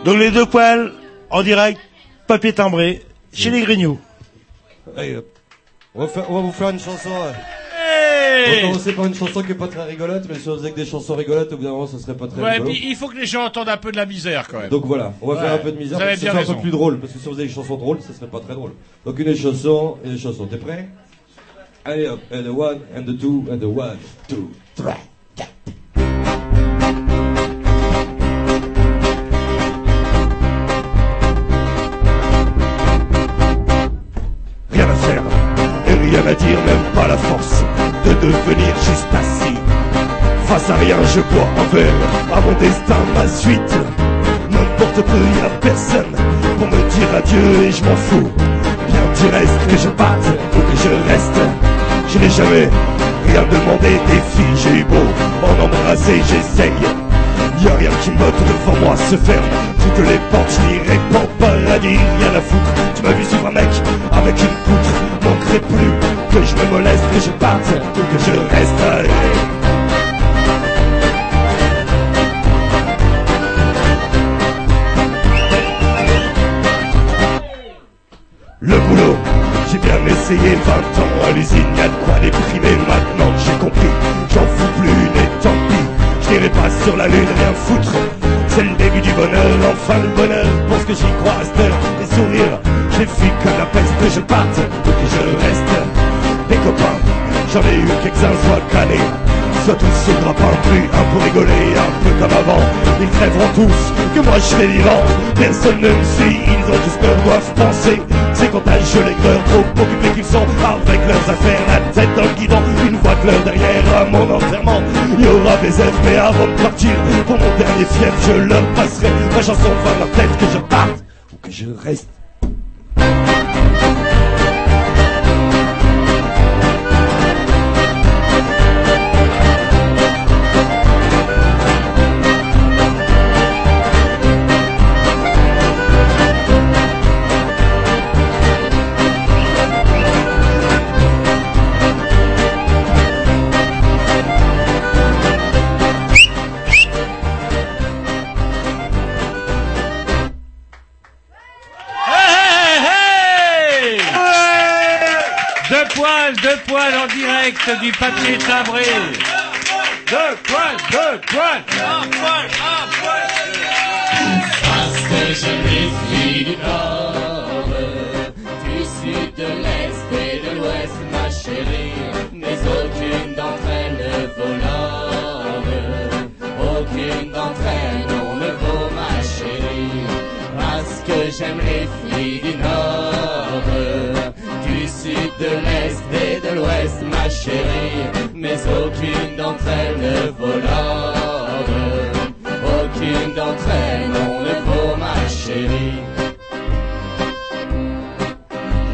Donc les deux poils en direct, papier timbré, chez les Grignoux. Allez, hop. On, va faire- on va vous faire une chanson. euh. Hey On va commencer par une chanson qui est pas très rigolote, mais si on faisait que des chansons rigolotes, au bout d'un moment, ce serait pas très Ouais, rigolo. puis il faut que les gens entendent un peu de la misère quand même. Donc voilà, on va Ouais, faire un peu de misère, Vous avez parce que bien ce sera un raison. peu plus drôle, parce que si on faisait des chansons drôles, ça serait pas très drôle. Donc une chanson, une chanson, t'es prêt Allez hop, and the one, and the two, and the one, two, three. Rien Face à rien, je bois un verre à mon destin, ma suite. N'importe peu, y a personne pour me dire adieu et je m'en fous. Bien tu restes, que je parte ou que je reste. Je n'ai jamais rien demandé des filles, j'ai eu beau en embrasser, j'essaye. Y a rien qui me botte devant moi se ferme Toutes les portes, je n'y réponds pas paradis, rien à foutre Tu m'as vu suivre un mec avec une poutre Manquerait plus que je me moleste, que je parte ou que je reste Le boulot, j'ai bien essayé 20 ans à l'usine, y'a de quoi déprimer maintenant j'ai compris. J'en fous plus, mais tant pis, je n'irai pas sur la lune, rien foutre. C'est le début du bonheur, enfin le bonheur, pour ce que j'y crois à les sourires. J'ai fui comme la peste, je parte que je reste. Des copains, j'en ai eu quelques-uns, soit canés. Soit tous sous le grappin, plus un pour rigoler, un peu comme avant. Ils crèveront tous, que moi je serai vivant. Personne ne me suit, ils ont tous peur, doivent penser. C'est contagieux les greurs, trop occupés qu'ils sont avec leurs affaires. La tête dans le guidon, une voix l'heure derrière à mon enterrement. Il y aura des œufs, mais avant de partir, pour mon dernier fief, je leur passerai ma chanson dans leur tête que je parte ou que je reste. Deux poils en direct du papier timbré. Deux poils, deux poils. Un poil, un poil. Parce que je méfie du nord, du sud, de l'est et de l'ouest, ma chérie, mais aucune d'entre elles ne vaut l'or. Aucune d'entre elles non ne vaut ma chérie, parce que j'aime les filles de l'est et de l'ouest, ma chérie, mais aucune d'entre elles ne vaut l'or. Aucune d'entre elles non ne vaut ma chérie.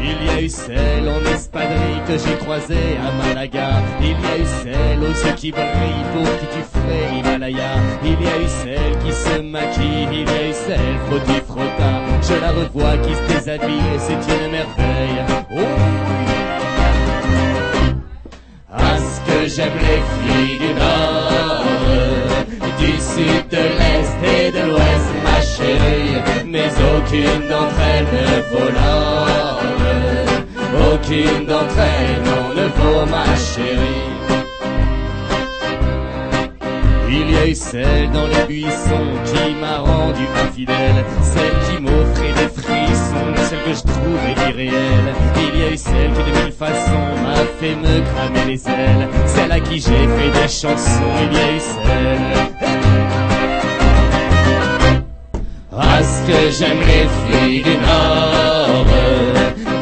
Il y a eu celle en espadrille que j'ai croisée à Malaga. Il y a eu celle aux yeux qui brillent pour qui tu ferais Himalaya. Il y a eu celle qui se maquille, il y a eu celle Je la revois qui se déshabille et c'est une merveille. Oh que j'aime les filles du nord, du sud, de l'est et de l'ouest, ma chérie. Mais aucune d'entre elles ne vaut l'or. Aucune d'entre elles non ne vaut ma chérie. Il y a eu celle dans les buissons qui m'a rendu infidèle, celle qui m'offrait des frissons, celle que je trouvais irréelle. Il y a eu celle qui de mille façons m'a fait me cramer les ailes, celle à qui j'ai fait des chansons. Il y a eu celle. Parce que j'aime les filles du Nord,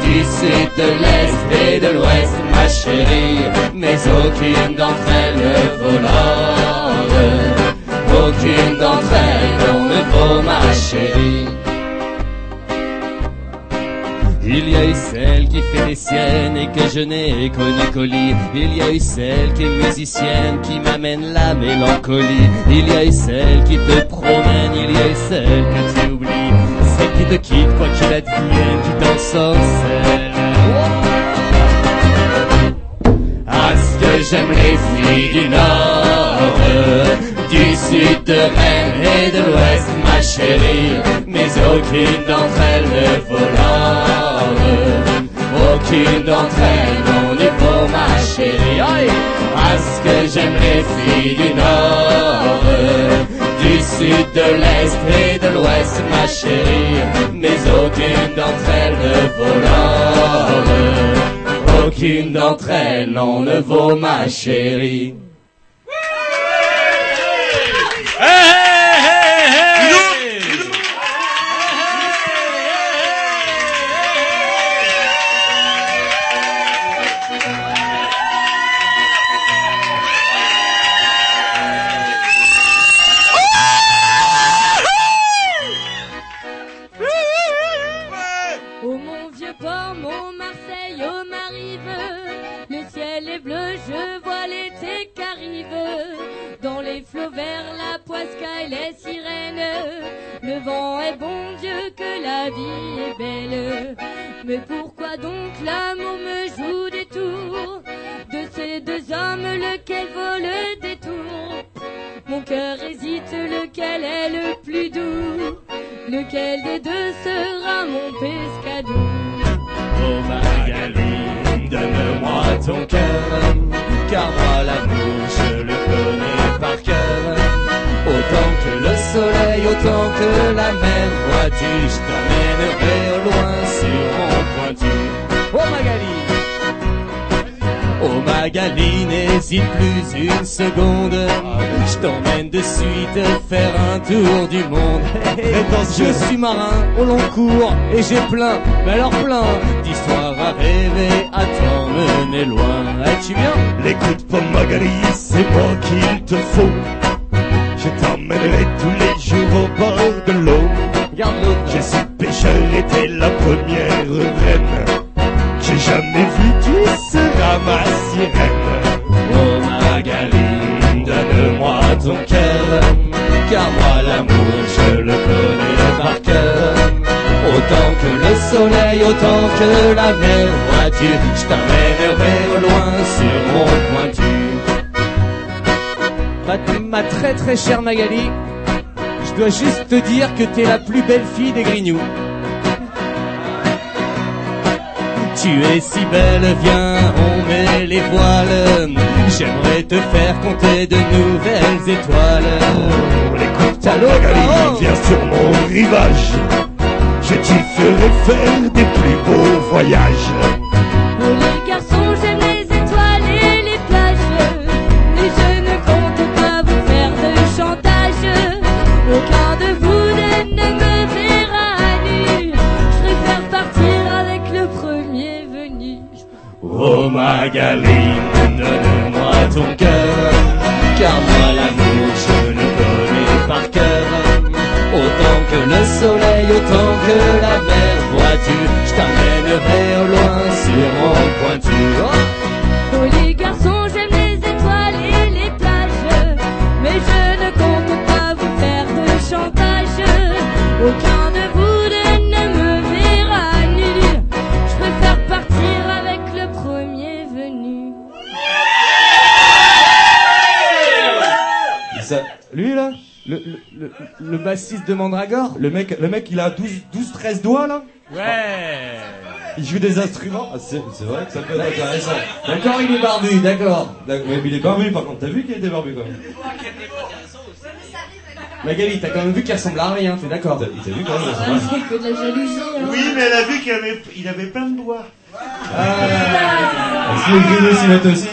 du Sud, de l'Est et de l'Ouest, chérie, mais aucune d'entre elles ne vaut l'or. Aucune d'entre elles ne vaut ma chérie. Il y a eu celle qui fait des siennes et que je n'ai connu qu'au lit. Il y a eu celle qui est musicienne qui m'amène la mélancolie. Il y a eu celle qui te promène, il y a eu celle que tu oublies. Celle qui te quitte quoi qu'il advienne, qui t'ensorcelle. Parce que j'aime les filles du Nord, du Sud, de Rennes et de l'Ouest, ma chérie, mais aucune d'entre elles ne l'or. Aucune d'entre elles n'ont du pour ma chérie. Parce que j'aime les filles du Nord, du Sud, de l'Est et de l'Ouest, ma chérie, mais aucune d'entre elles ne l'or. Aucune d'entre elles n'en ne vaut ma chérie. Du monde. Je suis marin au long cours et j'ai plein, mais alors plein d'histoires à rêver, à t'emmener loin. Es-tu bien L'écoute pas Magali, c'est moi qu'il te faut. Je t'emmènerai autant que la mer, vois-tu, je t'emmènerai au loin sur mon pointu. Bah, ma très très chère Magali, je dois juste te dire que t'es la plus belle fille des Grignoux. Tu es si belle, viens, on met les voiles. J'aimerais te faire compter de nouvelles étoiles. Écoute ta Magali, viens sur mon rivage. Je t'y ferai faire des plus beaux voyages. Oh les garçons, j'aime les étoiles et les plages Mais je ne compte pas vous faire de chantage Aucun de vous ne, ne me verra à nu Je préfère partir avec le premier venu Oh Magali, donne-moi ton cœur, car moi l'amour je le connais par cœur. Soleil, autant que la mer, vois-tu, je t'emmènerai au loin sur mon pointu. Oh Oh les garçons, j'aime les étoiles et les plages Mais je le, le, le bassiste de Mandragore Le mec, le mec, il a 12, 12 13 doigts, là Ouais Il joue des instruments. Ah, c'est, c'est vrai que ça peut être intéressant. D'accord, il est barbu, d'accord. D'accord, Mais il est barbu, par contre. T'as vu qu'il était barbu, quand même? Magali, t'as quand même vu qu'il ressemble à rien, t'es d'accord? T'as t'as vu quand même Ah, c'est que de la jalousie. hein. Oui, mais elle a vu qu'il avait, il avait plein de doigts. Ah, grilles s'y mettent aussi?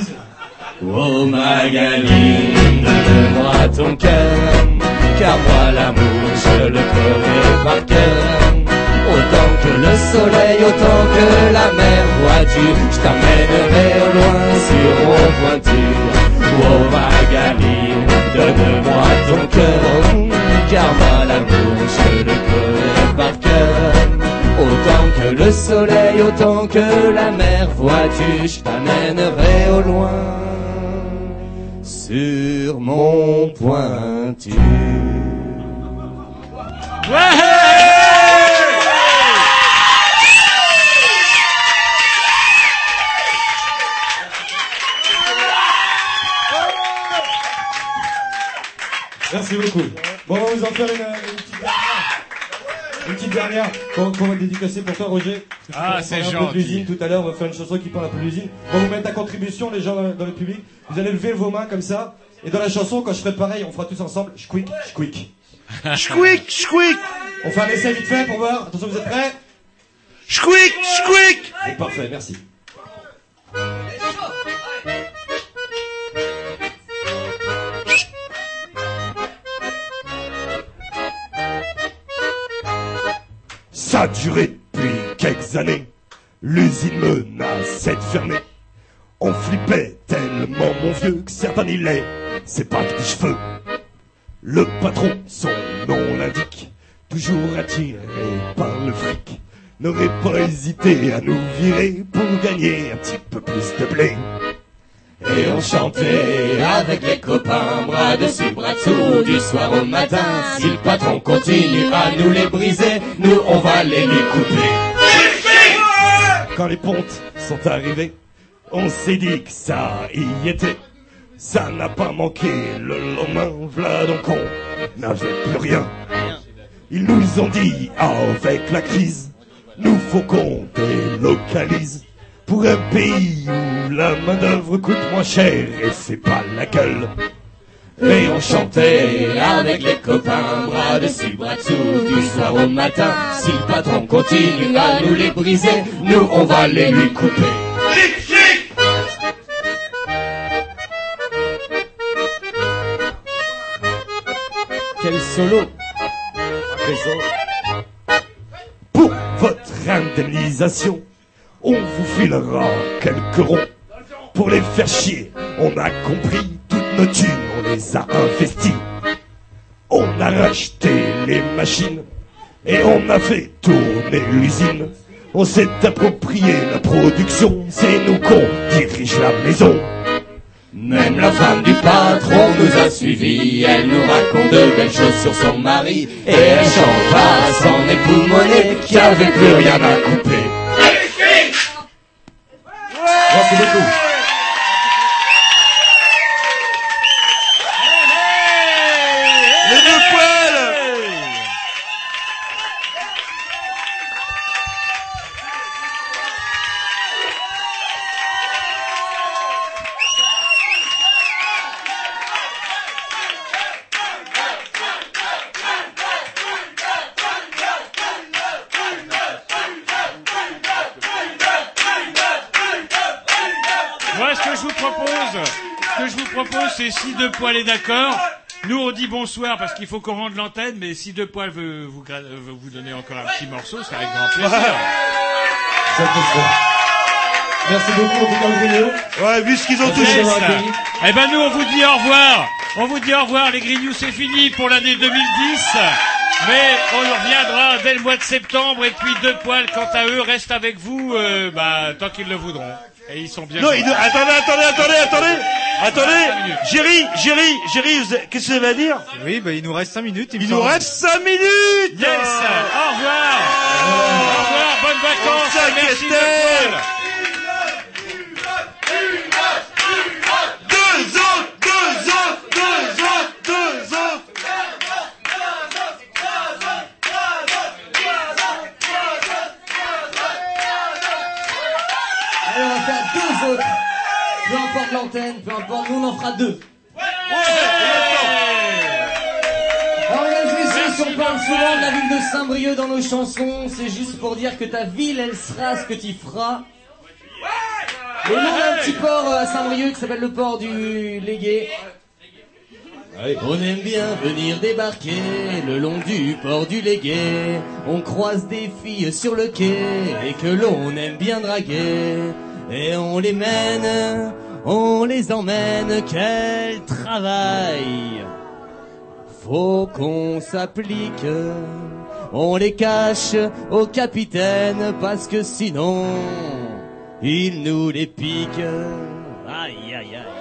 Oh Magali, donne-moi ton cœur, car moi l'amour je le connais par cœur. Autant que le soleil, autant que la mer, vois-tu, je t'amènerai au loin sur mon pointure. Oh Magali, donne-moi ton cœur, car moi l'amour je le connais par cœur. Autant que le soleil, autant que la mer, vois-tu, je t'amènerai au loin sur mon pointu. Merci beaucoup. Bon, on vous en faire une, une. Une petite dernière qu'on va dédicacer pour toi, Roger? Ah, c'est parlait un peu de gentil. l'usine tout à l'heure. On va faire une chanson qui parle un peu de l'usine. On va vous mettre ta contribution, les gens dans dans le public. Vous allez lever vos mains comme ça. Et dans la chanson, quand je ferai pareil, on fera tous ensemble. Squeak, squeak. Squeak, squeak, On fait un essai vite fait pour voir. Attention, vous êtes prêts? Squeak, squeak. Et Parfait, merci. Ça a duré depuis quelques années. L'usine menaçait de fermer. On flippait tellement, mon vieux, que certains l'aient. C'est pas que des cheveux. Le patron, son nom l'indique, toujours attiré par le fric, n'aurait pas hésité à nous virer pour gagner un petit peu plus de blé. Et on chantait avec les copains, bras dessus, bras dessous, du soir au matin. Si le patron continue à nous les briser, nous on va les lui. Quand les pontes sont arrivées, on s'est dit que ça y était. Ça n'a pas manqué le lendemain, v'là donc on n'avait plus rien. Ils nous ont dit, avec la crise, nous faut qu'on délocalise. Pour un pays où la main d'œuvre coûte moins cher et fait pas la gueule. Et on chantait avec les copains, bras dessus, bras dessous, du soir au matin. Si le patron continue à nous les briser, nous on va les lui couper. Quel solo Pour votre indemnisation, on vous filera quelques ronds. Pour les faire chier, on a compris, toutes nos thunes, on les a investies. On a racheté les machines et on a fait tourner l'usine. On s'est approprié la production, c'est nous qu'on dirige la maison. Même la femme du patron nous a suivis, elle nous raconte de belles choses sur son mari, et elle chante à son époux Monet qui avait plus rien à couper. Merci beaucoup. Si deux poils est d'accord. Nous, on dit bonsoir parce qu'il faut qu'on rende l'antenne, mais si deux poils veut vous, veut vous donner encore un petit morceau, c'est avec grand plaisir. Merci beaucoup, en tout cas. Ouais, vu ce qu'ils ont tous. Yes. Eh ben nous on vous dit au revoir. On vous dit au revoir les Grignoux c'est fini pour l'année 2010. Mais on reviendra dès le mois de septembre et puis deux poils quant à eux restent avec vous euh, bah, tant qu'ils le voudront. Et ils sont bien. Non, gentils. il- attendez, attendez, attendez, attendez, attendez. Géry, Géry, vous- qu'est-ce que ça veut dire Oui, bah, il nous reste 5 minutes. Il, me Il nous semble. reste 5 minutes. Yes. Au revoir. Au revoir. Bonnes vacances. On Merci s'inquiétait. autres, deux autres, deux autres. Peu importe l'antenne, peu importe, nous on en fera deux. Alors et messieurs, si on parle souvent de la ville de Saint-Brieuc dans nos chansons, c'est juste pour dire que ta ville, elle sera ce que tu feras. Et nous, on a un petit port euh, à Saint-Brieuc qui s'appelle le port du Légué. On aime bien venir débarquer le long du port du Légué. On croise des filles sur le quai et que l'on aime bien draguer. Et on les mène, on les emmène, quel travail Faut qu'on s'applique, on les cache au capitaine parce que sinon il nous les pique. Aïe aïe aïe.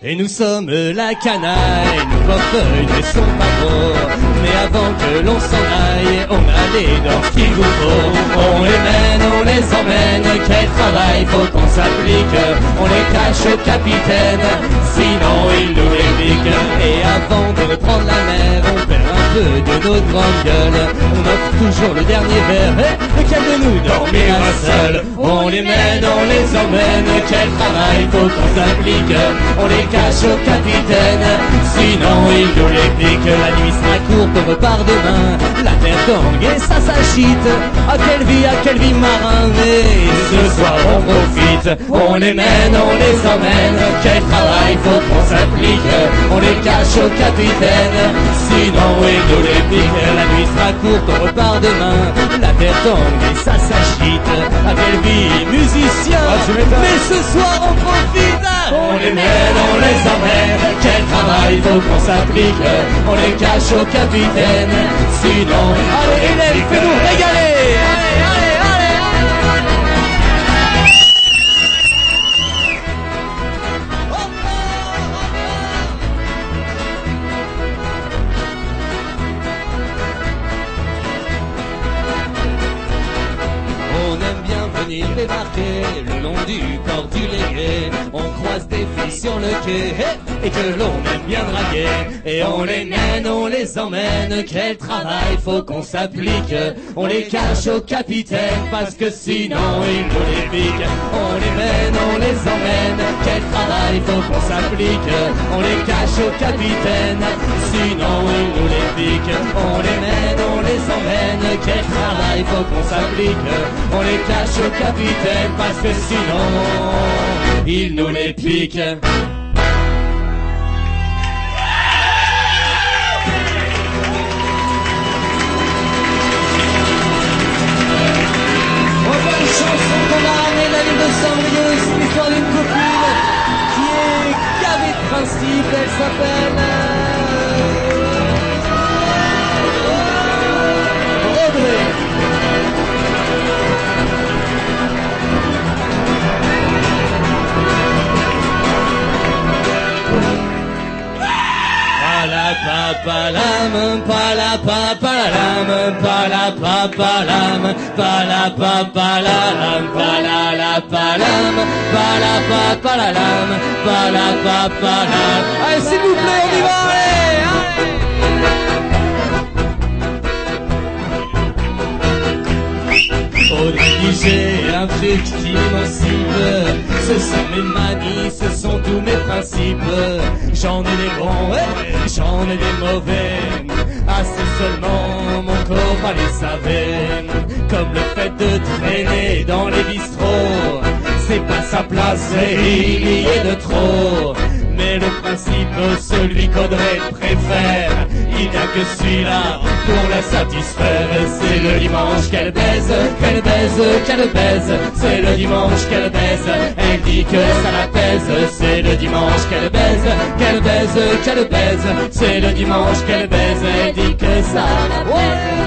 Et nous sommes la canaille, nos portefeuilles ne sont pas gros. Mais avant que l'on s'en aille, on a les dents qu'il vous faut. On les mène, on les emmène, quel travail, faut qu'on s'applique? On les cache au capitaine, sinon il nous les pique. Et avant de reprendre la mer, on perd de notre grande gueule. On offre toujours le dernier verre, et lequel de nous dormira seul On les mène, on les emmène, quel travail, faut qu'on s'applique. On les cache au capitaine, sinon il nous les pique. La nuit sera courte, on repart demain. La terre tangue et ça s'agite. À quelle vie, à quelle vie marin, mais ce soir on profite. On les mène, on les emmène, quel travail, faut qu'on s'applique. On les cache au capitaine, sinon il nous les pique. La nuit sera courte, on repart demain. La terre tangue et ça s'agite. À quelle vie, musicien, mais ce soir on profite. On les mène, on les emmène, quel travail faut qu'on s'applique, on les cache au capitaine, sinon, allez Hélène, fais-nous régaler le long du port du Légué. On croise des filles sur le quai et que l'on aime bien draguer. Et on les mène, on les emmène. Quel travail, faut qu'on s'applique. On les cache au capitaine parce que sinon il nous les pique. On les mène, on les emmène. Quel travail, faut qu'on s'applique. On les cache au capitaine, sinon il nous les pique. On les mène, on les emmène. Quel travail, faut qu'on s'applique? On les cache au capitaine parce que sinon il nous les pique. Palapapalam, palapapalalam, palalapalam, palapapalalam, palapapalam. Allez, s'il vous plaît, on y va, allez, Audrey dit j'ai un truc m'émancipe Ce sont mes manies, ce sont tous mes principes. J'en ai des bons, j'en ai des mauvais seulement, mon corps va les savait Comme le fait de traîner dans les bistrots. C'est pas sa place et il y est de trop le principe, celui qu'Audrey préfère, il n'y a que celui-là pour la satisfaire. C'est le dimanche qu'elle baise, qu'elle baise, qu'elle baise. C'est le dimanche qu'elle baise, elle dit que ça la pèse. C'est le dimanche qu'elle baise, qu'elle baise, qu'elle baise. C'est le dimanche qu'elle baise, elle dit que ça la pèse.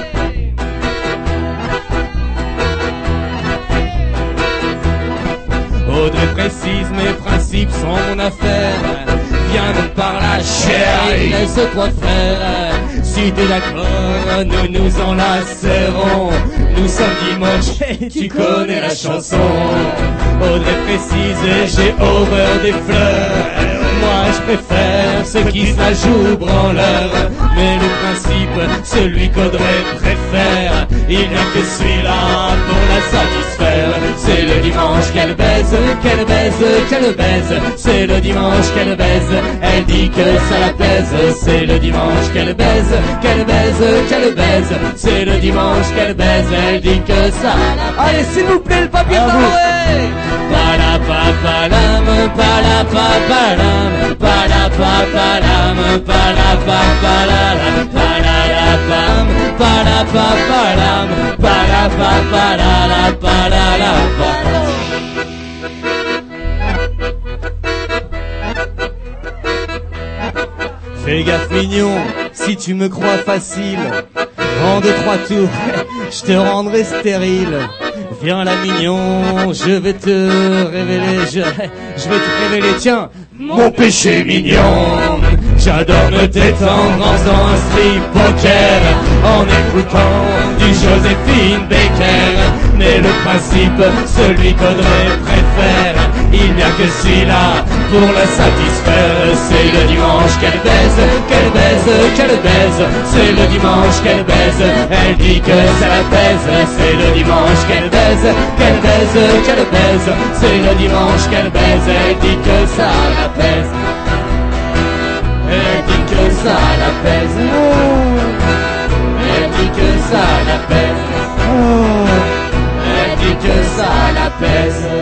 Audrey précise, mes principes sont mon affaire. Viens donc par la chair, et laisse-toi faire. Si t'es d'accord, nous nous enlacerons. Nous sommes dimanche et tu connais la chanson. Audrey précise j'ai horreur des fleurs. Moi je préfère ceux qui se la jouent branleur. Mais le principe, celui qu'Audrey préfère, il n'y a que celui-là pour la satisfaire. c'est le dimanche qu'elle baise, qu'elle baise, qu'elle baise, c'est le dimanche qu'elle baise, elle dit que ça la plaise, c'est le dimanche qu'elle baise, qu'elle baise, qu'elle baise, c'est le dimanche qu'elle baise, elle dit que ça la Allez, s'il vous plaît, le papier timbré Palapapalam, palapapalalam, palalapam, palapapalam, palapapalala, palalapam. Fais gaffe mignon, si tu me crois facile, en deux trois tours, je te rendrai stérile. Viens là mignon, je vais te révéler, je vais te révéler, tiens, mon péché mignon. J'adore me détendre en faisant un strip poker, en écoutant du Joséphine Baker. Mais le principe, celui qu'Audrey préfère, il n'y a que celui-là pour la satisfaire. C'est le dimanche qu'elle baise, qu'elle baise, qu'elle baise. C'est le dimanche qu'elle baise, elle dit que ça la pèse. C'est le dimanche qu'elle baise, qu'elle baise, qu'elle baise. C'est le dimanche qu'elle baise, elle dit que ça la pèse. Elle dit que ça la l'apaise. Elle dit que ça la l'apaise. Elle dit que ça la l'apaise.